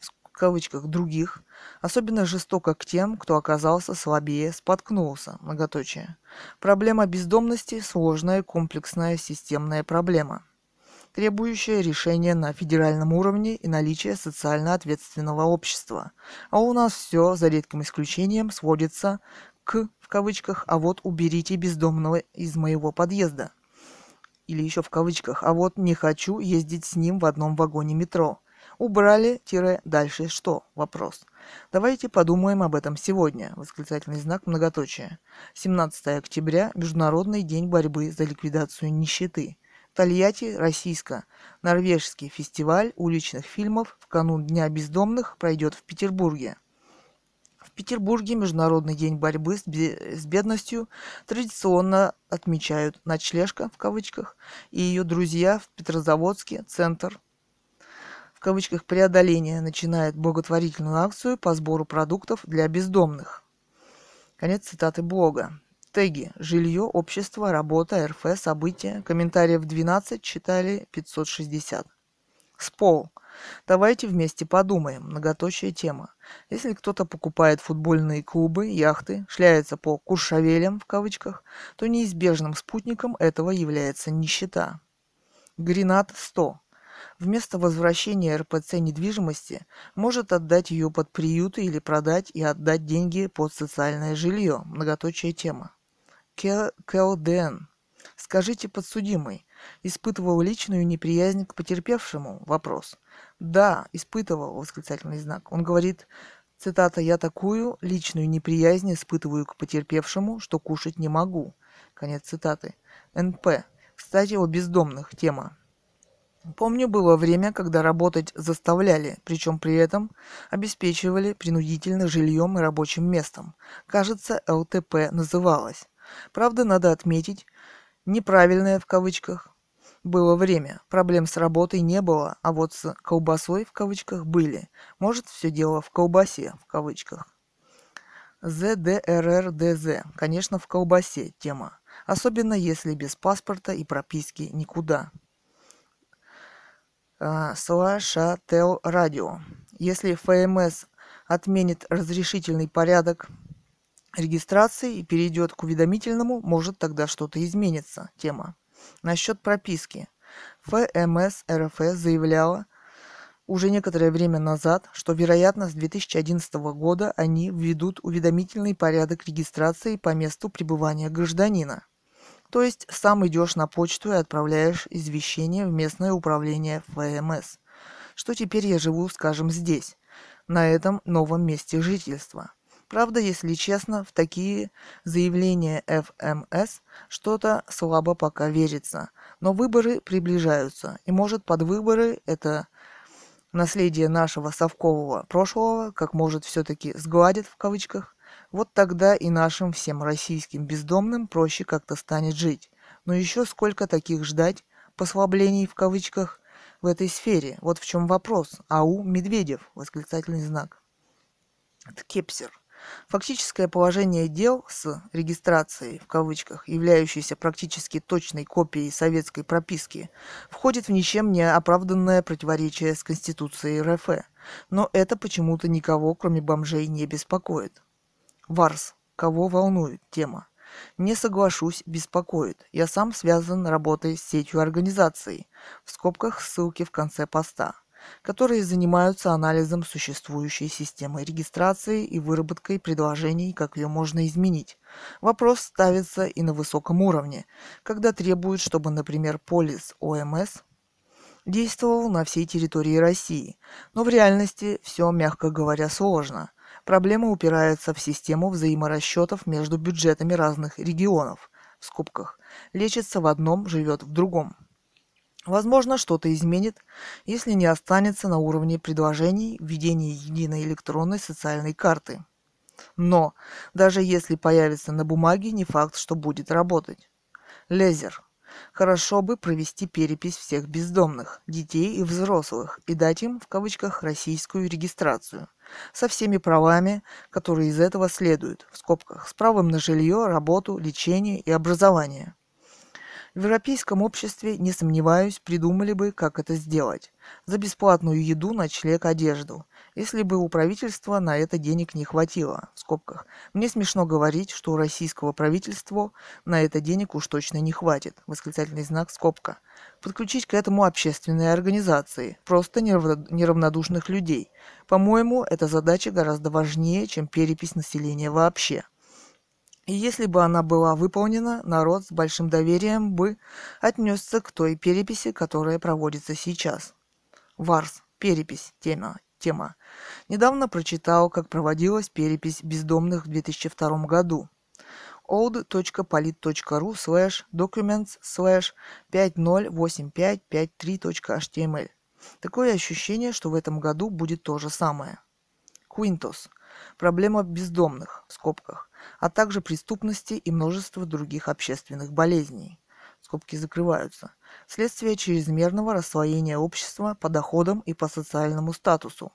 в кавычках, других, особенно жестоко к тем, кто оказался слабее, споткнулся, многоточие. Проблема бездомности – сложная, комплексная, системная проблема – требующее решения на федеральном уровне и наличия социально ответственного общества. А у нас все, за редким исключением, сводится к, в кавычках, «а вот уберите бездомного из моего подъезда». Или еще в кавычках «а вот не хочу ездить с ним в одном вагоне метро». Убрали-дальше что? Вопрос. Давайте подумаем об этом сегодня. Восклицательный знак многоточия. 17 октября – Международный день борьбы за ликвидацию нищеты. Тольятти российско-норвежский фестиваль уличных фильмов в канун Дня бездомных пройдет в Петербурге. В Петербурге Международный день борьбы с, бедностью традиционно отмечают «Ночлежка» в кавычках и ее друзья в Петрозаводске, Центр в кавычках преодоления начинает благотворительную акцию по сбору продуктов для бездомных. Конец цитаты блога. Теги. Жилье, общество, работа, РФ, события. Комментариев 12, читали 560. Спол. Давайте вместе подумаем. Многоточая тема. Если кто-то покупает футбольные клубы, яхты, шляется по «куршавелям» в кавычках, то неизбежным спутником этого является нищета. Гринат 100 вместо возвращения РПЦ недвижимости может отдать ее под приюты или продать и отдать деньги под социальное жилье. Многоточая тема. Келден. Скажите, подсудимый, испытывал личную неприязнь к потерпевшему? Вопрос. Да, испытывал, восклицательный знак. Он говорит, Цитата «Я такую личную неприязнь испытываю к потерпевшему, что кушать не могу». Конец цитаты. НП. Кстати, о бездомных. Тема. Помню, было время, когда работать заставляли, причем при этом обеспечивали принудительно жильем и рабочим местом. Кажется, ЛТП называлось. Правда, надо отметить, неправильное в кавычках было время. Проблем с работой не было, а вот с колбасой в кавычках были. Может, все дело в колбасе в кавычках. ЗДРРДЗ. Конечно, в колбасе тема. Особенно если без паспорта и прописки никуда. А, Слашател радио. Если ФМС отменит разрешительный порядок регистрации и перейдет к уведомительному, может тогда что-то изменится. Тема. Насчет прописки. ФМС РФ заявляла уже некоторое время назад, что, вероятно, с 2011 года они введут уведомительный порядок регистрации по месту пребывания гражданина. То есть сам идешь на почту и отправляешь извещение в местное управление ФМС, что теперь я живу, скажем, здесь, на этом новом месте жительства. Правда, если честно, в такие заявления ФМС что-то слабо пока верится. Но выборы приближаются, и может под выборы это наследие нашего совкового прошлого, как может все-таки сгладит в кавычках, вот тогда и нашим всем российским бездомным проще как-то станет жить. Но еще сколько таких ждать, послаблений в кавычках, в этой сфере? Вот в чем вопрос. Ау, Медведев, восклицательный знак. Ткепсер. Фактическое положение дел с регистрацией, в кавычках, являющейся практически точной копией советской прописки, входит в ничем не оправданное противоречие с Конституцией РФ. Но это почему-то никого, кроме бомжей, не беспокоит. Варс. Кого волнует тема? Не соглашусь, беспокоит. Я сам связан работой с сетью организаций. В скобках ссылки в конце поста которые занимаются анализом существующей системы регистрации и выработкой предложений, как ее можно изменить. Вопрос ставится и на высоком уровне, когда требуют, чтобы, например, полис ОМС действовал на всей территории России. Но в реальности все, мягко говоря, сложно. Проблема упирается в систему взаиморасчетов между бюджетами разных регионов. В скобках. Лечится в одном, живет в другом. Возможно, что-то изменит, если не останется на уровне предложений введения единой электронной социальной карты. Но даже если появится на бумаге, не факт, что будет работать. Лезер. Хорошо бы провести перепись всех бездомных, детей и взрослых, и дать им, в кавычках, российскую регистрацию, со всеми правами, которые из этого следуют, в скобках, с правом на жилье, работу, лечение и образование. В европейском обществе, не сомневаюсь, придумали бы, как это сделать. За бесплатную еду, ночлег, одежду. Если бы у правительства на это денег не хватило. В скобках. Мне смешно говорить, что у российского правительства на это денег уж точно не хватит. Восклицательный знак скобка. Подключить к этому общественные организации, просто неравнодушных людей. По-моему, эта задача гораздо важнее, чем перепись населения вообще. И если бы она была выполнена, народ с большим доверием бы отнесся к той переписи, которая проводится сейчас. Варс. Перепись. Тема. Тема. Недавно прочитал, как проводилась перепись бездомных в 2002 году. old.polit.ru slash documents slash 508553.html Такое ощущение, что в этом году будет то же самое. Quintos. Проблема бездомных, в скобках а также преступности и множество других общественных болезней. Скобки закрываются. Следствие чрезмерного расслоения общества по доходам и по социальному статусу.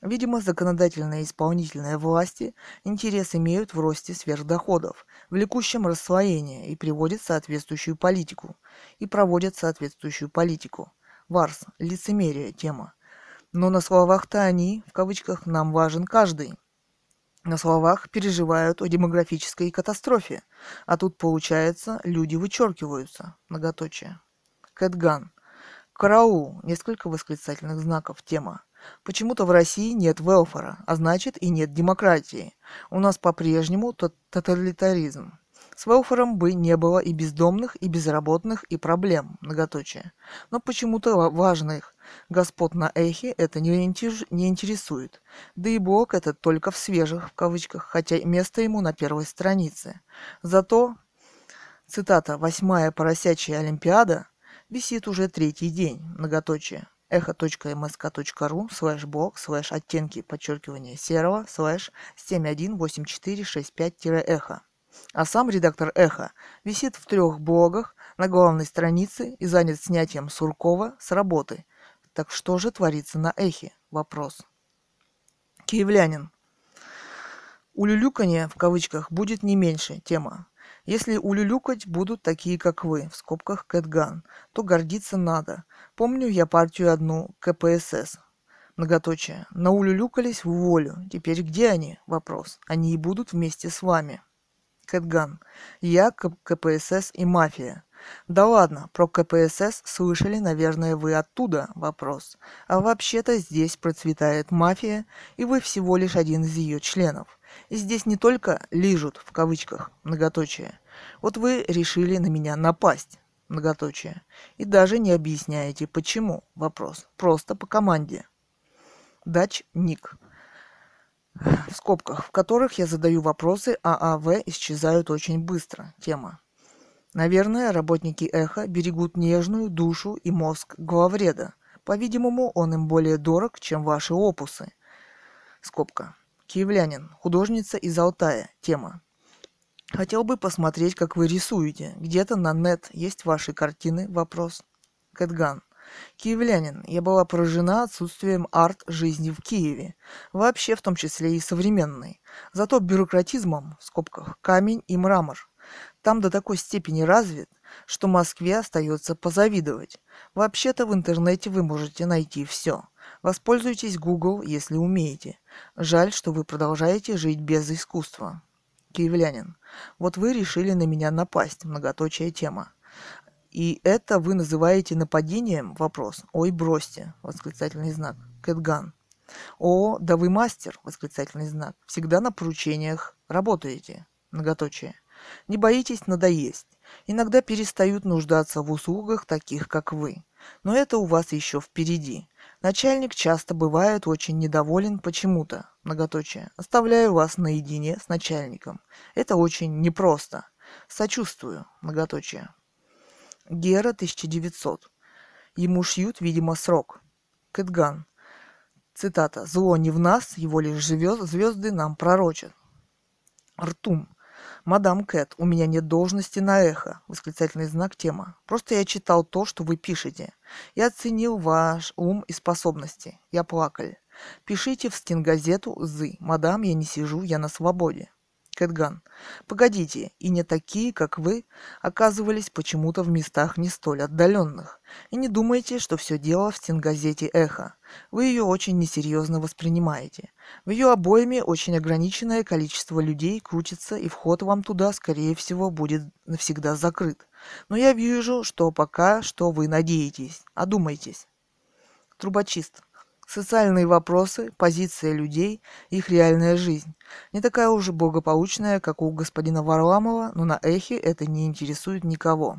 Видимо, законодательные и исполнительные власти интерес имеют в росте сверхдоходов, влекущем расслоение и приводят соответствующую политику. И проводят соответствующую политику. Варс, лицемерие, тема. Но на словах-то они, в кавычках, нам важен каждый – на словах переживают о демографической катастрофе, а тут, получается, люди вычеркиваются. Многоточие. Кэтган. Караул. Несколько восклицательных знаков. Тема. Почему-то в России нет велфора, а значит и нет демократии. У нас по-прежнему тоталитаризм. С велфором бы не было и бездомных, и безработных, и проблем, многоточие. Но почему-то важных господ на эхе это не, не интересует. Да и блог этот только в свежих, в кавычках, хотя место ему на первой странице. Зато, цитата, «восьмая поросячья Олимпиада» висит уже третий день, многоточие echo.msk.ru слэш блог слэш оттенки подчеркивания серого слэш 718465-эхо. А сам редактор «Эхо» висит в трех блогах на главной странице и занят снятием Суркова с работы. Так что же творится на «Эхе»? Вопрос. Киевлянин. Улюлюканье, в кавычках, будет не меньше. Тема. Если улюлюкать будут такие, как вы, в скобках Кэтган, то гордиться надо. Помню я партию одну, КПСС. Многоточие. Наулюлюкались в волю. Теперь где они? Вопрос. Они и будут вместе с вами. Кэтган. Я, КПСС и мафия. Да ладно, про КПСС слышали, наверное, вы оттуда вопрос. А вообще-то здесь процветает мафия, и вы всего лишь один из ее членов. И здесь не только «лижут», в кавычках, многоточие. Вот вы решили на меня напасть, многоточие. И даже не объясняете, почему, вопрос. Просто по команде. Дач Ник в скобках, в которых я задаю вопросы, а АВ исчезают очень быстро. Тема. Наверное, работники Эхо берегут нежную душу и мозг главреда. По-видимому, он им более дорог, чем ваши опусы. Скобка. Киевлянин. Художница из Алтая. Тема. Хотел бы посмотреть, как вы рисуете. Где-то на нет есть ваши картины? Вопрос. Кэтган. Киевлянин, я была поражена отсутствием арт-жизни в Киеве, вообще в том числе и современной. Зато бюрократизмом, в скобках, камень и мрамор. Там до такой степени развит, что Москве остается позавидовать. Вообще-то в интернете вы можете найти все. Воспользуйтесь Google, если умеете. Жаль, что вы продолжаете жить без искусства. Киевлянин. Вот вы решили на меня напасть, многоточая тема. И это вы называете нападением? Вопрос. Ой, бросьте. Восклицательный знак. Кэтган. О, да вы мастер. Восклицательный знак. Всегда на поручениях работаете. Многоточие. Не боитесь надоесть. Иногда перестают нуждаться в услугах таких, как вы. Но это у вас еще впереди. Начальник часто бывает очень недоволен почему-то, многоточие. Оставляю вас наедине с начальником. Это очень непросто. Сочувствую, многоточие. Гера 1900. Ему шьют, видимо, срок. Кэтган. Цитата. «Зло не в нас, его лишь живет, звезды нам пророчат». Ртум. «Мадам Кэт, у меня нет должности на эхо!» Восклицательный знак тема. «Просто я читал то, что вы пишете. Я оценил ваш ум и способности. Я плакал. Пишите в стенгазету «Зы». Мадам, я не сижу, я на свободе. Кэтган. Погодите, и не такие, как вы, оказывались почему-то в местах не столь отдаленных. И не думайте, что все дело в стенгазете «Эхо». Вы ее очень несерьезно воспринимаете. В ее обоими очень ограниченное количество людей крутится, и вход вам туда, скорее всего, будет навсегда закрыт. Но я вижу, что пока что вы надеетесь. Одумайтесь. Трубочист. Социальные вопросы, позиция людей, их реальная жизнь. Не такая уже благополучная, как у господина Варламова, но на эхе это не интересует никого.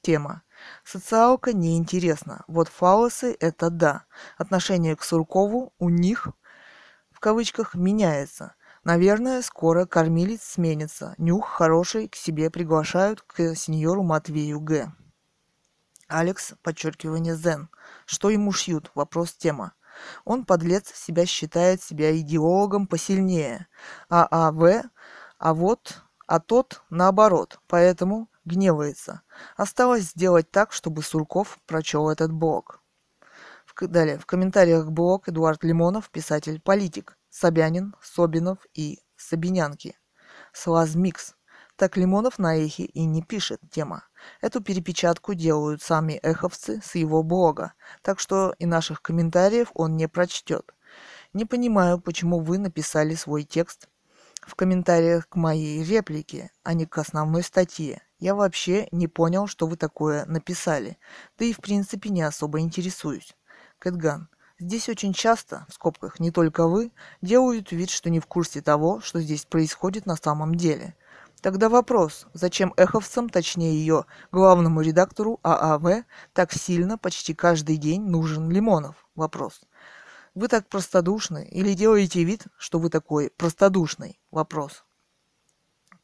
Тема. Социалка неинтересна. Вот фалосы – это да. Отношение к Суркову у них, в кавычках, меняется. Наверное, скоро кормилец сменится. Нюх хороший, к себе приглашают к сеньору Матвею Г. Алекс, подчеркивание Зен. Что ему шьют? Вопрос тема. Он, подлец, себя считает себя идеологом посильнее. А АВ, а вот, а тот наоборот, поэтому гневается. Осталось сделать так, чтобы Сурков прочел этот блог. В, далее, в комментариях блог Эдуард Лимонов, писатель-политик, Собянин, Собинов и Собинянки. Слазмикс. Так Лимонов на эхе и не пишет тема. Эту перепечатку делают сами эховцы с его блога, так что и наших комментариев он не прочтет. Не понимаю, почему вы написали свой текст в комментариях к моей реплике, а не к основной статье. Я вообще не понял, что вы такое написали, да и в принципе не особо интересуюсь. Кэтган. Здесь очень часто, в скобках не только вы, делают вид, что не в курсе того, что здесь происходит на самом деле. Тогда вопрос, зачем эховцам, точнее ее главному редактору ААВ, так сильно почти каждый день нужен Лимонов? Вопрос. Вы так простодушны или делаете вид, что вы такой простодушный? Вопрос.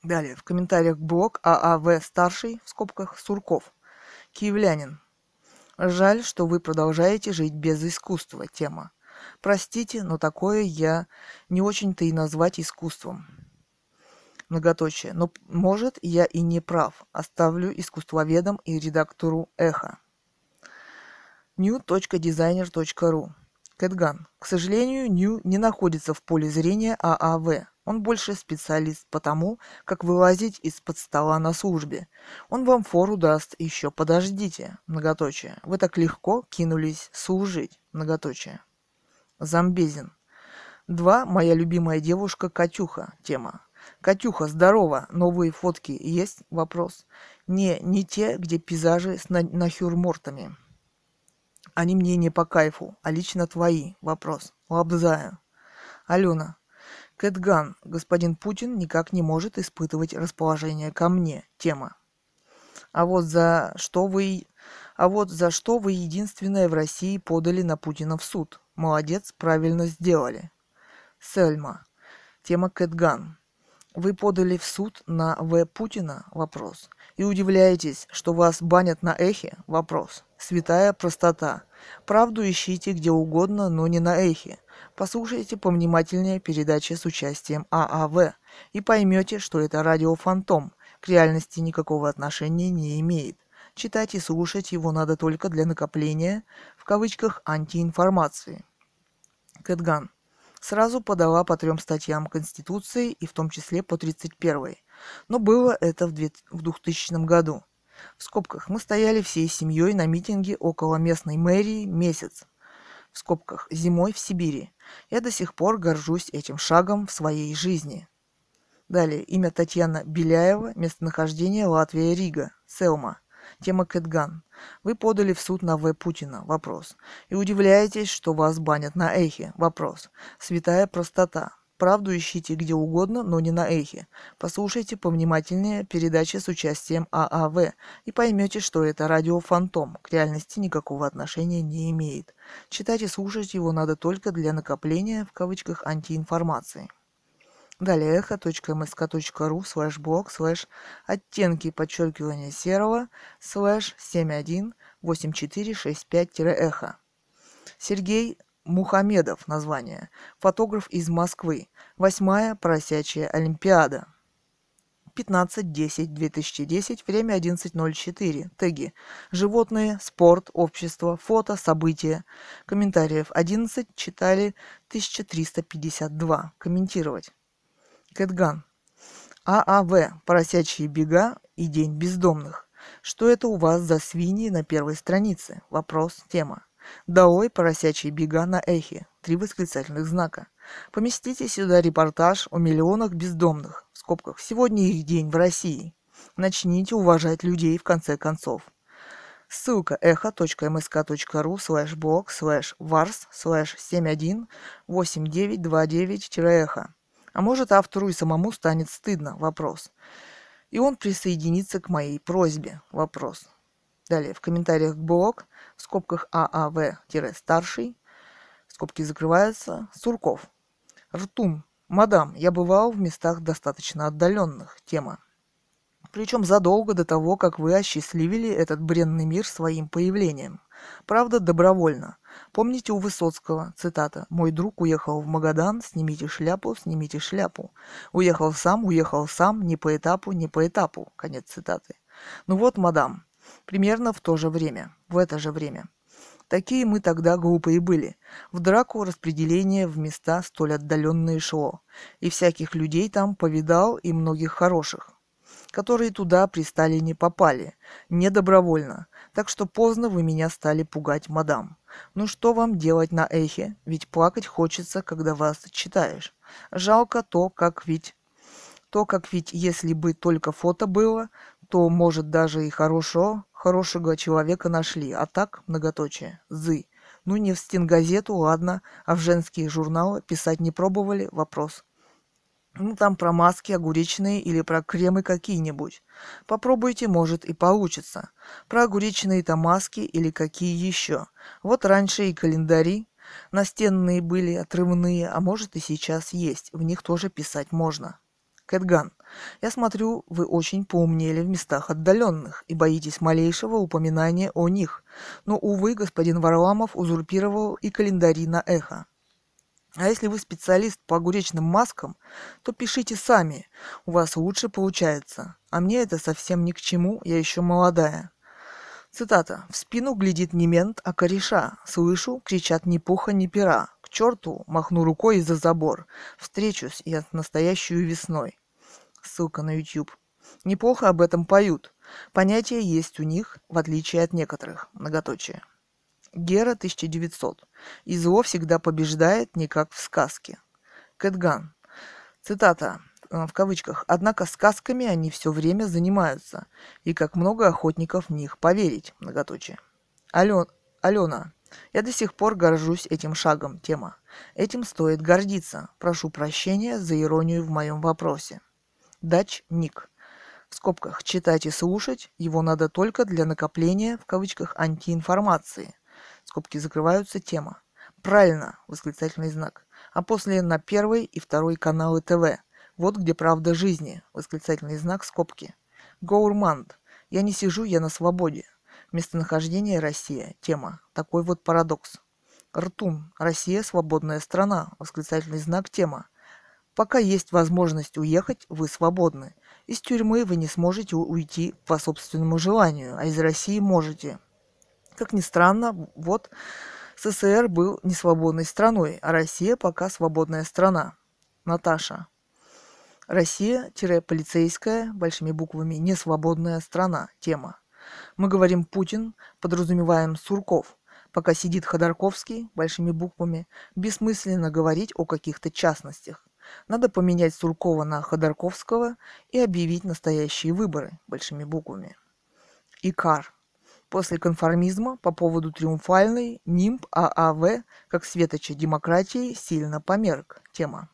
Далее, в комментариях блог ААВ старший, в скобках Сурков. Киевлянин. Жаль, что вы продолжаете жить без искусства. Тема. Простите, но такое я не очень-то и назвать искусством. Многоточие. Но, может, я и не прав. Оставлю искусствоведам и редактору «Эхо». new.designer.ru Кэтган. К сожалению, Нью не находится в поле зрения ААВ. Он больше специалист по тому, как вылазить из-под стола на службе. Он вам фору даст, еще подождите, многоточие. Вы так легко кинулись служить, многоточие. Замбезин. Два. Моя любимая девушка Катюха. Тема. Катюха, здорово. Новые фотки есть? Вопрос. Не, не те, где пейзажи с на- нахюрмортами. Они мне не по кайфу, а лично твои. Вопрос. Лобзаю. Алена. Кэтган. Господин Путин никак не может испытывать расположение ко мне. Тема. А вот за что вы... А вот за что вы единственное в России подали на Путина в суд. Молодец, правильно сделали. Сельма. Тема Кэтган. Вы подали в суд на В. Путина? Вопрос. И удивляетесь, что вас банят на эхе? Вопрос. Святая простота. Правду ищите где угодно, но не на эхе. Послушайте повнимательнее передачи с участием ААВ и поймете, что это радиофантом, к реальности никакого отношения не имеет. Читать и слушать его надо только для накопления, в кавычках, антиинформации. Кэтган сразу подала по трем статьям Конституции и в том числе по 31 но было это в 2000 году. В скобках мы стояли всей семьей на митинге около местной мэрии месяц. В скобках зимой в Сибири. Я до сих пор горжусь этим шагом в своей жизни. Далее. Имя Татьяна Беляева. Местонахождение Латвия Рига. Селма. Тема Кэтган. Вы подали в суд на В. Путина. Вопрос. И удивляетесь, что вас банят на эхе. Вопрос. Святая простота. Правду ищите где угодно, но не на эхе. Послушайте повнимательнее передачи с участием ААВ и поймете, что это радиофантом, к реальности никакого отношения не имеет. Читать и слушать его надо только для накопления, в кавычках, антиинформации. Далее echo.msk.ru слэш блог слэш оттенки подчеркивания серого слэш 718465-эхо. Сергей Мухамедов название. Фотограф из Москвы. Восьмая поросячья Олимпиада. 15.10.2010, время 11.04. Теги. Животные, спорт, общество, фото, события. Комментариев 11, читали 1352. Комментировать. Кэтган. ААВ. Поросячьи бега и День бездомных. Что это у вас за свиньи на первой странице? Вопрос, тема. Долой поросячьи бега на эхе. Три восклицательных знака. Поместите сюда репортаж о миллионах бездомных. В скобках. Сегодня их день в России. Начните уважать людей в конце концов. Ссылка echo.msk.ru слэш блог слэш варс слэш 718929-эхо. А может автору и самому станет стыдно? Вопрос. И он присоединится к моей просьбе? Вопрос. Далее, в комментариях блог, в скобках ААВ-старший, скобки закрываются, Сурков. Ртум. Мадам, я бывал в местах достаточно отдаленных. Тема. Причем задолго до того, как вы осчастливили этот бренный мир своим появлением. Правда, добровольно. Помните у Высоцкого, цитата, «Мой друг уехал в Магадан, снимите шляпу, снимите шляпу». Уехал сам, уехал сам, не по этапу, не по этапу. Конец цитаты. Ну вот, мадам, примерно в то же время, в это же время. Такие мы тогда глупые были. В драку распределение в места столь отдаленные шло. И всяких людей там повидал, и многих хороших которые туда при Сталине попали, не добровольно, так что поздно вы меня стали пугать, мадам. Ну что вам делать на эхе, ведь плакать хочется, когда вас читаешь. Жалко то, как ведь... То, как ведь если бы только фото было, то, может, даже и хорошо, хорошего человека нашли, а так, многоточие, зы. Ну, не в стенгазету, ладно, а в женские журналы писать не пробовали, вопрос. Ну, там про маски огуречные или про кремы какие-нибудь. Попробуйте, может и получится. Про огуречные-то маски или какие еще. Вот раньше и календари настенные были, отрывные, а может и сейчас есть. В них тоже писать можно. Кэтган, я смотрю, вы очень поумнели в местах отдаленных и боитесь малейшего упоминания о них. Но, увы, господин Варламов узурпировал и календари на эхо. А если вы специалист по огуречным маскам, то пишите сами, у вас лучше получается. А мне это совсем ни к чему, я еще молодая. Цитата. «В спину глядит не мент, а кореша. Слышу, кричат ни пуха, ни пера. К черту, махну рукой из-за забор. Встречусь я с настоящую весной». Ссылка на YouTube. Неплохо об этом поют. Понятия есть у них, в отличие от некоторых. Многоточие. Гера 1900. И зло всегда побеждает, не как в сказке. Кэтган. Цитата э, в кавычках. Однако сказками они все время занимаются. И как много охотников в них поверить. Многоточие. Ален, Алена. Я до сих пор горжусь этим шагом. Тема. Этим стоит гордиться. Прошу прощения за иронию в моем вопросе. Дач Ник. В скобках читать и слушать его надо только для накопления, в кавычках, антиинформации – скобки закрываются, тема. Правильно, восклицательный знак. А после на первый и второй каналы ТВ. Вот где правда жизни, восклицательный знак, скобки. Гоурманд. Я не сижу, я на свободе. Местонахождение Россия. Тема. Такой вот парадокс. Ртун. Россия свободная страна. Восклицательный знак. Тема. Пока есть возможность уехать, вы свободны. Из тюрьмы вы не сможете уйти по собственному желанию, а из России можете. Как ни странно, вот СССР был не свободной страной, а Россия пока свободная страна. Наташа. Россия-полицейская, большими буквами, не свободная страна. Тема. Мы говорим Путин, подразумеваем Сурков. Пока сидит Ходорковский, большими буквами, бессмысленно говорить о каких-то частностях. Надо поменять Суркова на Ходорковского и объявить настоящие выборы, большими буквами. Икар. После конформизма по поводу триумфальной нимб ААВ как светоча демократии сильно померк. Тема.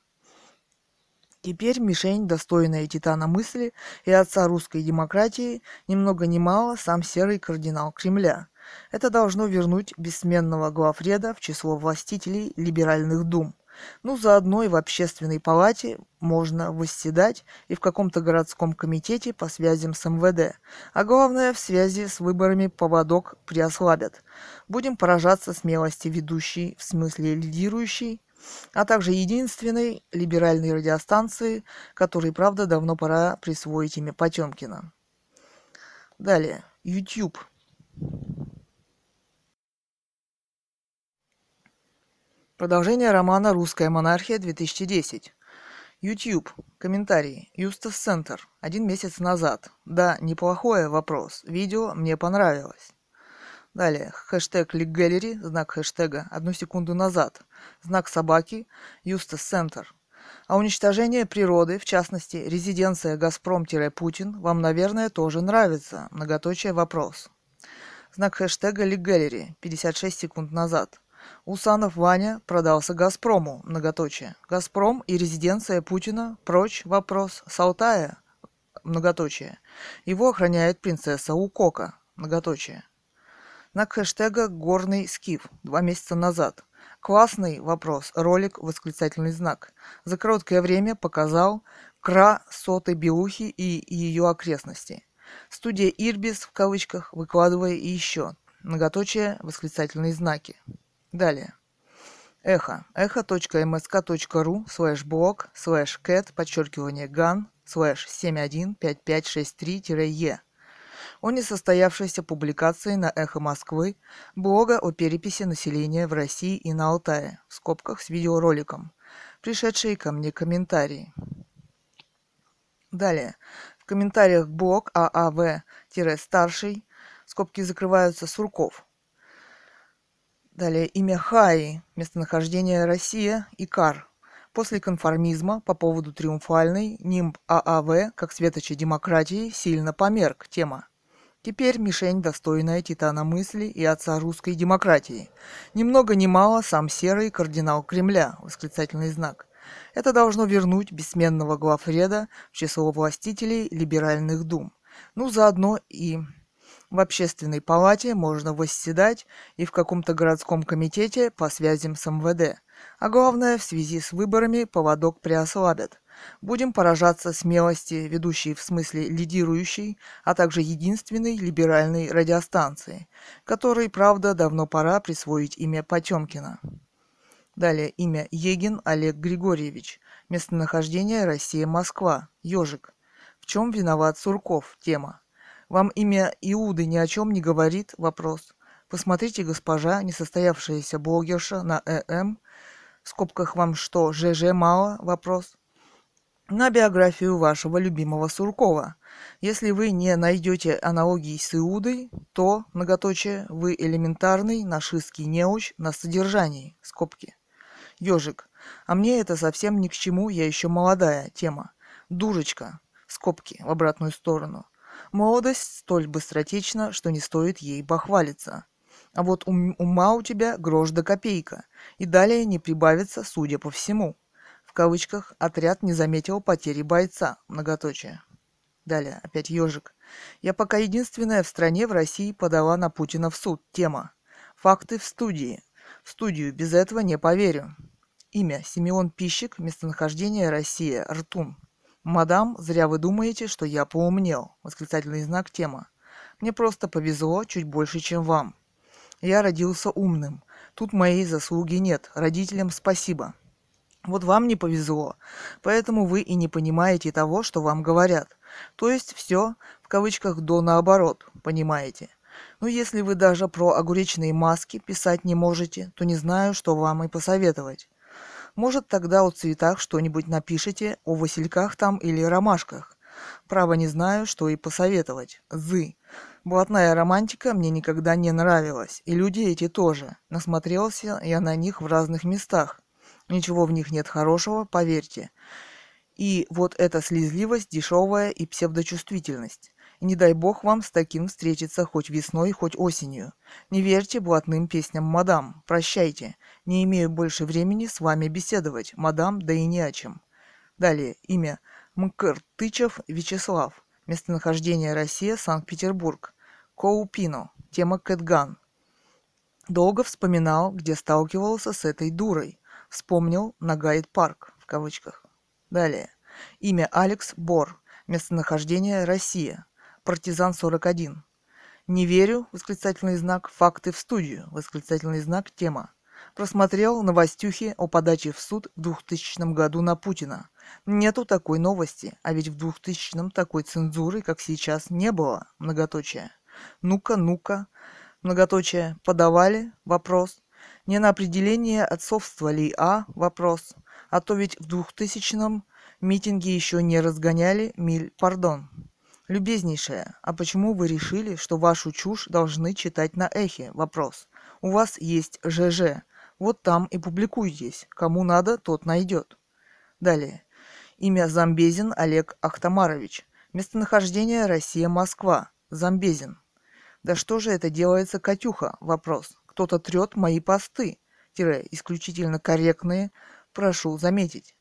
Теперь мишень, достойная титана мысли и отца русской демократии, ни много ни мало сам серый кардинал Кремля. Это должно вернуть бессменного главреда в число властителей либеральных дум. Ну, заодно и в общественной палате можно восседать и в каком-то городском комитете по связям с МВД. А главное, в связи с выборами поводок приослабят. Будем поражаться смелости ведущей, в смысле лидирующей, а также единственной либеральной радиостанции, которой, правда, давно пора присвоить имя Потемкина. Далее. YouTube. Продолжение романа «Русская монархия» 2010. YouTube. Комментарий. Юстас Центр. Один месяц назад. Да, неплохое вопрос. Видео мне понравилось. Далее. Хэштег Лик Знак хэштега. Одну секунду назад. Знак собаки. Юстас Центр. А уничтожение природы, в частности, резиденция «Газпром-Путин» вам, наверное, тоже нравится. Многоточие вопрос. Знак хэштега Лик 56 секунд назад. Усанов Ваня продался «Газпрому», многоточие. «Газпром» и резиденция Путина прочь вопрос Салтая, многоточие. Его охраняет принцесса Укока, многоточие. На хэштега «Горный скиф» два месяца назад. Классный вопрос, ролик, восклицательный знак. За короткое время показал кра сотой белухи и ее окрестности. Студия Ирбис, в кавычках, выкладывая и еще. Многоточие, восклицательные знаки. Далее. Эхо. Echo.msk.ru слэш блог слэш кэт подчеркивание ган слэш 715563-е о несостоявшейся публикации на «Эхо Москвы» блога о переписи населения в России и на Алтае, в скобках с видеороликом, пришедшие ко мне комментарии. Далее. В комментариях блог ААВ-старший, скобки закрываются, Сурков, Далее имя Хаи, местонахождение Россия, Икар. После конформизма по поводу триумфальной нимб ААВ как светоча демократии сильно померк. Тема. Теперь мишень достойная титана мысли и отца русской демократии. Ни много ни мало сам серый кардинал Кремля, восклицательный знак. Это должно вернуть бессменного главреда в число властителей либеральных дум. Ну, заодно и в общественной палате можно восседать и в каком-то городском комитете по связям с МВД. А главное, в связи с выборами поводок приослабят. Будем поражаться смелости, ведущей в смысле лидирующей, а также единственной либеральной радиостанции, которой, правда, давно пора присвоить имя Потемкина. Далее имя Егин Олег Григорьевич. Местонахождение Россия-Москва. Ежик. В чем виноват Сурков? Тема. Вам имя Иуды ни о чем не говорит? Вопрос. Посмотрите, госпожа, несостоявшаяся блогерша на ЭМ. В скобках вам что, ЖЖ мало? Вопрос на биографию вашего любимого Суркова. Если вы не найдете аналогий с Иудой, то, многоточие, вы элементарный нашистский неуч на содержании, скобки. Ежик. А мне это совсем ни к чему, я еще молодая, тема. Дурочка, скобки, в обратную сторону. Молодость столь быстротечна, что не стоит ей бахвалиться. А вот ум, ума у тебя грош да копейка, и далее не прибавится, судя по всему в кавычках, отряд не заметил потери бойца, многоточие. Далее, опять ежик. Я пока единственная в стране в России подала на Путина в суд. Тема. Факты в студии. В студию без этого не поверю. Имя. Симеон Пищик. Местонахождение Россия. Ртун. Мадам, зря вы думаете, что я поумнел. Восклицательный знак. Тема. Мне просто повезло чуть больше, чем вам. Я родился умным. Тут моей заслуги нет. Родителям спасибо. Вот вам не повезло, поэтому вы и не понимаете того, что вам говорят. То есть все, в кавычках, до наоборот, понимаете. Ну, если вы даже про огуречные маски писать не можете, то не знаю, что вам и посоветовать. Может, тогда о цветах что-нибудь напишите, о васильках там или ромашках. Право не знаю, что и посоветовать. Зы. Блатная романтика мне никогда не нравилась, и люди эти тоже. Насмотрелся я на них в разных местах. Ничего в них нет хорошего, поверьте. И вот эта слезливость, дешевая и псевдочувствительность. И не дай бог вам с таким встретиться хоть весной, хоть осенью. Не верьте блатным песням мадам. Прощайте. Не имею больше времени с вами беседовать, мадам, да и не о чем. Далее. Имя. Мкртычев Вячеслав. Местонахождение Россия, Санкт-Петербург. Коупино. Тема Кэтган. Долго вспоминал, где сталкивался с этой дурой. Вспомнил на гайд-парк, в кавычках. Далее. Имя Алекс Бор. Местонахождение Россия. Партизан 41. Не верю, восклицательный знак, факты в студию, восклицательный знак, тема. Просмотрел новостюхи о подаче в суд в 2000 году на Путина. Нету такой новости, а ведь в 2000-м такой цензуры, как сейчас, не было, многоточие. Ну-ка, ну-ка, многоточие, подавали, вопрос. Не на определение отцовства ли А? Вопрос. А то ведь в двухтысячном митинги еще не разгоняли миль, пардон. Любезнейшая, а почему вы решили, что вашу чушь должны читать на эхе? Вопрос. У вас есть ЖЖ. Вот там и публикуйтесь. Кому надо, тот найдет. Далее. Имя Замбезин Олег Ахтамарович. Местонахождение Россия-Москва. Замбезин. Да что же это делается, Катюха? Вопрос кто-то трет мои посты, тире, исключительно корректные, прошу заметить.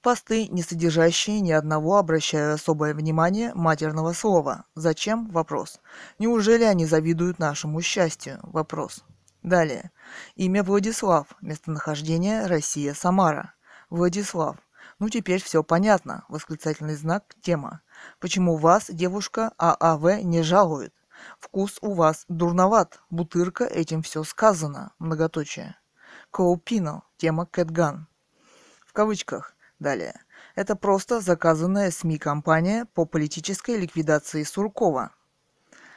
Посты, не содержащие ни одного, обращая особое внимание, матерного слова. Зачем? Вопрос. Неужели они завидуют нашему счастью? Вопрос. Далее. Имя Владислав. Местонахождение Россия, Самара. Владислав. Ну теперь все понятно. Восклицательный знак. Тема. Почему вас, девушка ААВ, не жалует? Вкус у вас дурноват. Бутырка, этим все сказано. Многоточие. Коупино. Тема Кэтган. В кавычках. Далее. Это просто заказанная СМИ-компания по политической ликвидации Суркова.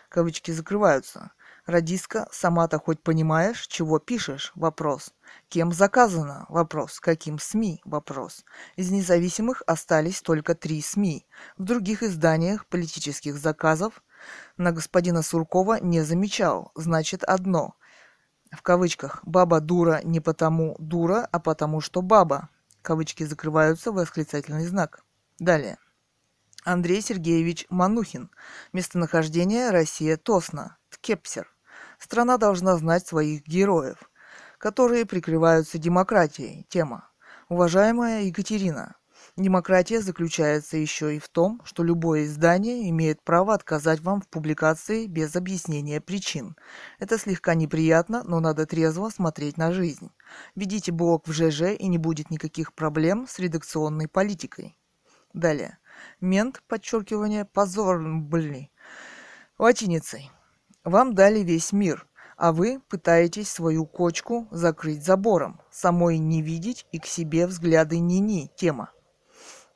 Кавычки закрываются. Радиска, сама-то хоть понимаешь, чего пишешь? Вопрос. Кем заказано? Вопрос. Каким СМИ? Вопрос. Из независимых остались только три СМИ. В других изданиях политических заказов на господина Суркова не замечал. Значит, одно. В кавычках. Баба дура не потому дура, а потому что баба. Кавычки закрываются, восклицательный знак. Далее. Андрей Сергеевич Манухин. Местонахождение Россия Тосна. Ткепсер. Страна должна знать своих героев, которые прикрываются демократией. Тема. Уважаемая Екатерина, демократия заключается еще и в том, что любое издание имеет право отказать вам в публикации без объяснения причин. Это слегка неприятно, но надо трезво смотреть на жизнь. Введите блог в ЖЖ и не будет никаких проблем с редакционной политикой. Далее. Мент, подчеркивание, позор, блин. Латиницей. Вам дали весь мир, а вы пытаетесь свою кочку закрыть забором, самой не видеть и к себе взгляды ни-ни тема.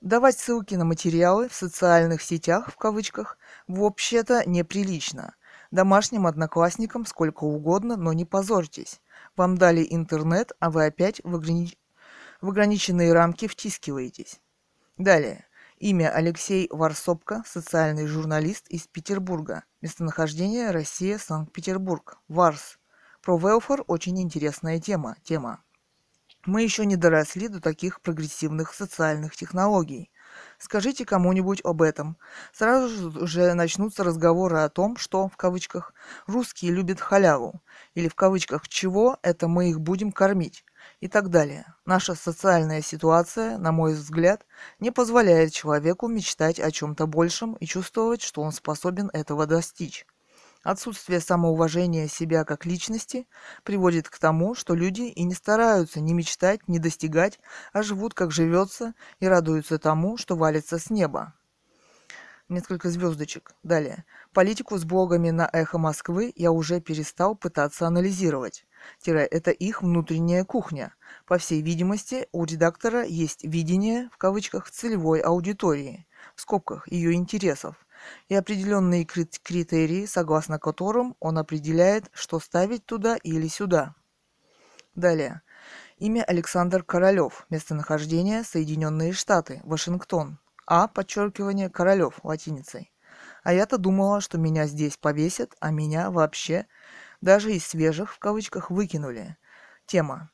Давать ссылки на материалы в социальных сетях, в кавычках, вообще-то неприлично. Домашним одноклассникам сколько угодно, но не позорьтесь. Вам дали интернет, а вы опять в, ограни... в ограниченные рамки втискиваетесь. Далее. Имя Алексей Варсопко, социальный журналист из Петербурга. Местонахождение Россия, Санкт-Петербург. Варс. Про велфор очень интересная тема. Тема. Мы еще не доросли до таких прогрессивных социальных технологий. Скажите кому-нибудь об этом. Сразу же начнутся разговоры о том, что, в кавычках, русские любят халяву, или в кавычках, чего это мы их будем кормить и так далее. Наша социальная ситуация, на мой взгляд, не позволяет человеку мечтать о чем-то большем и чувствовать, что он способен этого достичь. Отсутствие самоуважения себя как личности приводит к тому, что люди и не стараются ни мечтать, ни достигать, а живут как живется и радуются тому, что валится с неба. Несколько звездочек. Далее. Политику с блогами на «Эхо Москвы» я уже перестал пытаться анализировать это их внутренняя кухня. По всей видимости, у редактора есть видение, в кавычках, целевой аудитории, в скобках, ее интересов, и определенные критерии, согласно которым он определяет, что ставить туда или сюда. Далее. Имя Александр Королев. Местонахождение Соединенные Штаты. Вашингтон. А, подчеркивание, Королев, латиницей. А я-то думала, что меня здесь повесят, а меня вообще даже из свежих в кавычках выкинули. Тема.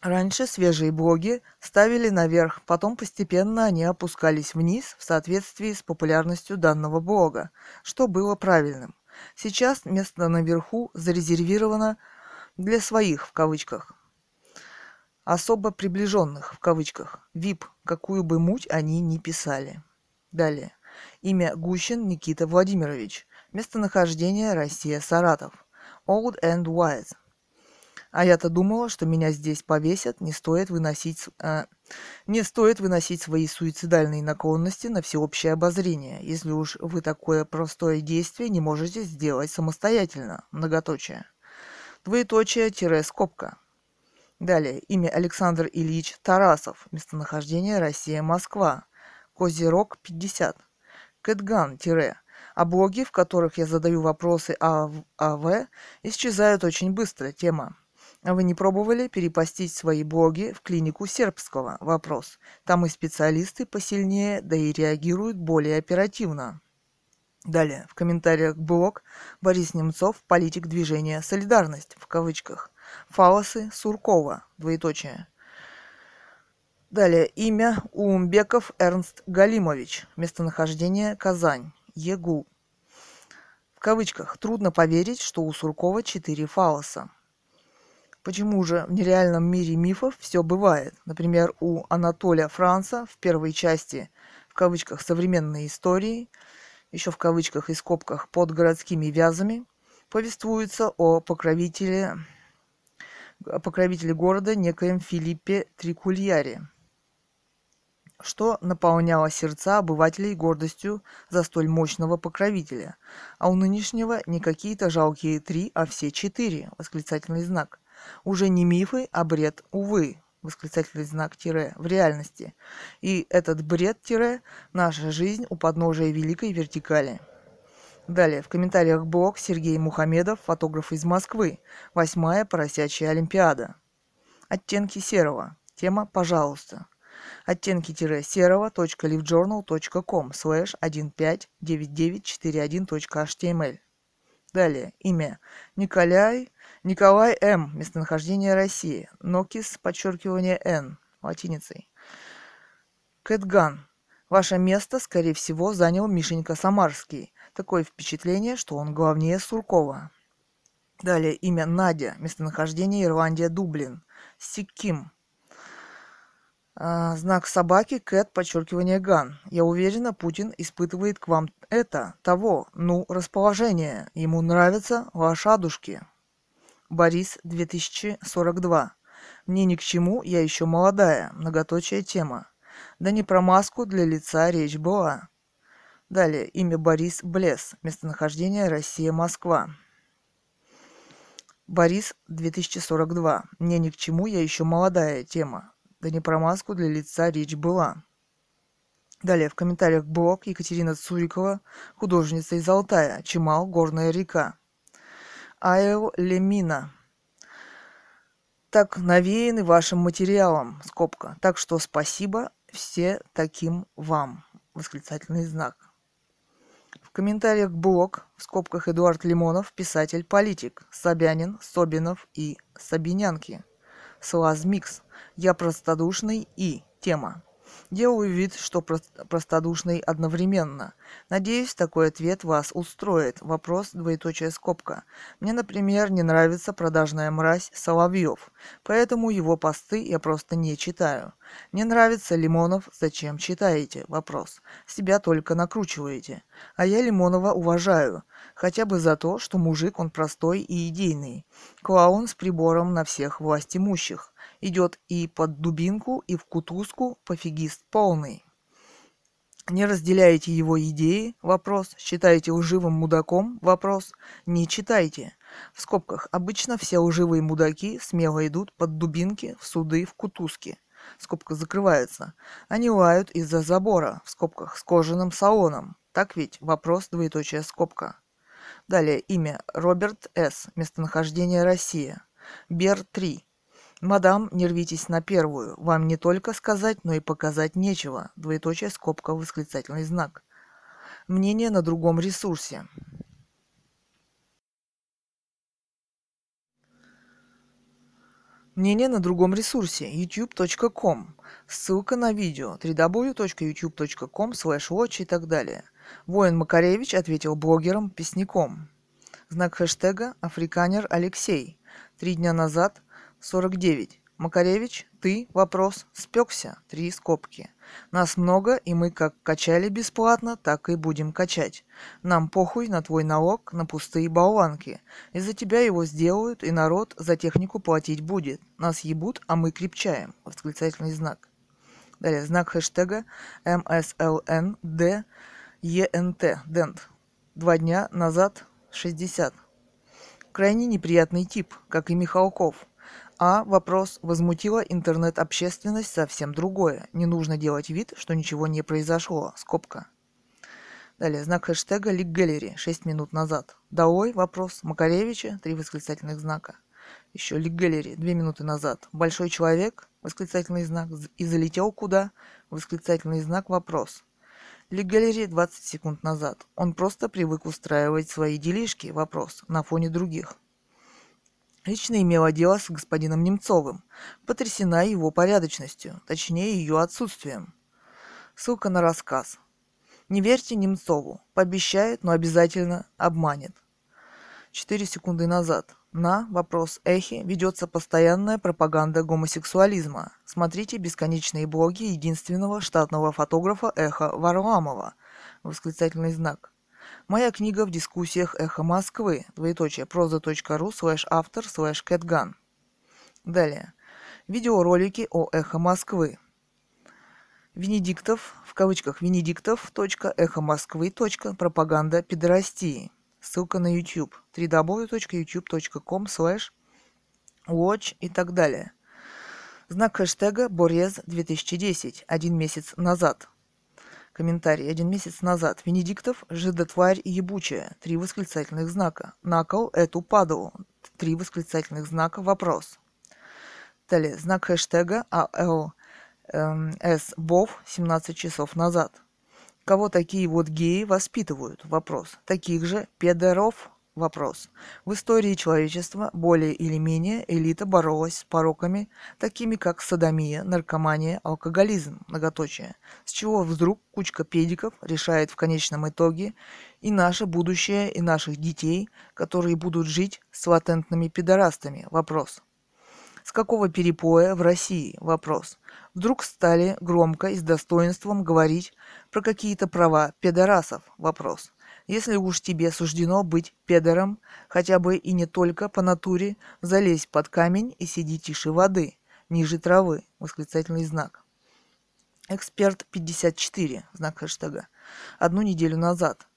Раньше свежие блоги ставили наверх, потом постепенно они опускались вниз в соответствии с популярностью данного блога, что было правильным. Сейчас место наверху зарезервировано для своих в кавычках. Особо приближенных в кавычках. VIP, какую бы муть они ни писали. Далее. Имя Гущин Никита Владимирович. Местонахождение Россия Саратов. Old and Wise. А я-то думала, что меня здесь повесят, не стоит выносить, э, не стоит выносить свои суицидальные наклонности на всеобщее обозрение, если уж вы такое простое действие не можете сделать самостоятельно. Многоточие. Двоеточие-скобка. Далее. Имя Александр Ильич Тарасов. Местонахождение Россия, Москва. Козерог 50. Кэтган- а блоги, в которых я задаю вопросы АВ, исчезают очень быстро. Тема. А вы не пробовали перепостить свои блоги в клинику сербского? Вопрос. Там и специалисты посильнее, да и реагируют более оперативно. Далее. В комментариях блог Борис Немцов, политик движения «Солидарность» в кавычках. Фалосы Суркова, двоеточие. Далее. Имя Умбеков Эрнст Галимович. Местонахождение Казань. ЕГУ. В кавычках трудно поверить, что у Суркова четыре фалоса. Почему же в нереальном мире мифов все бывает? Например, у Анатолия Франца в первой части, в кавычках, современной истории, еще в кавычках и скобках, под городскими вязами, повествуется о покровителе, покровителе города некоем Филиппе Трикульяре – что наполняло сердца обывателей гордостью за столь мощного покровителя. А у нынешнего не какие-то жалкие три, а все четыре, восклицательный знак. Уже не мифы, а бред, увы, восклицательный знак тире, в реальности. И этот бред тире – наша жизнь у подножия великой вертикали. Далее, в комментариях блог Сергей Мухамедов, фотограф из Москвы. Восьмая поросячья Олимпиада. Оттенки серого. Тема «Пожалуйста» оттенки-серого.livejournal.com слэш 159941.html. Далее. Имя. Николай, Николай М. Местонахождение России. Нокис, подчеркивание Н. Латиницей. Кэтган. Ваше место, скорее всего, занял Мишенька Самарский. Такое впечатление, что он главнее Суркова. Далее. Имя Надя. Местонахождение Ирландия, Дублин. Сикким. А, знак собаки, кэт, подчеркивание ган. Я уверена, Путин испытывает к вам это, того, ну, расположение. Ему нравятся лошадушки. Борис, 2042. Мне ни к чему, я еще молодая. Многоточая тема. Да не про маску для лица речь была. Далее. Имя Борис Блес. Местонахождение Россия, Москва. Борис, 2042. Мне ни к чему, я еще молодая. Тема. Да не про маску для лица речь была. Далее в комментариях блог Екатерина Цурикова, художница из Алтая, Чемал, Горная река. Аэл Лемина. Так навеяны вашим материалом, скобка. Так что спасибо все таким вам. Восклицательный знак. В комментариях блог, в скобках Эдуард Лимонов, писатель, политик, Собянин, Собинов и Собинянки. Слазмикс. Я простодушный и тема. Делаю вид, что простодушный одновременно. Надеюсь, такой ответ вас устроит. Вопрос, двоеточая скобка. Мне, например, не нравится продажная мразь Соловьев, поэтому его посты я просто не читаю. Не нравится Лимонов, зачем читаете? Вопрос. Себя только накручиваете. А я Лимонова уважаю. Хотя бы за то, что мужик он простой и идейный. Клоун с прибором на всех власть имущих идет и под дубинку, и в кутузку пофигист полный. Не разделяете его идеи? Вопрос. Считаете лживым мудаком? Вопрос. Не читайте. В скобках. Обычно все лживые мудаки смело идут под дубинки, в суды, в кутузки. Скобка закрывается. Они лают из-за забора, в скобках, с кожаным салоном. Так ведь? Вопрос, двоеточие скобка. Далее. Имя. Роберт С. Местонахождение Россия. Бер 3. Мадам, не рвитесь на первую. Вам не только сказать, но и показать нечего. Двоеточие скобка, восклицательный знак. Мнение на другом ресурсе. Мнение на другом ресурсе youtube.com. Ссылка на видео www.youtube.com watch и так далее. Воин Макаревич ответил блогерам-песняком. Знак хэштега «Африканер Алексей». Три дня назад 49. Макаревич, ты, вопрос, спекся, три скобки. Нас много, и мы как качали бесплатно, так и будем качать. Нам похуй на твой налог на пустые болванки. Из-за тебя его сделают, и народ за технику платить будет. Нас ебут, а мы крепчаем. Восклицательный знак. Далее, знак хэштега MSLND ENT, Дент. Два дня назад 60. Крайне неприятный тип, как и Михалков. А вопрос возмутила интернет-общественность совсем другое. Не нужно делать вид, что ничего не произошло. Скобка. Далее, знак хэштега Lik Gallery 6 минут назад. Долой вопрос Макаревича, три восклицательных знака. Еще Lik Gallery 2 минуты назад. Большой человек, восклицательный знак, и залетел куда? Восклицательный знак вопрос. Lik Gallery 20 секунд назад. Он просто привык устраивать свои делишки, вопрос, на фоне других. Лично имела дело с господином Немцовым, потрясена его порядочностью, точнее ее отсутствием. Ссылка на рассказ. Не верьте Немцову. Пообещает, но обязательно обманет. Четыре секунды назад. На вопрос Эхи ведется постоянная пропаганда гомосексуализма. Смотрите бесконечные блоги единственного штатного фотографа Эха Варламова. Восклицательный знак. Моя книга в дискуссиях «Эхо Москвы», двоеточие, проза.ру, слэш автор, слэш кэтган. Далее. Видеоролики о «Эхо Москвы». Венедиктов, в кавычках, Венедиктов, эхо Москвы, пропаганда педорастии. Ссылка на YouTube. www.youtube.com slash watch и так далее. Знак хэштега Борез 2010, один месяц назад. Комментарий. Один месяц назад. Венедиктов, жидотварь ебучая. Три восклицательных знака. Накол эту падалу. Три восклицательных знака. Вопрос. Далее. Знак хэштега АЛ С Бов 17 часов назад. Кого такие вот геи воспитывают? Вопрос. Таких же педеров Вопрос. В истории человечества более или менее элита боролась с пороками, такими как садомия, наркомания, алкоголизм, многоточие, с чего вдруг кучка педиков решает в конечном итоге и наше будущее, и наших детей, которые будут жить с латентными пидорастами. Вопрос. С какого перепоя в России? Вопрос. Вдруг стали громко и с достоинством говорить про какие-то права педорасов? Вопрос. Если уж тебе суждено быть педором, хотя бы и не только по натуре, залезь под камень и сиди тише воды, ниже травы. Восклицательный знак. Эксперт 54, знак хэштега. Одну неделю назад.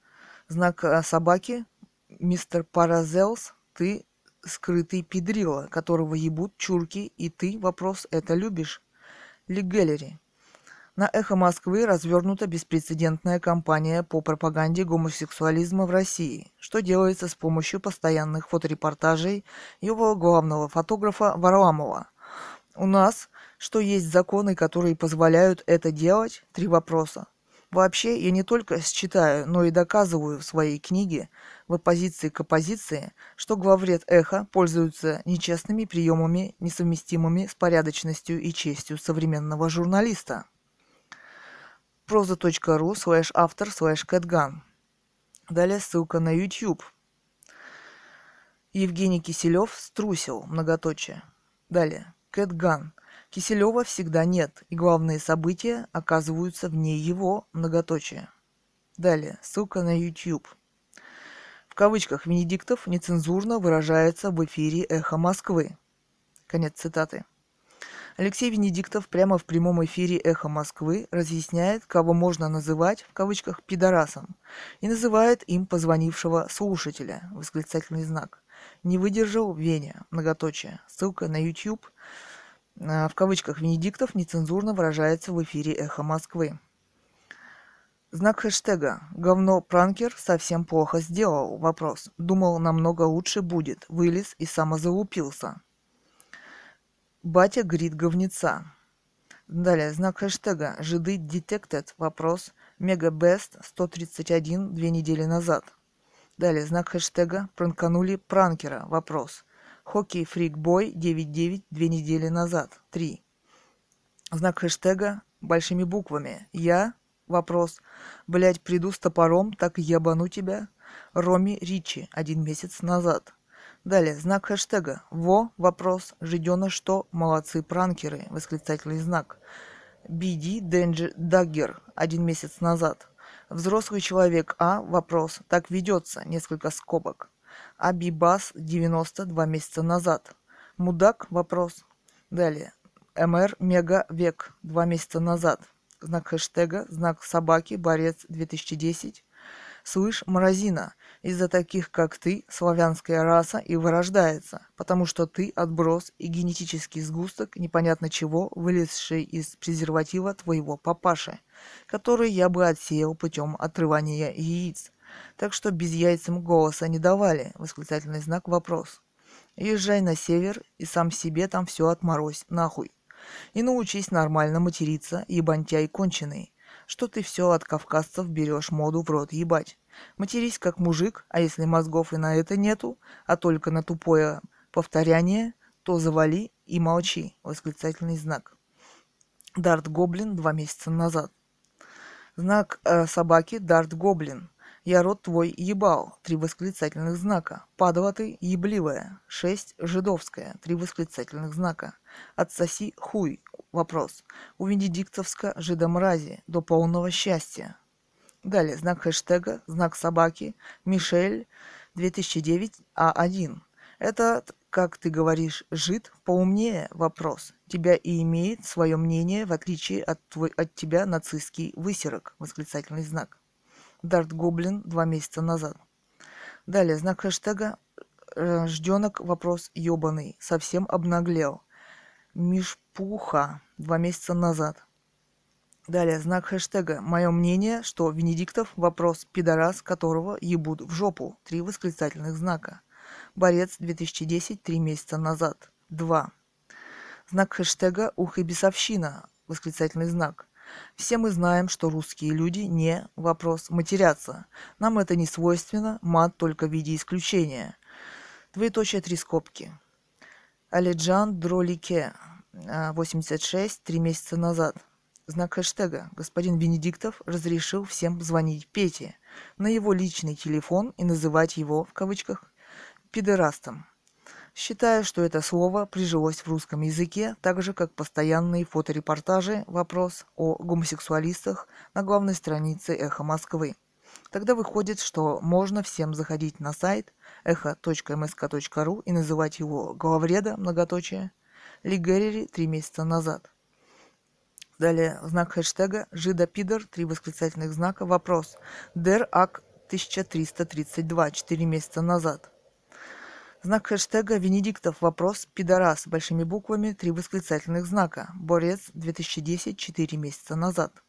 Знак собаки. Мистер Паразелс, ты скрытый педрила, которого ебут чурки, и ты, вопрос, это любишь? Ли Геллери. На «Эхо Москвы» развернута беспрецедентная кампания по пропаганде гомосексуализма в России, что делается с помощью постоянных фоторепортажей его главного фотографа Варламова. У нас что есть законы, которые позволяют это делать? Три вопроса. Вообще, я не только считаю, но и доказываю в своей книге в оппозиции к оппозиции, что главред эхо пользуется нечестными приемами, несовместимыми с порядочностью и честью современного журналиста. проза.ру слэш автор слэш кэтган. Далее ссылка на YouTube. Евгений Киселев струсил, многоточие. Далее. Кэтган. Киселева всегда нет, и главные события оказываются вне его многоточия. Далее, ссылка на YouTube. В кавычках Венедиктов нецензурно выражается в эфире «Эхо Москвы». Конец цитаты. Алексей Венедиктов прямо в прямом эфире «Эхо Москвы» разъясняет, кого можно называть, в кавычках, «пидорасом», и называет им позвонившего слушателя, восклицательный знак. Не выдержал Веня, многоточие. Ссылка на YouTube – Э, в кавычках Венедиктов нецензурно выражается в эфире «Эхо Москвы». Знак хэштега «Говно пранкер совсем плохо сделал». Вопрос. Думал, намного лучше будет. Вылез и самозалупился. Батя грит говнеца. Далее. Знак хэштега «Жиды detected». Вопрос. Мегабест 131 две недели назад. Далее. Знак хэштега «Пранканули пранкера». Вопрос. Хоккей Фрикбой 99 две недели назад. 3. Знак хэштега большими буквами. Я, вопрос, блять, приду с топором, так ебану тебя. Роми Ричи один месяц назад. Далее, знак хэштега. Во, вопрос, жидена что, молодцы пранкеры, восклицательный знак. BD Danger Dagger один месяц назад. Взрослый человек А, вопрос, так ведется, несколько скобок. Абибас 92 месяца назад. Мудак? Вопрос. Далее. МР Мега Век два месяца назад. Знак хэштега, знак собаки, борец 2010. Слышь, мразина, из-за таких, как ты, славянская раса и вырождается, потому что ты отброс и генетический сгусток непонятно чего, вылезший из презерватива твоего папаши, который я бы отсеял путем отрывания яиц. Так что без яйцам голоса не давали. Восклицательный знак вопрос. Езжай на север и сам себе там все отморозь, нахуй. И научись нормально материться, ебантяй конченый. Что ты все от кавказцев берешь моду в рот ебать. Матерись как мужик, а если мозгов и на это нету, а только на тупое повторяние, то завали и молчи. Восклицательный знак. Дарт Гоблин два месяца назад. Знак э, собаки Дарт Гоблин. Я рот твой ебал. Три восклицательных знака. Падала ты ебливая. Шесть жидовская. Три восклицательных знака. Отсоси хуй. Вопрос. У Венедиктовска жидомрази. До полного счастья. Далее. Знак хэштега. Знак собаки. Мишель. 2009 А1. Это, как ты говоришь, жид поумнее вопрос. Тебя и имеет свое мнение, в отличие от, твой, от тебя нацистский высерок. Восклицательный знак. Дарт Гоблин два месяца назад. Далее, знак хэштега Жденок вопрос ебаный. Совсем обнаглел. Мишпуха два месяца назад. Далее, знак хэштега «Мое мнение, что Венедиктов – вопрос пидорас, которого ебут в жопу». Три восклицательных знака. Борец 2010, три месяца назад. Два. Знак хэштега «Ух и бесовщина», восклицательный знак. Все мы знаем, что русские люди не, вопрос, матерятся. Нам это не свойственно, мат только в виде исключения. Двоеточие три скобки. Алиджан Дролике, 86, а, три месяца назад. Знак хэштега. Господин Венедиктов разрешил всем звонить Пете на его личный телефон и называть его, в кавычках, пидорастом. Считаю, что это слово прижилось в русском языке, так же как постоянные фоторепортажи «Вопрос» о гомосексуалистах на главной странице «Эхо Москвы». Тогда выходит, что можно всем заходить на сайт echo.msk.ru и называть его главреда, многоточие, Ли три месяца назад. Далее знак хэштега «Жида Пидор», три восклицательных знака, вопрос. Дер Ак 1332, четыре месяца назад. Знак хэштега «Венедиктов вопрос пидорас» большими буквами, три восклицательных знака. Борец 2010, 4 месяца назад.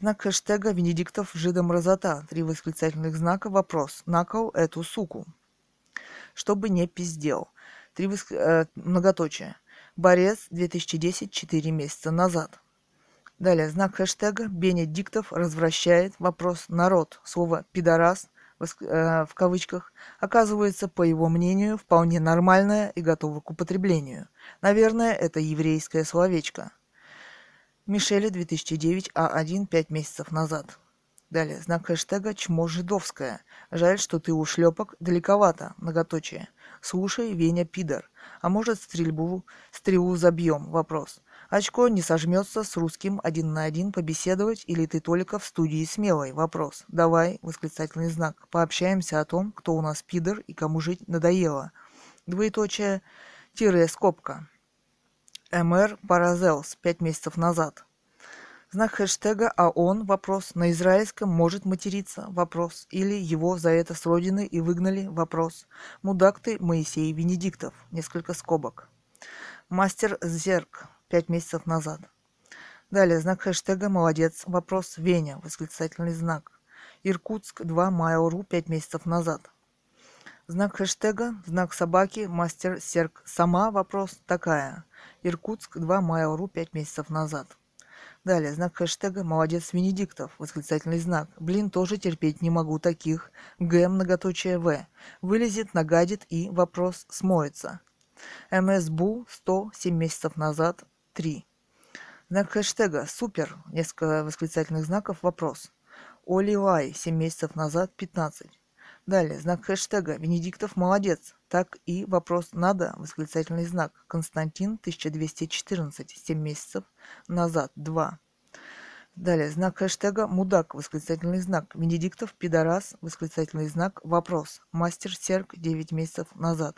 Знак хэштега «Венедиктов жида мразота», три восклицательных знака, вопрос. Накол эту суку. Чтобы не пиздел. Три воск... э, многоточие. Борец 2010, 4 месяца назад. Далее, знак хэштега «Бенедиктов развращает вопрос народ». Слово «пидорас» Э, в кавычках, оказывается, по его мнению, вполне нормальная и готова к употреблению. Наверное, это еврейское словечко. Мишеля 2009 А1 5 месяцев назад. Далее, знак хэштега «Чмо жидовское». Жаль, что ты у шлепок далековато, многоточие. Слушай, Веня пидор. А может, стрельбу, стрелу забьем? Вопрос. Очко не сожмется с русским один на один побеседовать или ты только в студии смелый? Вопрос. Давай, восклицательный знак. Пообщаемся о том, кто у нас пидор и кому жить надоело. Двоеточие, тире, скобка. МР Паразелс, пять месяцев назад. Знак хэштега «А он?» вопрос. На израильском может материться вопрос. Или его за это с родины и выгнали вопрос. Мудак ты, Моисей Венедиктов. Несколько скобок. Мастер Зерк пять месяцев назад. Далее, знак хэштега «Молодец», вопрос «Веня», восклицательный знак. Иркутск, 2 Mail.ru, 5 месяцев назад. Знак хэштега, знак собаки, мастер Серк, сама, вопрос такая. Иркутск, 2 Mail.ru, 5 месяцев назад. Далее, знак хэштега «Молодец Венедиктов», восклицательный знак. Блин, тоже терпеть не могу таких. Г, многоточие В. Вылезет, нагадит и вопрос смоется. МСБУ 100, 7 месяцев назад, 3. Знак хэштега «Супер», несколько восклицательных знаков, вопрос. Оли Лай, 7 месяцев назад, 15. Далее, знак хэштега «Венедиктов молодец», так и вопрос «Надо», восклицательный знак. Константин, 1214, 7 месяцев назад, 2. Далее, знак хэштега «Мудак», восклицательный знак. Венедиктов, пидорас, восклицательный знак, вопрос. Мастер Серк, 9 месяцев назад.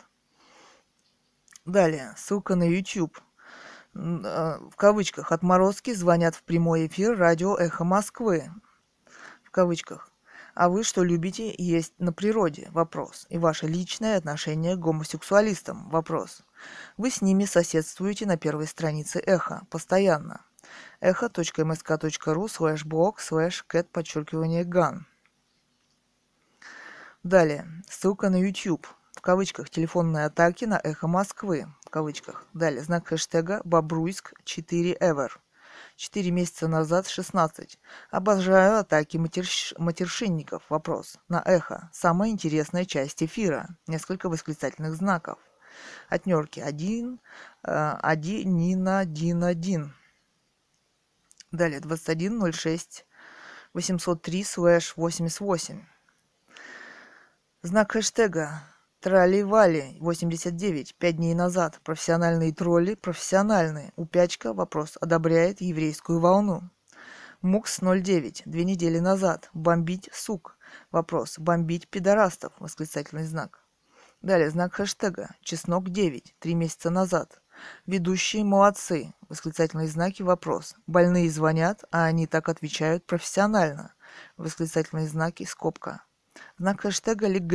Далее, ссылка на YouTube. А, в кавычках отморозки звонят в прямой эфир радио «Эхо Москвы». В кавычках. А вы что любите есть на природе? Вопрос. И ваше личное отношение к гомосексуалистам? Вопрос. Вы с ними соседствуете на первой странице Эхо. Постоянно. эхо.msk.ru слэш блог слэш кэт подчеркивание ган. Далее. Ссылка на YouTube. В кавычках телефонные атаки на Эхо Москвы кавычках. Далее, знак хэштега Бобруйск 4 ever. 4 месяца назад 16. Обожаю атаки матерш... матершинников. Вопрос. На эхо. Самая интересная часть эфира. Несколько восклицательных знаков. Отнерки. Один, э, один, Нина, один, один. Далее. 2106 803 слэш 88. Знак хэштега Тролли-вали, 89, пять дней назад. Профессиональные тролли, профессиональные. Упячка, вопрос, одобряет еврейскую волну. Мукс 09, две недели назад. Бомбить, сук. Вопрос, бомбить пидорастов, восклицательный знак. Далее знак хэштега. Чеснок 9, три месяца назад. Ведущие молодцы, восклицательные знаки, вопрос. Больные звонят, а они так отвечают профессионально. Восклицательные знаки, скобка. Знак хэштега Лик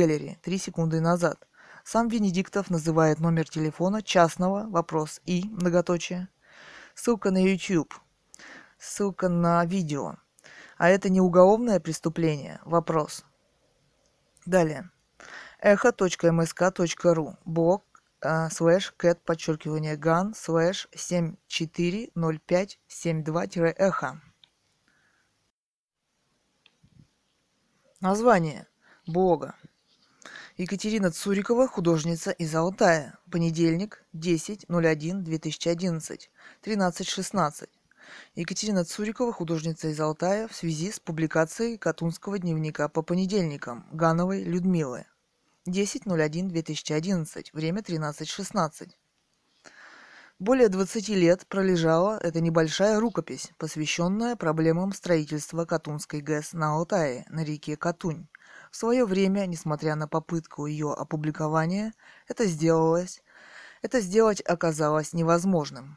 Три секунды назад. Сам Венедиктов называет номер телефона частного, вопрос и, многоточие. Ссылка на YouTube. Ссылка на видео. А это не уголовное преступление? Вопрос. Далее. эхо.msk.ру. Блог а, слэш кэт подчеркивание ган слэш 740572-эхо. Название. Бога. Екатерина Цурикова, художница из Алтая. Понедельник, 10.01.2011, 13.16. Екатерина Цурикова, художница из Алтая, в связи с публикацией Катунского дневника по понедельникам Гановой Людмилы. 10.01.2011, время 13.16. Более 20 лет пролежала эта небольшая рукопись, посвященная проблемам строительства Катунской ГЭС на Алтае, на реке Катунь. В свое время, несмотря на попытку ее опубликования, это сделалось, это сделать оказалось невозможным.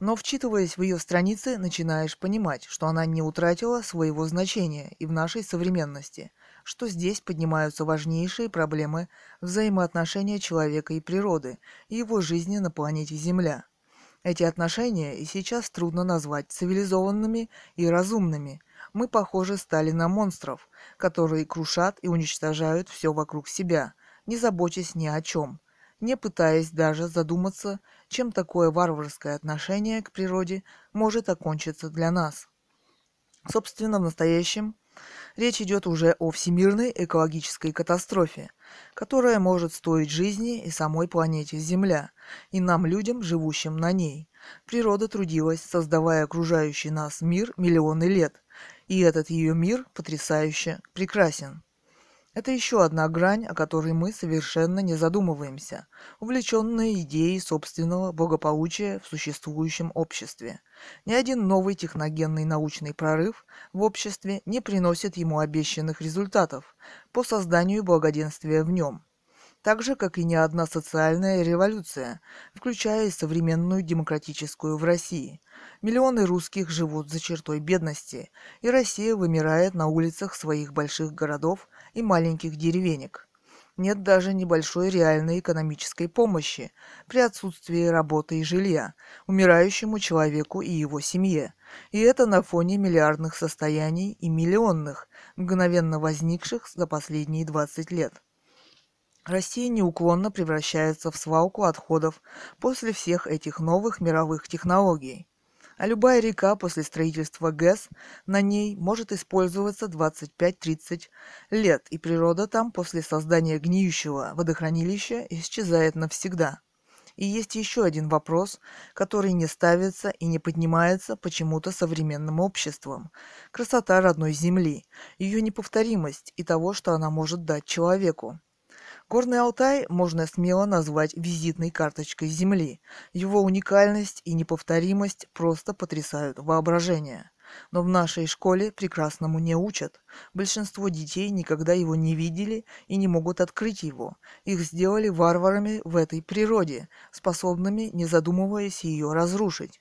Но вчитываясь в ее страницы, начинаешь понимать, что она не утратила своего значения и в нашей современности, что здесь поднимаются важнейшие проблемы взаимоотношения человека и природы и его жизни на планете Земля. Эти отношения и сейчас трудно назвать цивилизованными и разумными. Мы, похоже, стали на монстров, которые крушат и уничтожают все вокруг себя, не заботясь ни о чем, не пытаясь даже задуматься, чем такое варварское отношение к природе может окончиться для нас. Собственно, в настоящем речь идет уже о всемирной экологической катастрофе, которая может стоить жизни и самой планете Земля, и нам, людям, живущим на ней. Природа трудилась, создавая окружающий нас мир миллионы лет, и этот ее мир потрясающе прекрасен. Это еще одна грань, о которой мы совершенно не задумываемся, увлеченные идеей собственного благополучия в существующем обществе. Ни один новый техногенный научный прорыв в обществе не приносит ему обещанных результатов по созданию благоденствия в нем так же, как и ни одна социальная революция, включая и современную демократическую в России. Миллионы русских живут за чертой бедности, и Россия вымирает на улицах своих больших городов и маленьких деревенек. Нет даже небольшой реальной экономической помощи при отсутствии работы и жилья умирающему человеку и его семье. И это на фоне миллиардных состояний и миллионных, мгновенно возникших за последние 20 лет. Россия неуклонно превращается в свалку отходов после всех этих новых мировых технологий. А любая река после строительства ГЭС на ней может использоваться 25-30 лет, и природа там после создания гниющего водохранилища исчезает навсегда. И есть еще один вопрос, который не ставится и не поднимается почему-то современным обществом. Красота родной земли, ее неповторимость и того, что она может дать человеку. Горный Алтай можно смело назвать визитной карточкой Земли. Его уникальность и неповторимость просто потрясают воображение. Но в нашей школе прекрасному не учат. Большинство детей никогда его не видели и не могут открыть его. Их сделали варварами в этой природе, способными, не задумываясь, ее разрушить.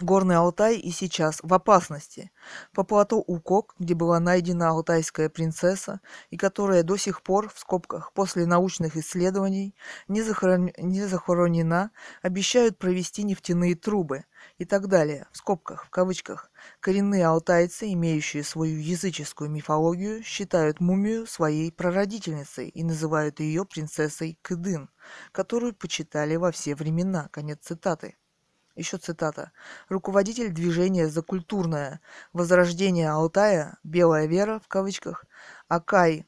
Горный Алтай и сейчас в опасности. По плато Укок, где была найдена алтайская принцесса, и которая до сих пор, в скобках, после научных исследований, не, захорон... не захоронена, обещают провести нефтяные трубы и так далее, в скобках, в кавычках. Коренные алтайцы, имеющие свою языческую мифологию, считают мумию своей прародительницей и называют ее принцессой Кыдын, которую почитали во все времена. Конец цитаты. Еще цитата. Руководитель движения за культурное возрождение Алтая, «Белая вера» в кавычках, Акай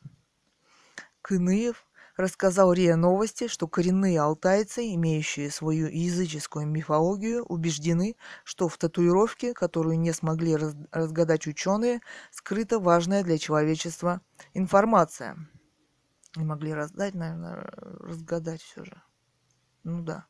Кыныев рассказал РИА Новости, что коренные алтайцы, имеющие свою языческую мифологию, убеждены, что в татуировке, которую не смогли раз разгадать ученые, скрыта важная для человечества информация. Не могли раздать, наверное, разгадать все же. Ну да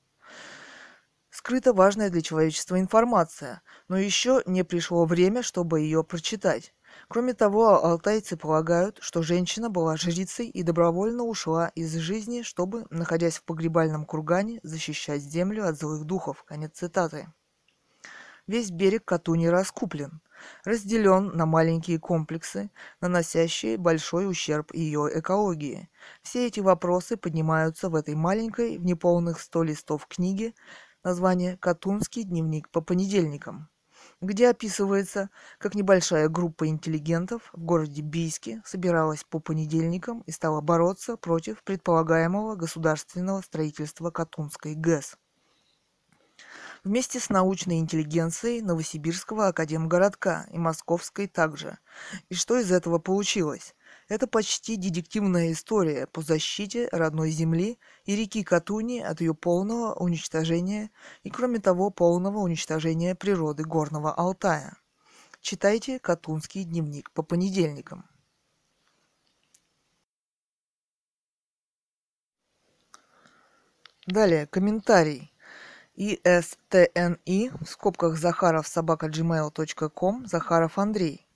скрыта важная для человечества информация, но еще не пришло время, чтобы ее прочитать. Кроме того, алтайцы полагают, что женщина была жрицей и добровольно ушла из жизни, чтобы, находясь в погребальном кургане, защищать землю от злых духов. Конец цитаты. Весь берег Катуни раскуплен, разделен на маленькие комплексы, наносящие большой ущерб ее экологии. Все эти вопросы поднимаются в этой маленькой, в неполных сто листов книге, название «Катунский дневник по понедельникам», где описывается, как небольшая группа интеллигентов в городе Бийске собиралась по понедельникам и стала бороться против предполагаемого государственного строительства Катунской ГЭС. Вместе с научной интеллигенцией Новосибирского академгородка и Московской также. И что из этого получилось? Это почти детективная история по защите родной земли и реки Катуни от ее полного уничтожения и, кроме того, полного уничтожения природы Горного Алтая. Читайте «Катунский дневник» по понедельникам. Далее, комментарий. ИСТНИ, в скобках Захаров собака gmail.com, Захаров Андрей.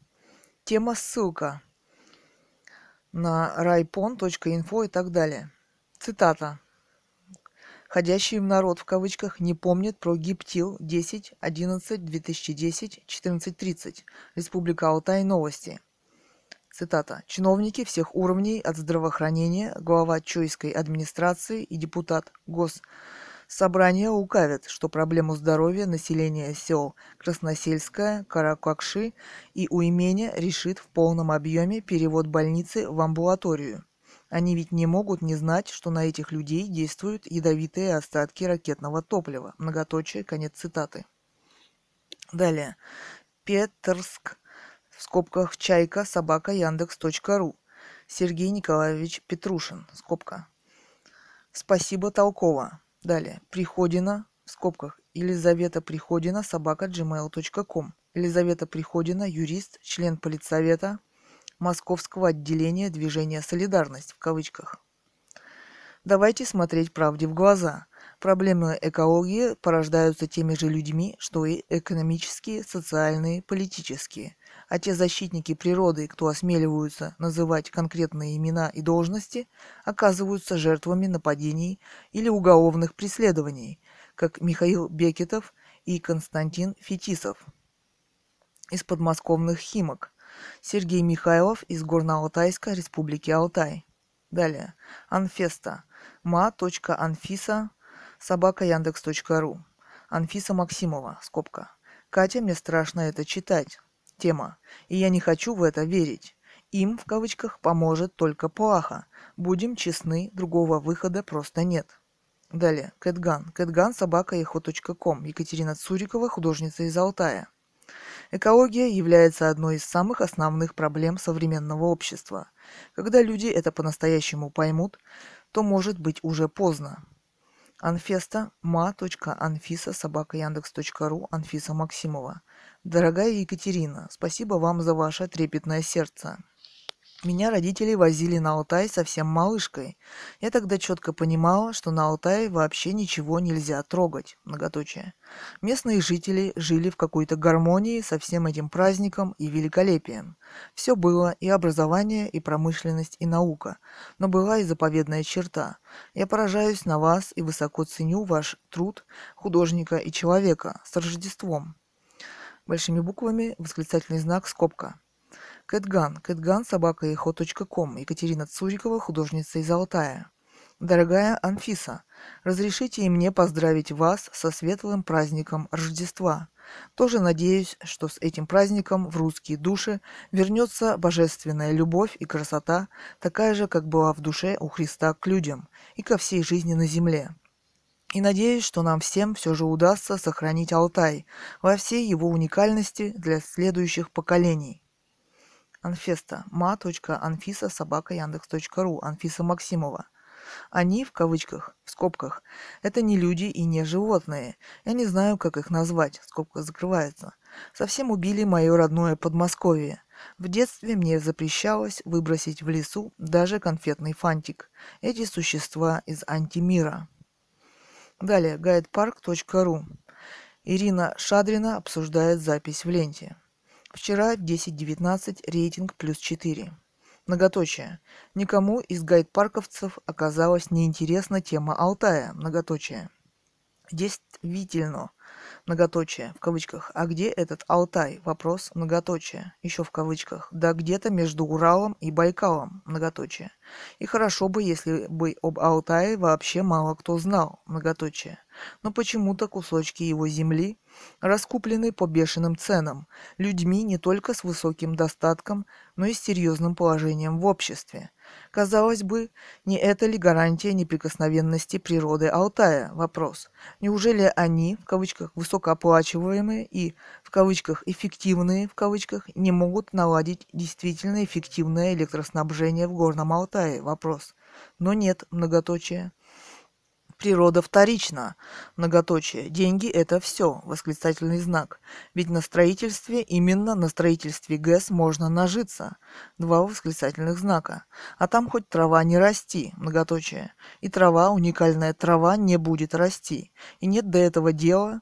Тема ссылка на райпон.инфо и так далее. Цитата. Ходящий им народ в кавычках не помнит про гиптил 10 11 2010 14.30. Республика Алтай. Новости. Цитата. Чиновники всех уровней от здравоохранения, глава Чойской администрации и депутат Госсобрания лукавят, что проблему здоровья населения сел Красносельская, Каракакши и Уйменя решит в полном объеме перевод больницы в амбулаторию. Они ведь не могут не знать, что на этих людей действуют ядовитые остатки ракетного топлива. Многоточие, конец цитаты. Далее. Петерск, в скобках чайка, собака, яндекс.ру. Сергей Николаевич Петрушин, скобка. Спасибо, Толкова. Далее. Приходина, в скобках, Елизавета Приходина, собака, gmail.com. Елизавета Приходина, юрист, член политсовета, Московского отделения движения «Солидарность» в кавычках. Давайте смотреть правде в глаза. Проблемы экологии порождаются теми же людьми, что и экономические, социальные, политические. А те защитники природы, кто осмеливаются называть конкретные имена и должности, оказываются жертвами нападений или уголовных преследований, как Михаил Бекетов и Константин Фетисов из подмосковных Химок, Сергей Михайлов из Горно-Алтайска, Республики Алтай. Далее. Анфеста. ма.анфиса собака яндекс.ру. Анфиса Максимова. Скобка. Катя, мне страшно это читать. Тема. И я не хочу в это верить. Им, в кавычках, поможет только плаха. Будем честны, другого выхода просто нет. Далее. Кэтган. Кэтган собака Екатерина Цурикова, художница из Алтая. Экология является одной из самых основных проблем современного общества. Когда люди это по-настоящему поймут, то может быть уже поздно. Анфеста ма.анфиса собака яндекс.ру Анфиса Максимова. Дорогая Екатерина, спасибо вам за ваше трепетное сердце. Меня родители возили на Алтай совсем малышкой. Я тогда четко понимала, что на Алтае вообще ничего нельзя трогать. Многоточие. Местные жители жили в какой-то гармонии со всем этим праздником и великолепием. Все было и образование, и промышленность, и наука. Но была и заповедная черта. Я поражаюсь на вас и высоко ценю ваш труд художника и человека с Рождеством. Большими буквами восклицательный знак скобка. Кэтган. Кэтган собака ком. Екатерина Цурикова, художница из Алтая. Дорогая Анфиса, разрешите и мне поздравить вас со светлым праздником Рождества. Тоже надеюсь, что с этим праздником в русские души вернется божественная любовь и красота, такая же, как была в душе у Христа к людям и ко всей жизни на земле. И надеюсь, что нам всем все же удастся сохранить Алтай во всей его уникальности для следующих поколений. Анфеста. ма.анфиса собака яндекс.ру. Анфиса Максимова. Они, в кавычках, в скобках, это не люди и не животные. Я не знаю, как их назвать. Скобка закрывается. Совсем убили мое родное Подмосковье. В детстве мне запрещалось выбросить в лесу даже конфетный фантик. Эти существа из антимира. Далее, guidepark.ru. Ирина Шадрина обсуждает запись в ленте. Вчера 10-19 рейтинг плюс 4. Многоточие. Никому из гайд-парковцев оказалась неинтересна тема Алтая. Многоточие. Действительно многоточие, в кавычках. А где этот Алтай? Вопрос, многоточие, еще в кавычках. Да где-то между Уралом и Байкалом, многоточие. И хорошо бы, если бы об Алтае вообще мало кто знал, многоточие. Но почему-то кусочки его земли раскуплены по бешеным ценам, людьми не только с высоким достатком, но и с серьезным положением в обществе – Казалось бы, не это ли гарантия неприкосновенности природы Алтая? Вопрос. Неужели они, в кавычках, высокооплачиваемые и, в кавычках, эффективные, в кавычках, не могут наладить действительно эффективное электроснабжение в Горном Алтае? Вопрос. Но нет, многоточие. Природа вторична. Многоточие. Деньги – это все. Восклицательный знак. Ведь на строительстве, именно на строительстве ГЭС можно нажиться. Два восклицательных знака. А там хоть трава не расти. Многоточие. И трава, уникальная трава, не будет расти. И нет до этого дела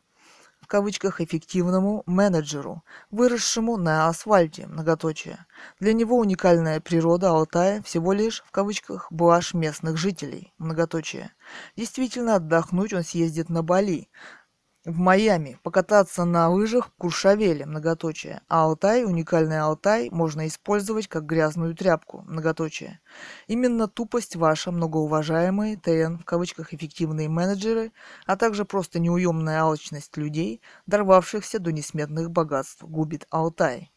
кавычках эффективному менеджеру, выросшему на асфальте, многоточие. Для него уникальная природа Алтая всего лишь в кавычках блажь местных жителей, многоточие. Действительно отдохнуть он съездит на Бали, в Майами, покататься на лыжах в Куршавеле, многоточие. А Алтай, уникальный Алтай, можно использовать как грязную тряпку, многоточие. Именно тупость ваша, многоуважаемые ТН, в кавычках эффективные менеджеры, а также просто неуемная алчность людей, дорвавшихся до несметных богатств, губит Алтай.